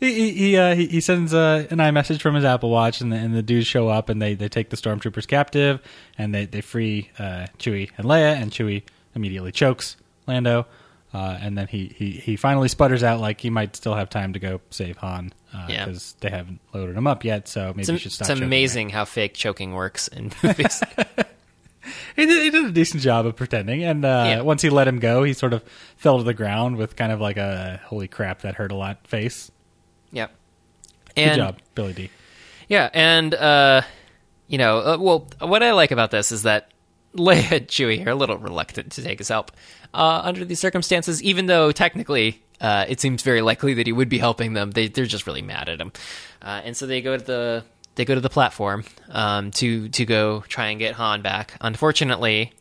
He he he, uh, he, he sends uh, an iMessage from his Apple Watch, and the, and the dudes show up, and they, they take the stormtroopers captive, and they they free uh, Chewie and Leia, and Chewie immediately chokes Lando, uh, and then he, he he finally sputters out like he might still have time to go save Han Yeah. because they haven't loaded him up yet, so maybe It's, he should it's stop. choking amazing how fake choking works in movies. He did, he did a decent job of pretending, and uh, Yeah. once he let him go, he sort of fell to the ground with kind of like a "holy crap, that hurt a lot" face. Yep. Good job, Billy Dee. Yeah, and uh, you know, uh, well, what I like about this is that Leia and Chewie are a little reluctant to take his help uh, under these circumstances, even though technically uh, it seems very likely that he would be helping them. They they're just really mad at him, uh, and so they go to the they go to the platform um, to to go try and get Han back. Unfortunately,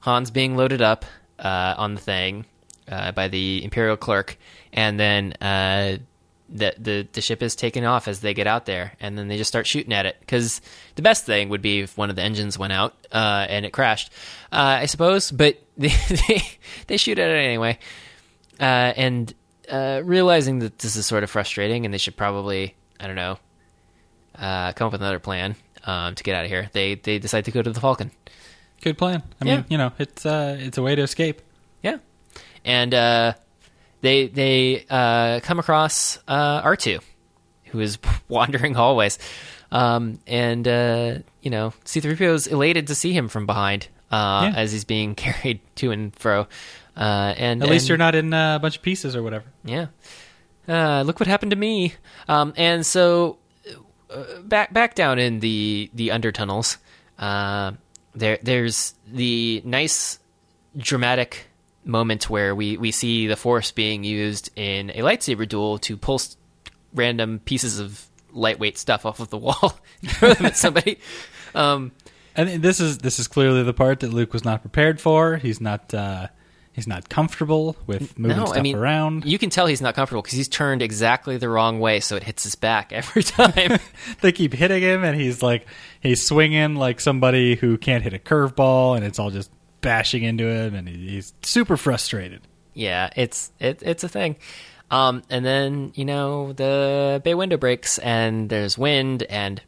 Han's being loaded up uh, on the thing uh, by the Imperial clerk, and then uh, the, the ship is taken off as they get out there, and then they just start shooting at it. Because the best thing would be if one of the engines went out uh, and it crashed, uh, I suppose. But they, they they shoot at it anyway, uh, and uh, realizing that this is sort of frustrating, and they should probably I don't know uh, come up with another plan um, to get out of here. They they decide to go to the Falcon. Good plan. I Yeah. mean, you know, it's uh, it's a way to escape. Yeah, and uh, they they uh, come across uh, R two, who is wandering hallways, um, and uh, you know C three PO is elated to see him from behind uh, Yeah. as he's being carried to and fro. Uh, and At least and- you're not in uh, a bunch of pieces or whatever. yeah. Uh, look what happened to me. Um, and so uh, back back down in the the undertunnels, uh, there there's the nice dramatic moment where we we see the force being used in a lightsaber duel to pull s- random pieces of lightweight stuff off of the wall and throw them at somebody. Um, And this is this is clearly the part that Luke was not prepared for. He's not uh, he's not comfortable with moving no, stuff I mean, around. you can tell he's not comfortable because he's turned exactly the wrong way, so it hits his back every time. they keep hitting him, and he's like he's swinging like somebody who can't hit a curveball, and it's all just bashing into him, and he's super frustrated. Yeah, it's it, it's a thing. Um, and then you know the bay window breaks and there's wind and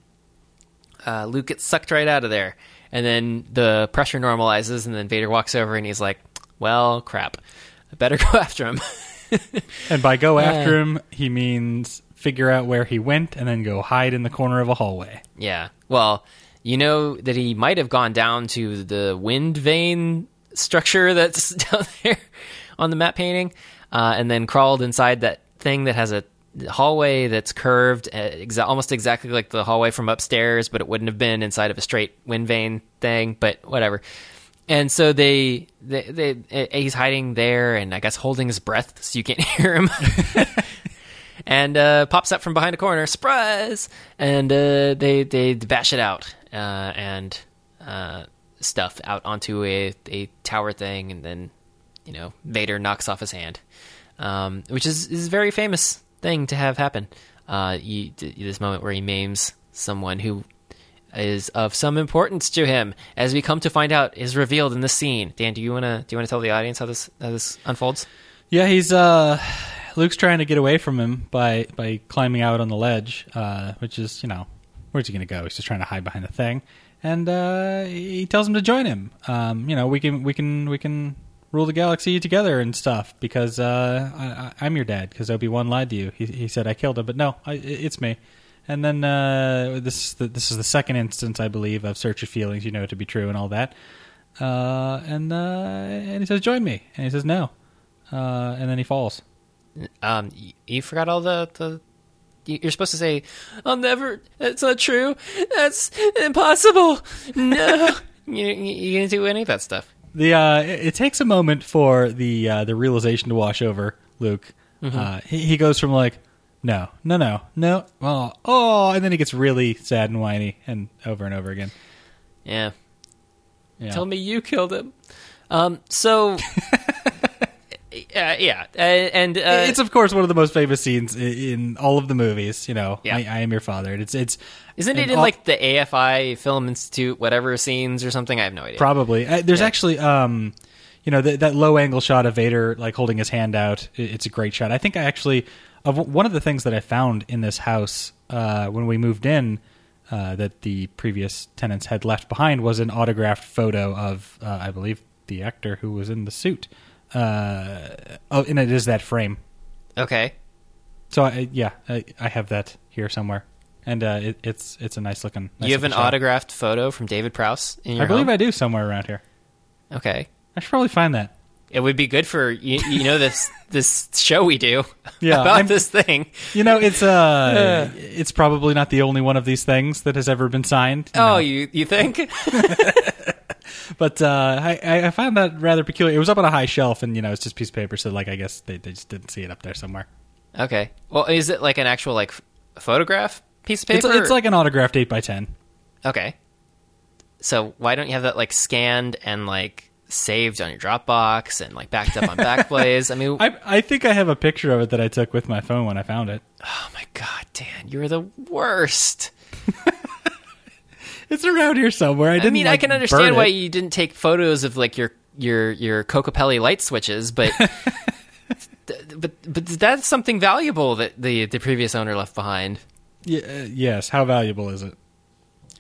uh, Luke gets sucked right out of there. And then the pressure normalizes and then Vader walks over and he's like, "Well, crap, I better go after him." And by go after him, he means figure out where he went and then go hide in the corner of a hallway. yeah. Well, you know that he might have gone down to the wind vane structure that's down there on the map painting, uh, and then crawled inside that thing that has a hallway that's curved, uh, exa- almost exactly like the hallway from upstairs, but it wouldn't have been inside of a straight wind vane thing. But whatever. And so they, they, they, he's hiding there, and I guess holding his breath so you can't hear him. and uh, pops up from behind a corner, surprise! And uh, they they bash it out uh, and uh, stuff out onto a a tower thing, and then you know Vader knocks off his hand, um, which is is a very famous thing to have happen. uh, you, this moment where he maims someone who is of some importance to him, as we come to find out, is revealed in this scene. Dan, do you wanna do you wanna tell the audience how this how this unfolds? Yeah, he's uh, Luke's trying to get away from him by by climbing out on the ledge, uh, which is you know where's he going to go? He's just trying to hide behind the thing, and uh, he tells him to join him. Um, you know, we can we can we can rule the galaxy together and stuff because uh, I, am your dad because Obi Wan lied to you. He, he said I killed him, but no, I, it's me. And then uh, this this is the second instance I believe of search of feelings. You know to be true and all that. Uh, and uh, and he says join me, and he says no, uh, and then he falls. Um, you forgot all the, the you're supposed to say, "I'll never." That's not true. That's impossible. No, you you gonna do any of that stuff. The uh, it, it takes a moment for the uh, the realization to wash over Luke. Mm-hmm. Uh, he, he goes from like, no, no, no, no, oh, oh, and then he gets really sad and whiny, and over and over again. Yeah. yeah. Tell me you killed him. Um. So. Uh, yeah, uh, and uh, it's of course one of the most famous scenes in, in all of the movies. You know, yeah. I, I, am your father. It's it's isn't it in all, like the AFI Film Institute whatever scenes or something? I have no idea. Probably. Uh, there's yeah. actually um, you know, the, that low angle shot of Vader like holding his hand out. It's a great shot. I think I actually of one of the things that I found in this house uh, when we moved in. Uh, that the previous tenants had left behind was an autographed photo of, I believe, the actor who was in the suit. Uh, oh, and it is that frame. Okay. So I, yeah, I, I have that here somewhere, and uh, it, it's it's a nice looking. Nice you have an shot. autographed photo from David Prowse in your I believe home? I do somewhere around here. Okay. I should probably find that. It would be good for you, you know this this show we do yeah, about I'm, this thing. You know, it's uh, it's probably not the only one of these things that has ever been signed. Oh, you you think? But uh, I, I found that rather peculiar. It was up on a high shelf, and you know, it's just piece of paper. So like, I guess they, they just didn't see it up there somewhere. Okay. Well, is it like an actual like photograph piece of paper? It's, it's like an autographed eight by ten. Okay. So why don't you have that like scanned and like saved on your Dropbox and like backed up on Backblaze? I mean, I, I think I have a picture of it that I took with my phone when I found it. Oh my god, Dan, you're the worst. It's around here somewhere. I didn't. I mean, like, I can understand why you didn't take photos of like your your your Kokopelli light switches, but but but that's something valuable that the the previous owner left behind. Yeah, uh, yes. How valuable is it?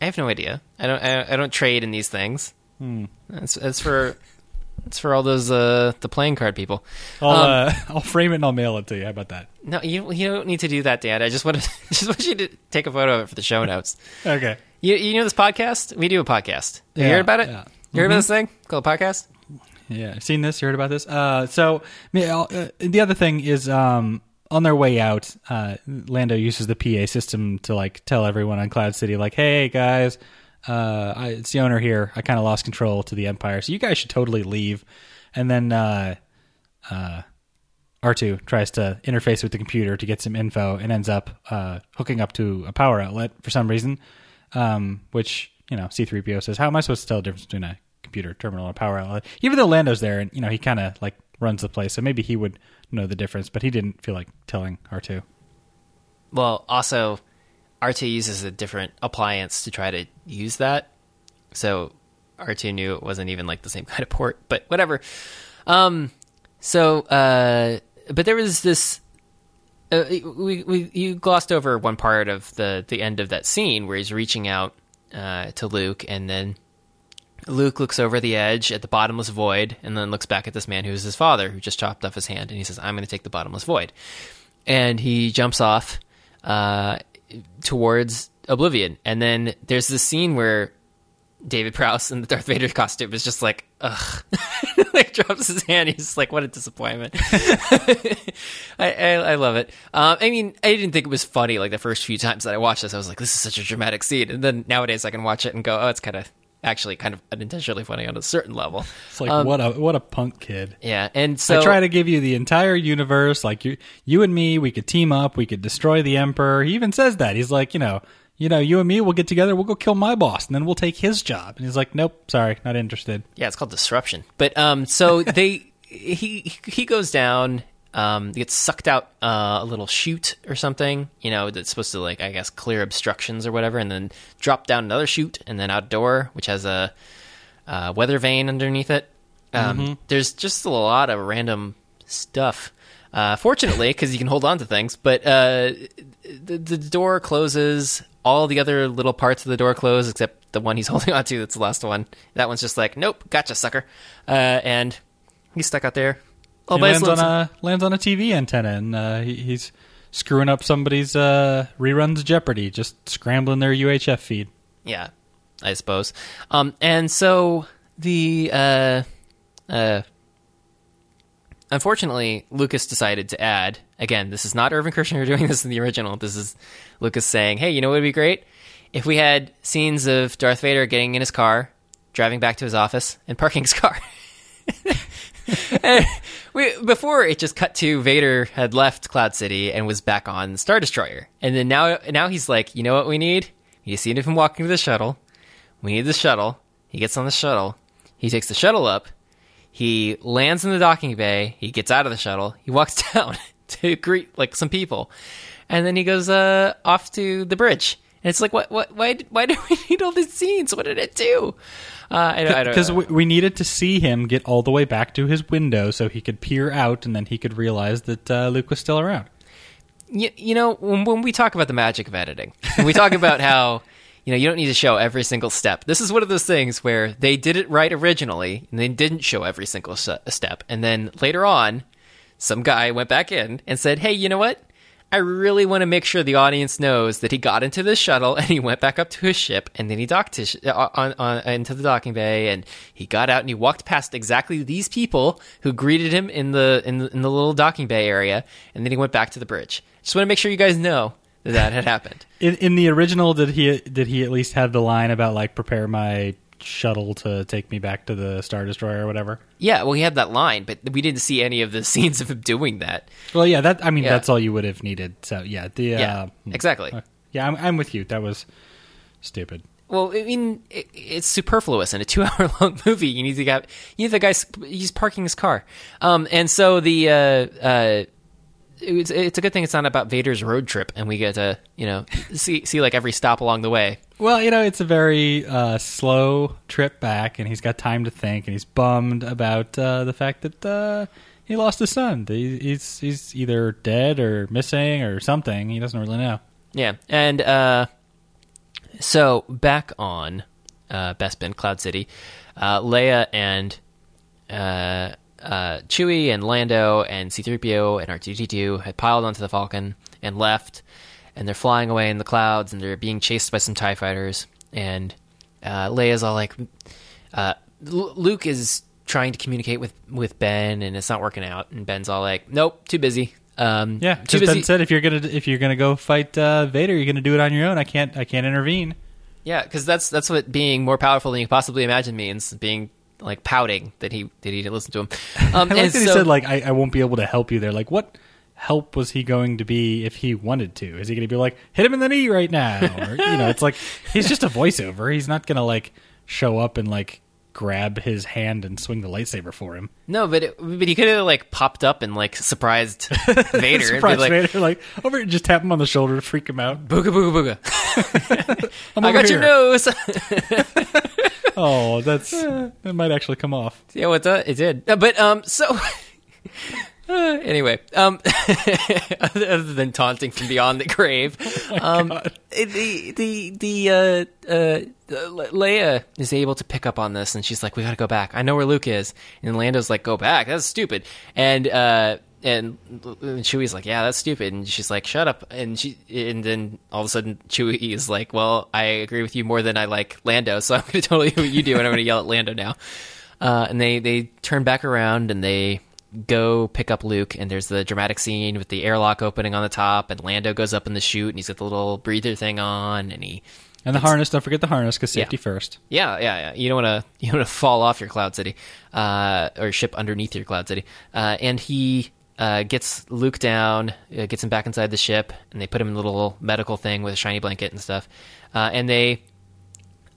I have no idea. I don't. I, I don't trade in these things. Hmm. It's, it's for it's for all those uh, the playing card people. I'll um, uh, I'll frame it and I'll mail it to you. How about that? No, you you don't need to do that, Dan. I just want to just want you to take a photo of it for the show notes. okay. You you know this podcast? We do a podcast. Have yeah, you heard about it? Yeah. You heard mm-hmm. about this thing called a podcast? Yeah, I've seen this. You heard about this? Uh, so uh, the other thing is, um, on their way out, uh, Lando uses the PA system to like tell everyone on Cloud City, like, "Hey guys, uh, I, it's the owner here. I kind of lost control to the Empire, so you guys should totally leave." And then uh, uh, R2 tries to interface with the computer to get some info and ends up uh, hooking up to a power outlet for some reason um, which you know C-3PO says, "How am I supposed to tell the difference between a computer terminal and a power outlet?" Even though Lando's there, and you know he kind of like runs the place, so maybe he would know the difference, but he didn't feel like telling R2. Well, also R2 uses a different appliance to try to use that, so R2 knew it wasn't even like the same kind of port, but whatever. Um, so, uh, but there was this uh, we, we you glossed over one part of the the end of that scene where he's reaching out uh, to Luke, and then Luke looks over the edge at the bottomless void, and then looks back at this man who is his father, who just chopped off his hand, and he says, "I'm going to take the bottomless void," and he jumps off uh, towards oblivion, and then there's this scene where David Prowse in the Darth Vader costume is just like, ugh. like drops his hand. He's like, what a disappointment. I, I, I, love it. Um, I mean, I didn't think it was funny like the first few times that I watched this. I was like, this is such a dramatic scene. And then nowadays I can watch it and go, oh, it's kind of actually kind of unintentionally funny on a certain level. It's like um, what a what a punk kid. Yeah, and so I try to give you the entire universe. Like you, you and me, we could team up. We could destroy the emperor. He even says that. He's like, you know, you know, you and me, we'll get together, we'll go kill my boss, and then we'll take his job. And he's like, nope, sorry, not interested. Yeah, it's called disruption. But um, so they he he goes down. Um, gets sucked out uh, a little chute or something, you know, that's supposed to like I guess clear obstructions or whatever, and then drop down another chute, and then outdoor, which has a, a weather vane underneath it. Um, There's just a lot of random stuff. Uh, fortunately, because you can hold on to things, but uh, the, the door closes. All the other little parts of the door close, except the one he's holding on to. That's the last one. That one's just like, nope, gotcha, sucker. Uh, and he's stuck out there. All He by lands on a lands on a TV antenna, and uh, he, he's screwing up somebody's uh, reruns Jeopardy, just scrambling their UHF feed. Yeah, I suppose. Um, and so the uh, uh, unfortunately, Lucas decided to add again. This is not Irvin Kershner doing this in the original. This is Lucas saying, "Hey, you know what would be great if we had scenes of Darth Vader getting in his car, driving back to his office, and parking his car." We, before it just cut to Vader had left Cloud City and was back on Star Destroyer, and then now now he's like, you know what we need? You see him walking to the shuttle. We need the shuttle. He gets on the shuttle. He takes the shuttle up. He lands in the docking bay. He gets out of the shuttle. He walks down to greet like some people, and then he goes uh, off to the bridge. And it's like, what? What? Why? Why do we need all these scenes? What did it do? Uh, I, don't- I don't Because we, we needed to see him get all the way back to his window so he could peer out, and then he could realize that uh, Luke was still around. you, you know when, when we talk about the magic of editing when we talk about how you know you don't need to show every single step this is one of those things where they did it right originally and they didn't show every single step and then later on some guy went back in and said hey you know what? I really want to make sure the audience knows that he got into this shuttle and he went back up to his ship and then he docked his sh- uh, on, on, into the docking bay and he got out and he walked past exactly these people who greeted him in the in the, in the little docking bay area and then he went back to the bridge. Just want to make sure you guys know that that had happened. In, in the original, did he did he at least have the line about like prepare my shuttle to take me back to the Star Destroyer or whatever? yeah well he had that line but we didn't see any of the scenes of him doing that Well, yeah, that I mean Yeah. that's all you would have needed. So yeah, the yeah uh, exactly yeah, I'm, I'm with you. That was stupid. Well, I mean, it, it's superfluous in a two-hour-long movie. You need to get you need the guy. He's parking his car, um, and so the uh, uh, it's it's a good thing it's not about Vader's road trip, and we get to you know see see like every stop along the way. Well, you know, it's a very uh, slow trip back, and he's got time to think, and he's bummed about uh, the fact that uh, he lost his son. He, he's he's either dead or missing or something. He doesn't really know. Yeah, and uh, so back on uh, Bespin Cloud City, uh, Leia and Chewie and Lando and C-3PO and R2D2 had piled onto the Falcon and left, and they're flying away in the clouds and they're being chased by some Tie fighters. And uh, Leia's all like, uh, Luke is trying to communicate with with Ben, and it's not working out. And Ben's all like, Nope, too busy. Um, Yeah, too just busy. Ben said if you're gonna if you're gonna go fight uh, Vader, you're gonna do it on your own. I can't I can't intervene. Yeah, because that's that's what being more powerful than you possibly imagine means. Being like pouting that he that he didn't listen to him. Um, I like and that he said like I, I won't be able to help you there. Like what help was he going to be if he wanted to? Is he going to be like hit him in the knee right now? Or you know, it's like he's just a voiceover. He's not going to like show up and like grab his hand and swing the lightsaber for him. no, but it, but he could have like popped up and like surprised Vader Surprise and be like Vader, like over here, just tap him on the shoulder to freak him out. booga booga booga. I got your nose. Oh, that's that might actually come off. yeah, what the? It did. Uh, But um, so uh, anyway, um, other than taunting from beyond the grave, um, God. the the the uh, uh, Le- Leia is able to pick up on this, and she's like, "We got to go back. I know where Luke is." And Lando's like, "Go back? That's stupid." And uh, and and Chewie's like, "Yeah, that's stupid." And she's like, "Shut up." And she and then all of a sudden Chewie is like, "Well, I agree with you more than I like Lando, so I'm going to totally do what you do, and I'm going to yell at Lando now." Uh, and they they turn back around and they go pick up Luke, and there's the dramatic scene with the airlock opening on the top, and Lando goes up in the chute, and he's got the little breather thing on, and he And the harness, don't forget the harness because safety Yeah. first. yeah, yeah, yeah. You don't want to you don't want to fall off your cloud city, uh, or ship underneath your cloud city. Uh, and he uh, gets Luke down, uh, gets him back inside the ship, and they put him in a little medical thing with a shiny blanket and stuff. Uh, and they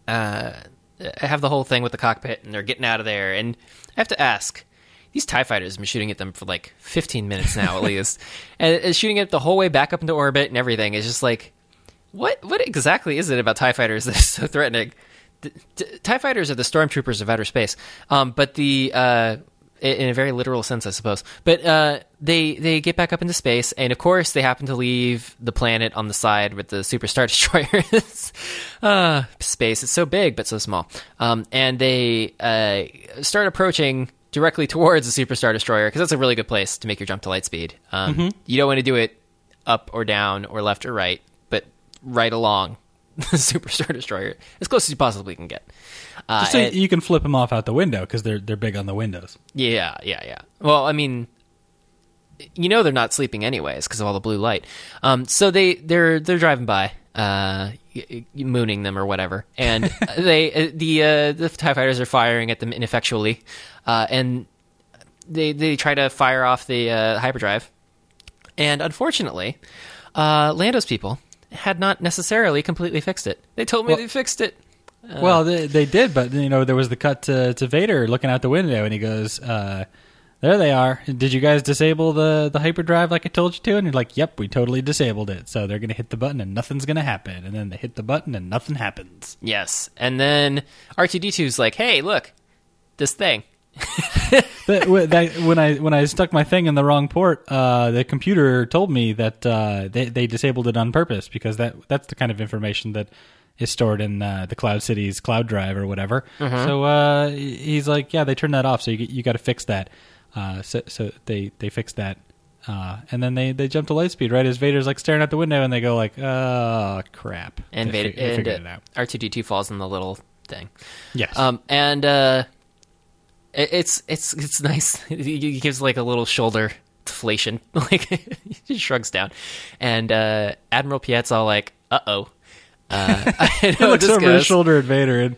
uh, have the whole thing with the cockpit, and they're getting out of there. And I have to ask, these Tie fighters have been shooting at them for like 15 minutes now at least, and it's shooting it the whole way back up into orbit and everything. It's just like, what what exactly is it about Tie fighters that's so threatening? The, Tie fighters are the stormtroopers of outer space, um, but the uh, in a very literal sense, I suppose. But uh, they they get back up into space, and of course, they happen to leave the planet on the side with the super star destroyers. uh, space, it's so big but so small, um, and they uh, start approaching directly towards the super star destroyer because that's a really good place to make your jump to light speed. Um, Mm-hmm. You don't want to do it up or down or left or right, but right along the super star destroyer as close as you possibly can get. Uh, Just so and- you can flip them off out the window because they're they're big on the windows. yeah, yeah, yeah. Well, I mean, you know they're not sleeping anyways because of all the blue light. Um, so they they're they're driving by, uh, mooning them or whatever, and they uh, the uh, the Tie fighters are firing at them ineffectually, uh, and they they try to fire off the uh, hyperdrive, and unfortunately, uh, Lando's people had not necessarily completely fixed it. They told me Well- they fixed it. well, they, they did, but you know there was the cut to, to Vader looking out the window, and he goes, uh, "There they are. Did you guys disable the the hyperdrive like I told you to?" And you're like, "Yep, we totally disabled it. So they're gonna hit the button and nothing's gonna happen." And then they hit the button and nothing happens. Yes, and then R two D 2s like, "Hey, look, this thing." Wh- that, when I when I stuck my thing in the wrong port, uh, the computer told me that uh, they they disabled it on purpose because that that's the kind of information that is stored in uh, the Cloud City's cloud drive or whatever. So uh, he's like, yeah, they turned that off, so you you got to fix that. Uh, so so they they fixed that. Uh, and then they, they jump to lightspeed right as Vader's like staring out the window, and they go like, "Oh crap!" And They Vader fi- and figured it out. R two D two falls in the little thing. Yes. Um, and uh, it- it's it's it's nice. He gives like a little shoulder deflation, like he shrugs down, and uh, Admiral Piett's all like, "Uh oh." Uh, I know he looks over his shoulder at Vader, and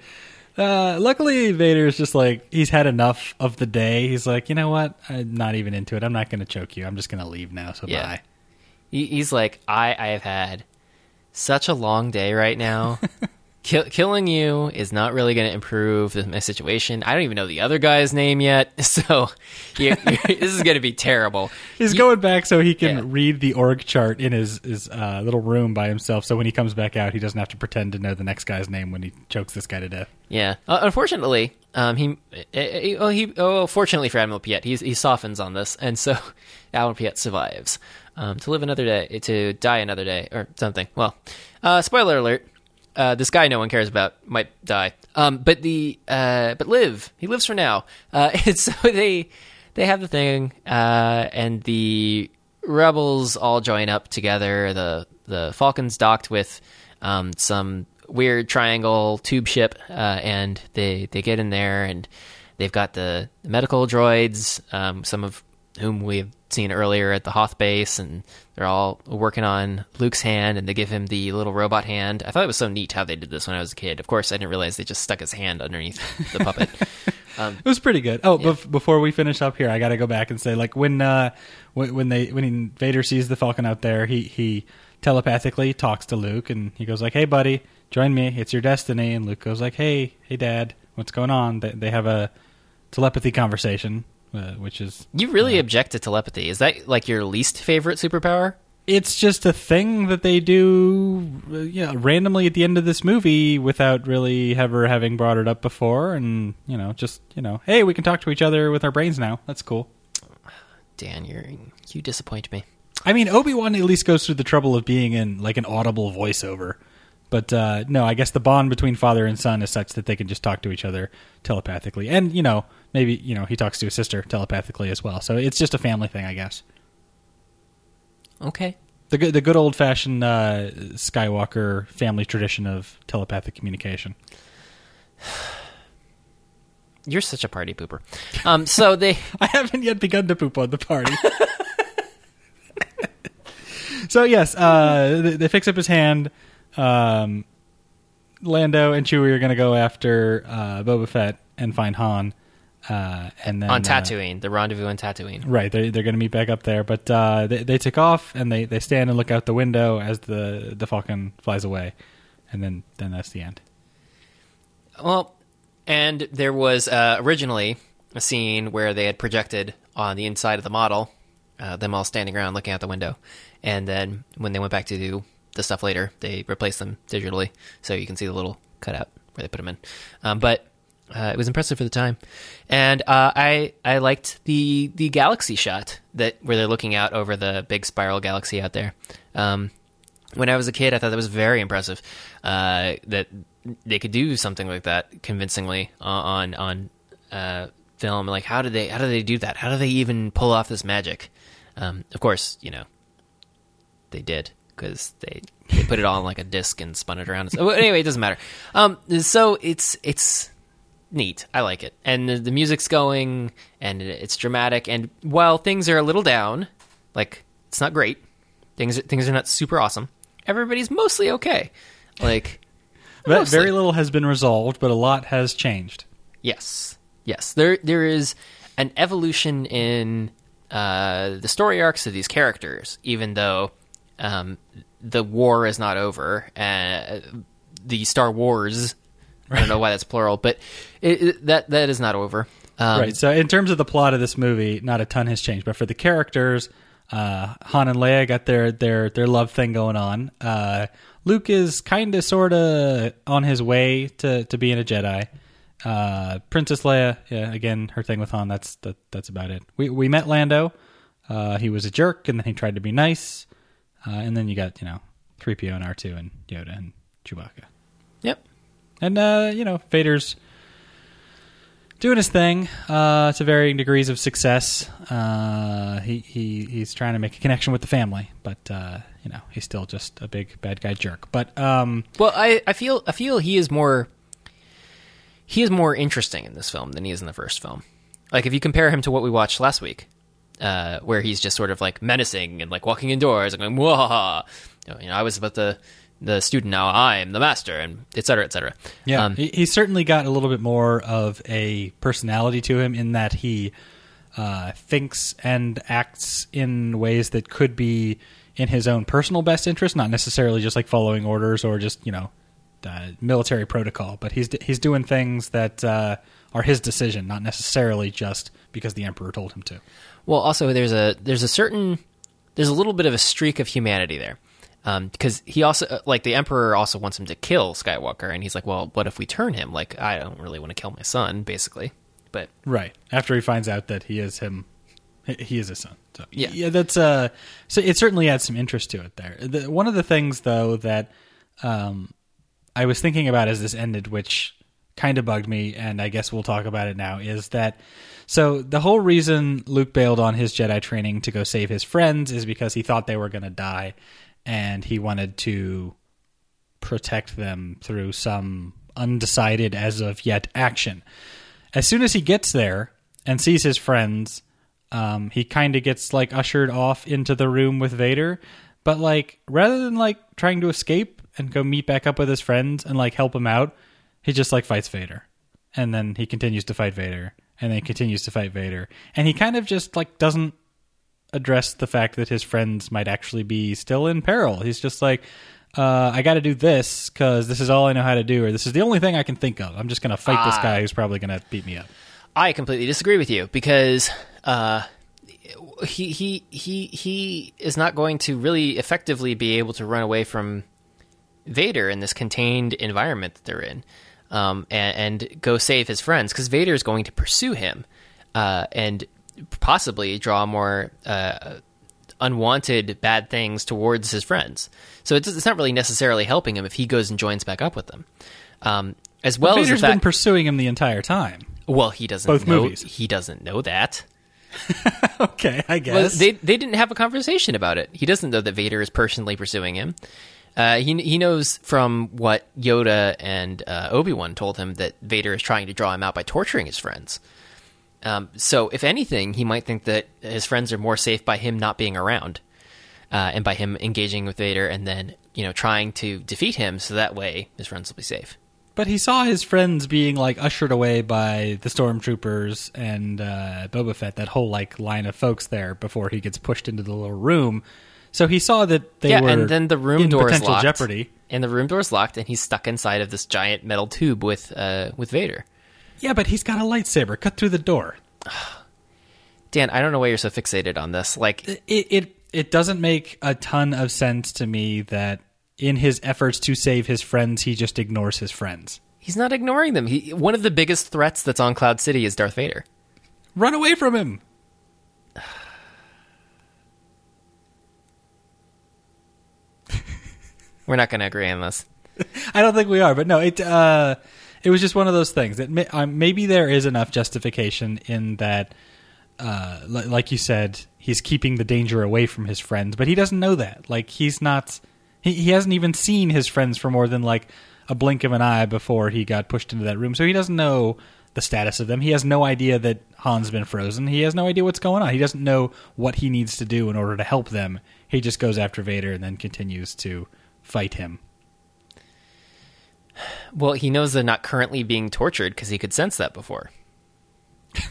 uh, luckily Vader's just like he's had enough of the day. He's like, you know what? I'm not even into it. I'm not going to choke you. I'm just going to leave now. So Yeah. bye. He, he's like, I, I have had such a long day right now. Kill, killing you is not really going to improve the, my situation. I don't even know the other guy's name yet, so you, this is going to be terrible. He's You- going back so he can Yeah. read the org chart in his his uh, little room by himself. So when he comes back out, he doesn't have to pretend to know the next guy's name when he chokes this guy to death. Yeah. Uh, unfortunately, um, he, uh, uh, oh, he, oh, fortunately for Admiral Piett, he's, he softens on this, and so Admiral Piett survives um, to live another day, to die another day, or something. Well, uh, spoiler alert: uh, this guy no one cares about might die, um, but the uh, but live. He lives for now, uh, and so they they have the thing, uh, and the rebels all join up together. The the Falcons docked with um, some weird triangle tube ship, uh, and they they get in there and they've got the medical droids, um, some of whom we've seen earlier at the Hoth base, and they're all working on Luke's hand, and they give him the little robot hand. I thought it was so neat how they did this when I was a kid. Of course, I didn't realize they just stuck his hand underneath the puppet. It was pretty good. Oh, bef- before we finish up here, I got to go back and say, like when uh, when, when they when Vader sees the Falcon out there, he he telepathically talks to Luke, and he goes like, "Hey, buddy, join me. It's your destiny." And Luke goes like, "Hey, hey, Dad, what's going on?" They, they have a telepathy conversation, uh, which is You really object to telepathy? Is that like your least favorite superpower? it's just a thing that they do, uh, you know, randomly at the end of this movie without really ever having brought it up before, and you know, just you know, hey, we can talk to each other with our brains now. That's cool. Dan, you're you disappoint me. I mean, Obi Wan at least goes through the trouble of being in like an audible voiceover. But uh, no, I guess the bond between father and son is such that they can just talk to each other telepathically, and you know, maybe you know he talks to his sister telepathically as well. So it's just a family thing, I guess. Okay. The good, the good old fashioned uh, Skywalker family tradition of telepathic communication. You're such a party pooper. Um, so they I haven't yet begun to poop on the party. so yes, uh, they, they fix up his hand. Um, Lando and Chewie are going to go after uh, Boba Fett and find Han, uh, and then on uh, Tatooine, the rendezvous on Tatooine. right, they're they're going to meet back up there. But uh, they they take off and they, they stand and look out the window as the the Falcon flies away, and then then that's the end. Well, and there was uh, originally a scene where they had projected on the inside of the model, uh, them all standing around looking out the window, and then when they went back to do the stuff later, they replaced them digitally, so you can see the little cutout where they put them in. Um, but uh, it was impressive for the time, and uh, I I liked the the galaxy shot that where they're looking out over the big spiral galaxy out there. Um, when I was a kid, I thought that was very impressive. Uh, that they could do something like that convincingly on on uh, film. Like, how did they how do they do that? How do they even pull off this magic? Um, of course, you know they did because they they put it all on like a disc and spun it around. So anyway, it doesn't matter. Um, so it's it's neat. I like it, and the, the music's going, and it's dramatic. And while things are a little down, like it's not great, things things are not super awesome. Everybody's mostly okay. Like, But mostly. very little has been resolved, but a lot has changed. Yes, yes. There there is an evolution in uh, the story arcs of these characters, even though um, the war is not over. Uh, the Star Wars. I don't know why that's plural, but it, it, that that is not over. Um, right. So, in terms of the plot of this movie, not a ton has changed, but for the characters, uh, Han and Leia got their their their love thing going on. Uh, Luke is kind of sort of on his way to to being a Jedi. Uh, Princess Leia, yeah, again, her thing with Han. That's that, that's about it. We we met Lando. Uh, he was a jerk, and then he tried to be nice. Uh, and then you got you know three PO and R two and Yoda and Chewbacca. Yep. And uh, you know, Vader's doing his thing uh, to varying degrees of success. Uh, he he he's trying to make a connection with the family, but uh, you know, he's still just a big bad guy jerk. But um, Well, I, I feel I feel he is more he is more interesting in this film than he is in the first film. Like if you compare him to what we watched last week, uh, where he's just sort of like menacing and like walking indoors and going, "Whoa!" You know, I was about the the student, now I'm the master, and et cetera, et cetera. yeah, Um, he, he's certainly got a little bit more of a personality to him in that he uh, thinks and acts in ways that could be in his own personal best interest, not necessarily just like following orders or just you know uh, military protocol. But he's he's doing things that uh, are his decision, not necessarily just because the emperor told him to. Well, also there's a there's a certain there's a little bit of a streak of humanity there, because he also uh, like the emperor also wants him to kill Skywalker, and he's like, well, what if we turn him? Like, I don't really want to kill my son, basically, but Right after he finds out that he is him, he- he is his son. So, Yeah. yeah, that's uh. So it certainly adds some interest to it there. The, one of the things though that um, I was thinking about as this ended, which kind of bugged me, and I guess we'll talk about it now, is that so the whole reason Luke bailed on his Jedi training to go save his friends is because he thought they were going to die, and he wanted to protect them through some undecided as of yet action. As soon as he gets there and sees his friends, um, he kind of gets like ushered off into the room with Vader. But like, rather than like trying to escape and go meet back up with his friends and like help him out, he just like fights Vader, and then he continues to fight Vader, and then he continues to fight Vader, and he kind of just like doesn't address the fact that his friends might actually be still in peril. He's just like, uh, I got to do this because this is all I know how to do, or this is the only thing I can think of. I'm just going to fight this Ah. guy who's probably going to beat me up. I completely disagree with you because uh, he he he he is not going to really effectively be able to run away from Vader in this contained environment that they're in, um, and, and go save his friends because Vader is going to pursue him uh, and possibly draw more uh, unwanted bad things towards his friends. So it's, it's not really necessarily helping him if he goes and joins back up with them. Um, as well as Vader's the been pursuing him the entire time. well, he doesn't both know, movies. He doesn't know that. okay, I Well, guess. they they didn't have a conversation about it. He doesn't know that Vader is personally pursuing him. Uh, he he knows from what Yoda and uh, Obi Wan told him that Vader is trying to draw him out by torturing his friends. Um, so, if anything, he might think that his friends are more safe by him not being around, uh, and by him engaging with Vader, and then you know trying to defeat him, so that way his friends will be safe. but he saw his friends being like ushered away by the stormtroopers and uh, Boba Fett, that whole like line of folks there before he gets pushed into the little room. So he saw that they yeah, were and then the room in door is potential locked, jeopardy. and the room door is locked, and he's stuck inside of this giant metal tube with uh, with Vader. Yeah, but he's got a lightsaber. Cut through the door. Dan, I don't know why you're so fixated on this. Like, it it it doesn't make a ton of sense to me that in his efforts to save his friends, he just ignores his friends. he's not ignoring them. He, one of the biggest threats that's on Cloud City is Darth Vader. Run away from him. We're not going to agree on this. I don't think we are, but no, it uh, it was just one of those things that um, maybe there is enough justification in that, uh, li- like you said, he's keeping the danger away from his friends, but he doesn't know that. Like he's not, he, he hasn't even seen his friends for more than like a blink of an eye before he got pushed into that room, so he doesn't know the status of them. He has no idea that Han's been frozen. He has no idea what's going on. He doesn't know what he needs to do in order to help them. He just goes after Vader and then continues to fight him. Well, he knows they're not currently being tortured because he could sense that before.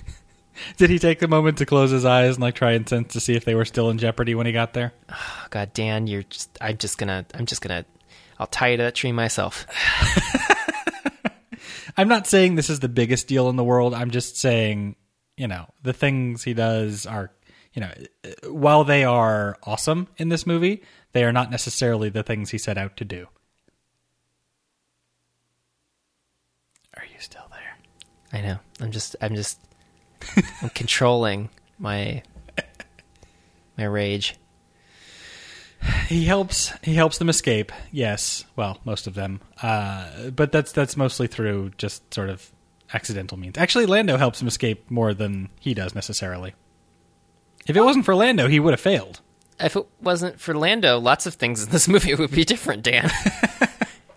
Did he take the moment to close his eyes and like try and sense to see if they were still in jeopardy when he got there? Oh, God, Dan, you're just. I'm just gonna. I'm just gonna. I'll tie you to that tree myself. I'm not saying this is the biggest deal in the world. I'm just saying, you know, the things he does are, you know, while they are awesome in this movie, they are not necessarily the things he set out to do. Are you still there? I know. I'm just. I'm just. I'm controlling my. My rage. He helps. He helps them escape. Yes, well, most of them. Uh, but that's that's mostly through just sort of accidental means. Actually, Lando helps him escape more than he does necessarily. If it wasn't for Lando, he would have failed. If it wasn't for Lando, lots of things in this movie would be different, Dan.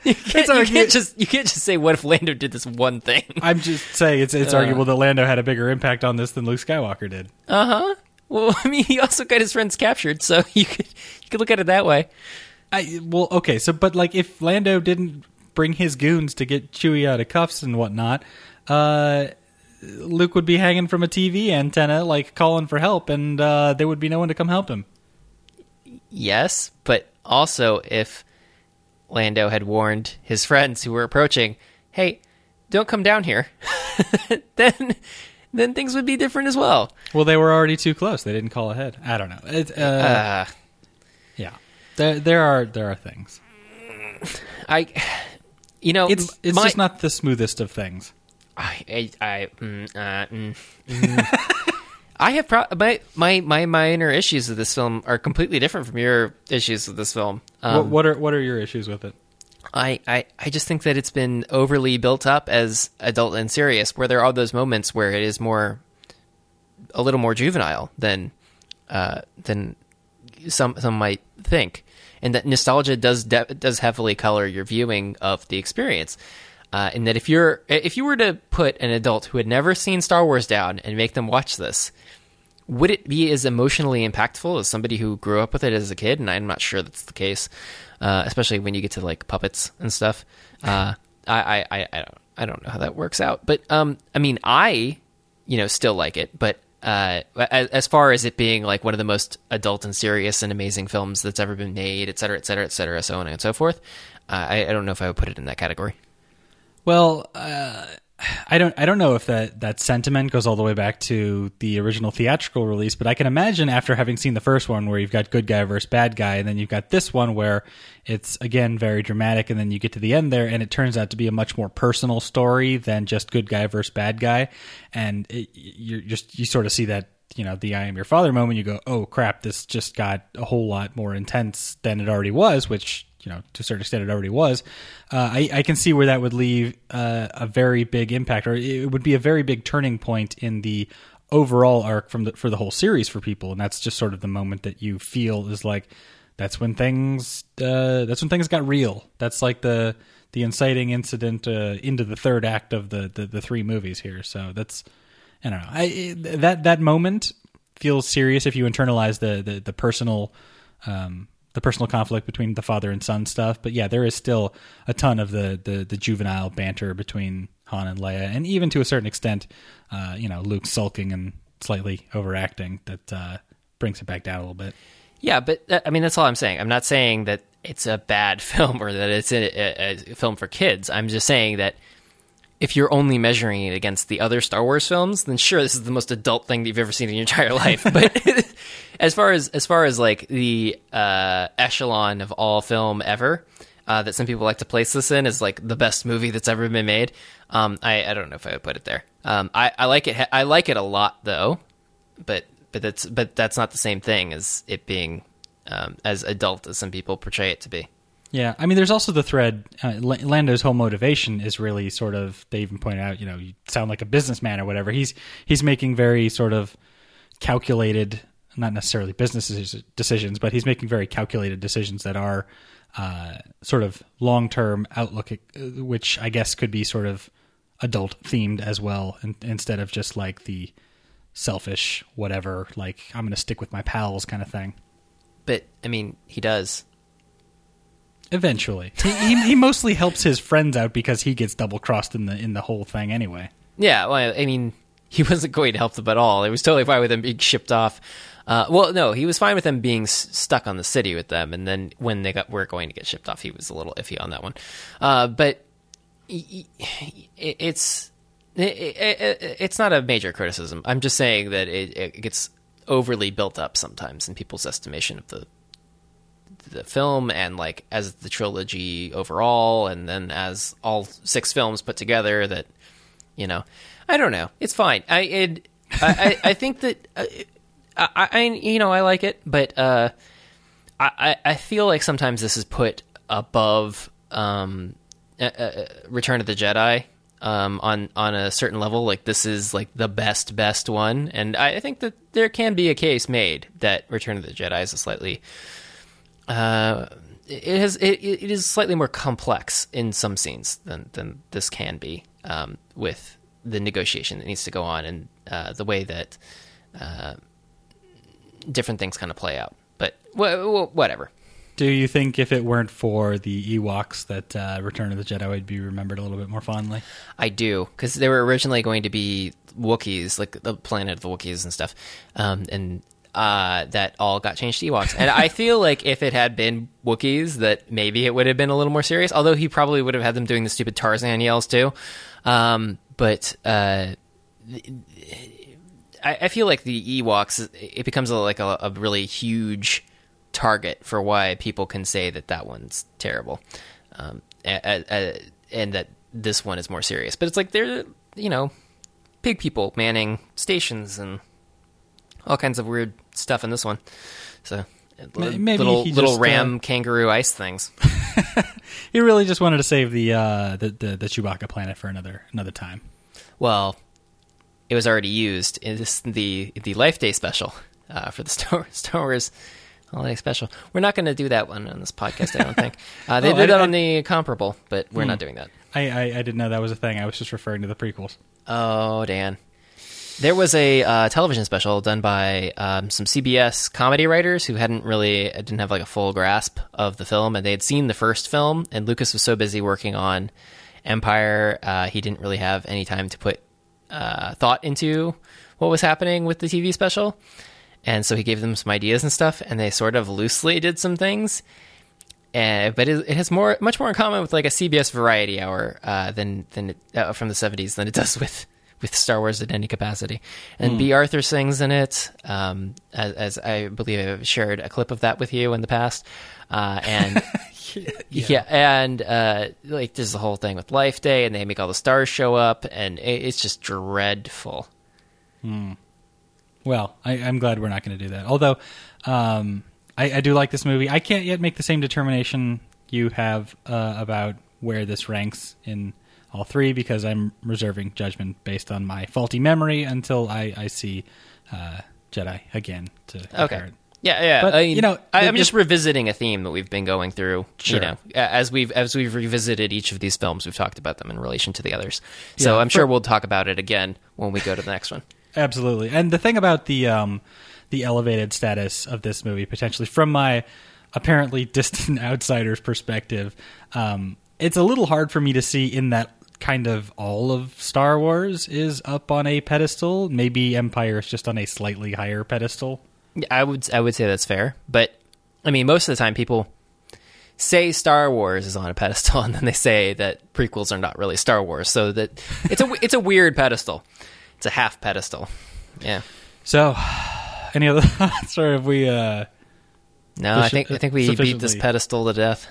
you, can't, you can't just. You can't just say, "What if Lando did this one thing?" I'm just saying it's it's arguable that Lando had a bigger impact on this than Luke Skywalker did. Uh huh. Well, I mean, he also got his friends captured, so you could you could look at it that way. I well, okay, so but like if Lando didn't bring his goons to get Chewie out of cuffs and whatnot, uh, Luke would be hanging from a TV antenna, like calling for help, and uh, there would be no one to come help him. Yes, but also if Lando had warned his friends who were approaching, "Hey, don't come down here," then then things would be different as well. Well, they were already too close; they didn't call ahead. I don't know. It, uh, Uh, yeah, there there are there are things. I, you know, It's it's my- just not the smoothest of things. I, I, I, mm, uh, mm, mm. I have pro- my, my my minor issues with this film are completely different from your issues with this film. Um, what, what are what are your issues with it? I, I, I just think that it's been overly built up as adult and serious, where there are those moments where it is more, a little more juvenile than, uh, than some some might think, and that nostalgia does de- does heavily color your viewing of the experience. Uh, and that if you're if you were to put an adult who had never seen Star Wars down and make them watch this, would it be as emotionally impactful as somebody who grew up with it as a kid? And I'm not sure that's the case, uh, especially when you get to like puppets and stuff. Uh, I, I, I, I don't, I don't know how that works out, but um, I mean, I, you know, still like it, but uh, as, as far as it being like one of the most adult and serious and amazing films that's ever been made, et cetera, et cetera, et cetera, so on and so forth, uh, I, I don't know if I would put it in that category. Well, uh, I don't I don't know if that that sentiment goes all the way back to the original theatrical release, but I can imagine after having seen the first one where you've got good guy versus bad guy, and then you've got this one where it's again very dramatic, and then you get to the end there, and it turns out to be a much more personal story than just good guy versus bad guy, and you're just you sort of see that you know the I am your father moment. You go, oh crap, this just got a whole lot more intense than it already was, which you know to a certain extent it already was. Uh, I, I can see where that would leave uh, a very big impact, or it would be a very big turning point in the overall arc from the for the whole series for people, and that's just sort of the moment that you feel is like that's when things uh, that's when things got real. That's like the the inciting incident uh, into the third act of the, the the three movies here. So that's I don't know. I that that moment feels serious if you internalize the the, the personal um, the personal conflict between the father and son stuff. But yeah, there is still a ton of the the, the juvenile banter between Han and Leia, and even to a certain extent, uh, you know, Luke sulking and slightly overacting that uh, brings it back down a little bit. Yeah, but that, I mean that's all I'm saying. I'm not saying that it's a bad film or that it's a, a, a film for kids. I'm just saying that if you're only measuring it against the other Star Wars films, then sure, this is the most adult thing that you've ever seen in your entire life. But as far as as far as like the uh, echelon of all film ever, uh, that some people like to place this in is like the best movie that's ever been made. Um, I I don't know if I would put it there. Um, I I like it. I like it a lot though, but but that's but that's not the same thing as it being um, as adult as some people portray it to be. Yeah, I mean, there's also the thread. Uh, Lando's whole motivation is really sort of. They even point out, you know, you sound like a businessman or whatever. He's he's making very sort of calculated, not necessarily business decisions, but he's making very calculated decisions that are uh, sort of long term outlook, uh, which I guess could be sort of adult themed as well, in, instead of just like the selfish whatever, like I'm going to stick with my pals kind of thing. But I mean, he does. Eventually, he, he, he mostly helps his friends out because he gets double crossed in the in the whole thing anyway. Yeah, well, I mean, he wasn't going to help them at all. It was totally fine with him being shipped off. Uh, well, no, he was fine with them being s- stuck on the city with them, and then when they got were going to get shipped off, he was a little iffy on that one. Uh, but he, it, it's it, it, it's not a major criticism. I'm just saying that it, gets overly built up sometimes in people's estimation of the the film and like as the trilogy overall and then as all six films put together that you know i don't know. It's fine. I it, I, I, I think that uh, I, I you know i like it but uh i i feel like sometimes this is put above um uh, uh, return of the jedi um, on on a certain level. Like this is like the best best one, and I think that there can be a case made that Return of the Jedi is a slightly uh, it has it, it is slightly more complex in some scenes than than this can be um, with the negotiation that needs to go on and uh, the way that uh, different things kind of play out. But wh- whatever. Do you think if it weren't for the Ewoks that uh, Return of the Jedi would be remembered a little bit more fondly? I do, because they were originally going to be Wookiees, like the planet of the Wookiees and stuff, um, and uh, that all got changed to Ewoks. And I feel like if it had been Wookiees, that maybe it would have been a little more serious. Although he probably would have had them doing the stupid Tarzan yells too. Um, but uh, I, I, feel like the Ewoks it becomes a, like a, a, really huge target for why people can say that that one's terrible, um, and that this one is more serious. But it's like they're you know pig people manning stations and all kinds of weird stuff in this one. So Maybe little little just, ram uh, kangaroo ice things. he really just wanted to save the, uh, the, the the Chewbacca planet for another another time. Well, it was already used in this, the the Life Day special uh, for the Star, Star Wars holiday special. We're not going to do that one on this podcast. I don't think uh, they oh, did I, it on I, the comparable, but we're hmm. not doing that. I, I, I didn't know that was a thing. I was just referring to the prequels. Oh, Dan. There was a uh, television special done by um, some CBS comedy writers who hadn't really uh, didn't have like a full grasp of the film, and they had seen the first film. And Lucas was so busy working on Empire, uh, he didn't really have any time to put uh, thought into what was happening with the TV special. And so he gave them some ideas and stuff, and they sort of loosely did some things. And, but it, it, has more, much more in common with like a CBS Variety Hour uh, than than it, uh, from the '70s than it does with with Star Wars at any capacity. And mm. Bea Arthur sings in it, um, as, as, I believe I've shared a clip of that with you in the past. Uh, and yeah. yeah. and uh, like there's the whole thing with Life Day, and they make all the stars show up, and it, it's just dreadful. Mm. Well, I, am glad we're not going to do that. Although um, I, I, do like this movie, I can't yet make the same determination you have uh, about where this ranks in all three because I'm reserving judgment based on my faulty memory until I, I see uh, Jedi again to okay. It. Yeah, yeah. But, I mean, you know, I, am just revisiting a theme that we've been going through. Sure. You know, as we've as we've revisited each of these films, we've talked about them in relation to the others. So yeah, I'm sure for, we'll talk about it again when we go to the next one. Absolutely. And the thing about the um, the elevated status of this movie, potentially from my apparently distant outsider's perspective, um, it's a little hard for me to see in that kind of all of Star Wars is up on a pedestal. Maybe Empire is just on a slightly higher pedestal. I would I would say that's fair, but I mean most of the time people say Star Wars is on a pedestal, and then they say that prequels are not really Star Wars. So that it's a it's a weird pedestal. It's a half pedestal. Yeah. So, any other thoughts, or have we? Uh, No, I think I think we beat this pedestal to death.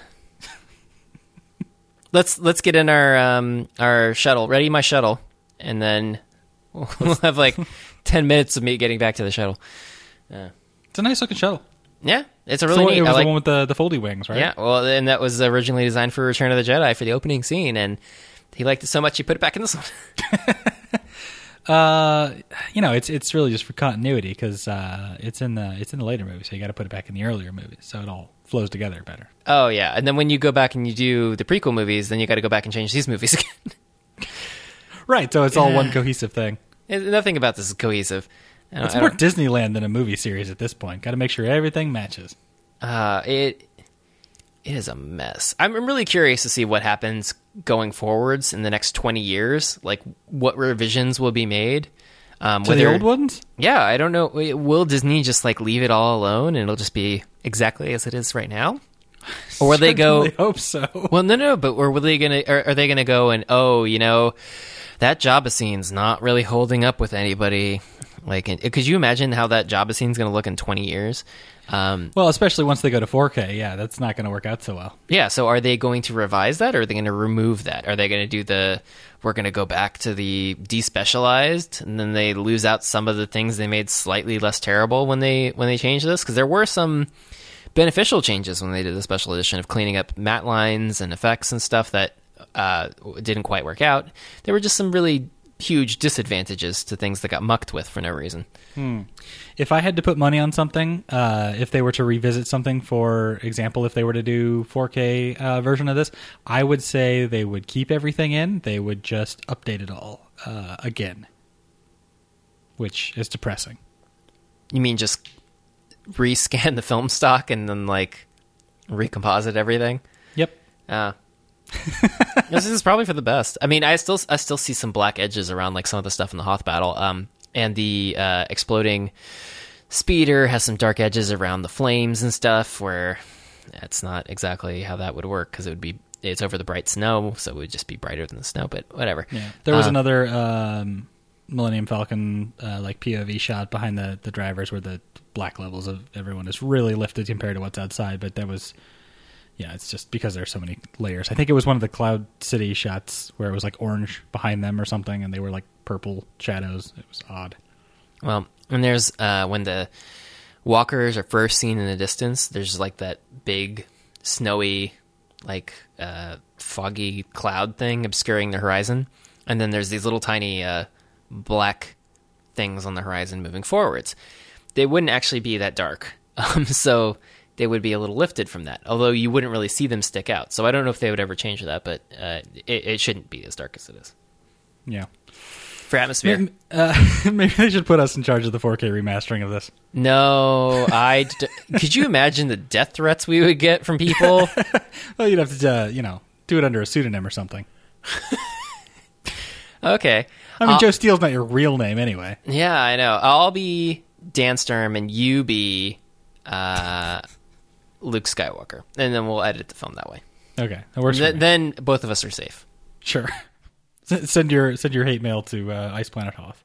Let's let's get in our um our shuttle. Ready my shuttle, and then we'll have like ten minutes of me getting back to the shuttle. it's a nice looking shuttle. Yeah, it's a So really it neat. was I like, the one with the the foldy wings, right? Yeah, well, and that was originally designed for Return of the Jedi for the opening scene, and he liked it so much he put it back in this one. Uh, you know, it's it's really just for continuity because uh, it's in the it's in the later movie, so you got to put it back in the earlier movies, so it all flows together better. oh yeah, and then when you go back and you do the prequel movies, then you got to go back and change these movies again. Right. So it's all one cohesive thing. Nothing about this is cohesive. It's more Disneyland than a movie series at this point. Got to make sure everything matches. Uh, it it is a mess. I'm I'm really curious to see what happens going forwards in the next 20 years. Like what revisions will be made. Um, To the old ones? Yeah, I don't know. Will Disney just like leave it all alone and it'll just be exactly as it is right now? Or will they go? Hope so. Well, no, no, but or were they gonna? Are, are they gonna go and oh, you know, that Jabba scene's not really holding up with anybody? Like, and- could you imagine how that Jabba is gonna look in 20 years? Um, Well, especially once they go to 4K, yeah, that's not going to work out so well. Yeah, so are they going to revise that or are they going to remove that? Are they going to do the we're going to go back to the despecialized and then they lose out some of the things they made slightly less terrible when they when they changed this because there were some beneficial changes when they did the special edition of cleaning up matte lines and effects and stuff that uh, didn't quite work out. There were just some really huge disadvantages to things that got mucked with for no reason. If I had to put money on something, uh, if they were to revisit something, for example, if they were to do 4K uh, version of this, I would say they would keep everything in. They would just update it all uh, again, which is depressing. You mean just rescan the film stock and then like recomposite everything? Yep. Uh, this is probably for the best. I mean, I still I still see some black edges around like some of the stuff in the Hoth battle. Um, and the uh, exploding speeder has some dark edges around the flames and stuff. Where that's not exactly how that would work because it would be it's over the bright snow, so it would just be brighter than the snow. But whatever. Yeah. There was Uh, another um, Millennium Falcon uh, like POV shot behind the the drivers where the black levels of everyone is really lifted compared to what's outside, but that was yeah, it's just because there's so many layers. I think it was one of the Cloud City shots where it was like orange behind them or something and they were like purple shadows. It was odd. Well, and there's uh, when the walkers are first seen in the distance. There's like that big snowy, like uh, foggy cloud thing obscuring the horizon, and then there's these little tiny uh, black things on the horizon moving forwards. They wouldn't actually be that dark, um, so they would be a little lifted from that. Although you wouldn't really see them stick out. So I don't know if they would ever change that, but uh, it, it shouldn't be as dark as it is Yeah. for atmosphere. Maybe, uh, maybe they should put us in charge of the 4K remastering of this. No, I. D- could you imagine the death threats we would get from people? Well, you'd have to, uh, you know, do it under a pseudonym or something. Okay. I mean, I'll- Joe Steele's not your real name anyway. Yeah, I know. I'll be Dan Sturm and you be uh, Luke Skywalker, and then we'll edit the film that way. Okay, that works. Th- then both of us are safe. Sure. S- Send your send your hate mail to uh, Ice Planet Hoth.